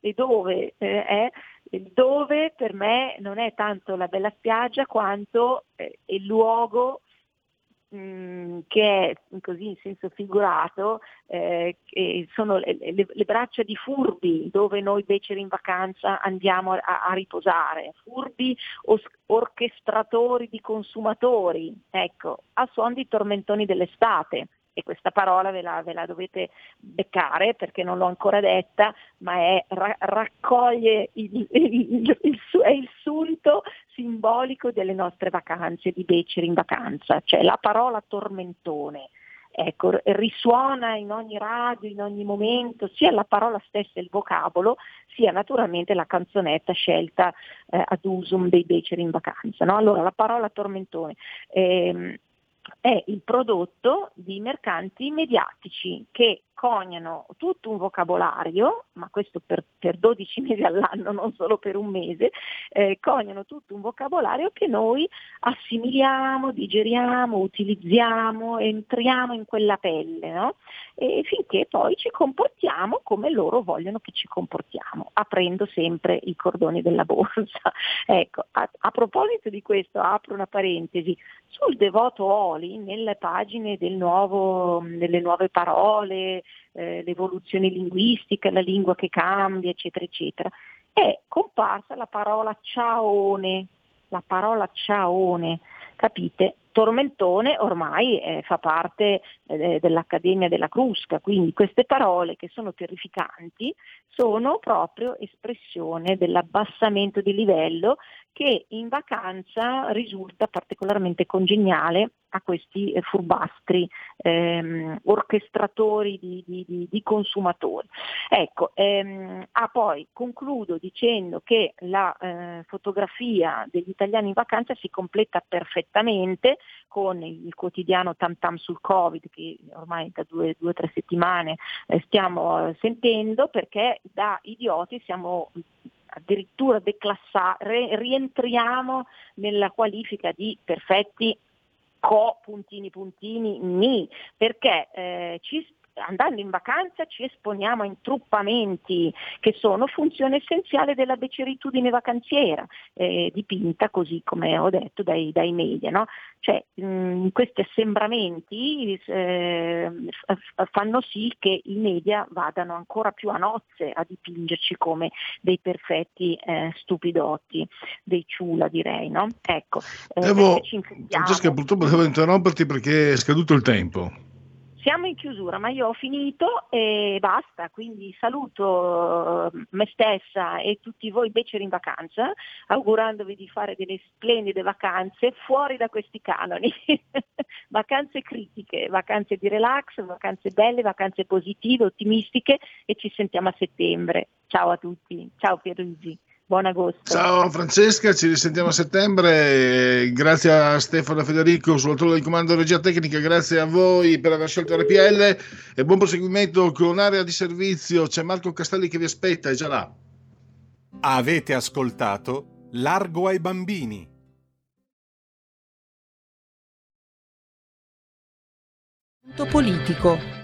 E dove eh, è? Il dove per me non è tanto la bella spiaggia quanto eh, il luogo mm, che è così in senso figurato, eh, sono le, le, le, braccia di furbi dove noi beceri in vacanza andiamo a, a riposare, furbi os, orchestratori di consumatori, ecco, a suon di tormentoni dell'estate e questa parola ve la, ve la, dovete beccare perché non l'ho ancora detta, ma è, ra, raccoglie il, il, il, è il sunto simbolico delle nostre vacanze, di Beceri in vacanza, cioè la parola tormentone. Ecco, risuona in ogni radio, in ogni momento, sia la parola stessa, il vocabolo, sia naturalmente la canzonetta scelta eh, ad usum dei beceri in vacanza. No? Allora, la parola tormentone. Eh, è il prodotto di mercanti mediatici che coniano tutto un vocabolario, ma questo per, per 12 mesi all'anno, non solo per un mese, eh, coniano tutto un vocabolario che noi assimiliamo, digeriamo, utilizziamo, entriamo in quella pelle, no? e finché poi ci comportiamo come loro vogliono che ci comportiamo, aprendo sempre i cordoni della borsa. ecco, a, a proposito di questo apro una parentesi, sul devoto Oli, nelle pagine del nuovo, delle nuove parole, eh, l'evoluzione linguistica, la lingua che cambia, eccetera, eccetera, è comparsa la parola ciaone, la parola ciaone, capite? Tormentone ormai eh, fa parte eh, dell'Accademia della Crusca, quindi queste parole che sono terrificanti sono proprio espressione dell'abbassamento di livello che in vacanza risulta particolarmente congeniale a questi eh, furbastri ehm, orchestratori di, di, di, consumatori. Ecco, ehm, ah, poi concludo dicendo che la eh, fotografia degli italiani in vacanza si completa perfettamente con il quotidiano Tam Tam sul Covid che ormai da due o tre settimane eh, stiamo eh, sentendo perché da idioti siamo addirittura declassare, rientriamo nella qualifica di perfetti co puntini puntini ni, perché eh, ci andando in vacanza ci esponiamo a intruppamenti che sono funzione essenziale della beceritudine vacanziera, eh, dipinta così come ho detto dai, dai media. No? Cioè, mh, questi assembramenti eh, fanno sì che i media vadano ancora più a nozze a dipingerci come dei perfetti eh, stupidotti, dei ciula direi. No? Ecco,
eh, devo, Francesca purtroppo devo interromperti perché è scaduto il tempo.
Siamo in chiusura, ma io ho finito e basta, quindi saluto eh, me stessa e tutti voi beceri in vacanza, augurandovi di fare delle splendide vacanze fuori da questi canoni. vacanze critiche, vacanze di relax, vacanze belle, vacanze positive, ottimistiche e ci sentiamo a settembre. Ciao a tutti, ciao Pierluigi. Buon agosto.
Ciao Francesca, ci risentiamo a settembre. Grazie a Stefano Federico sul di comando regia tecnica, grazie a voi per aver scelto RPL e buon proseguimento con area di servizio. C'è Marco Castelli che vi aspetta, è già là.
Avete ascoltato Largo ai bambini.
Politico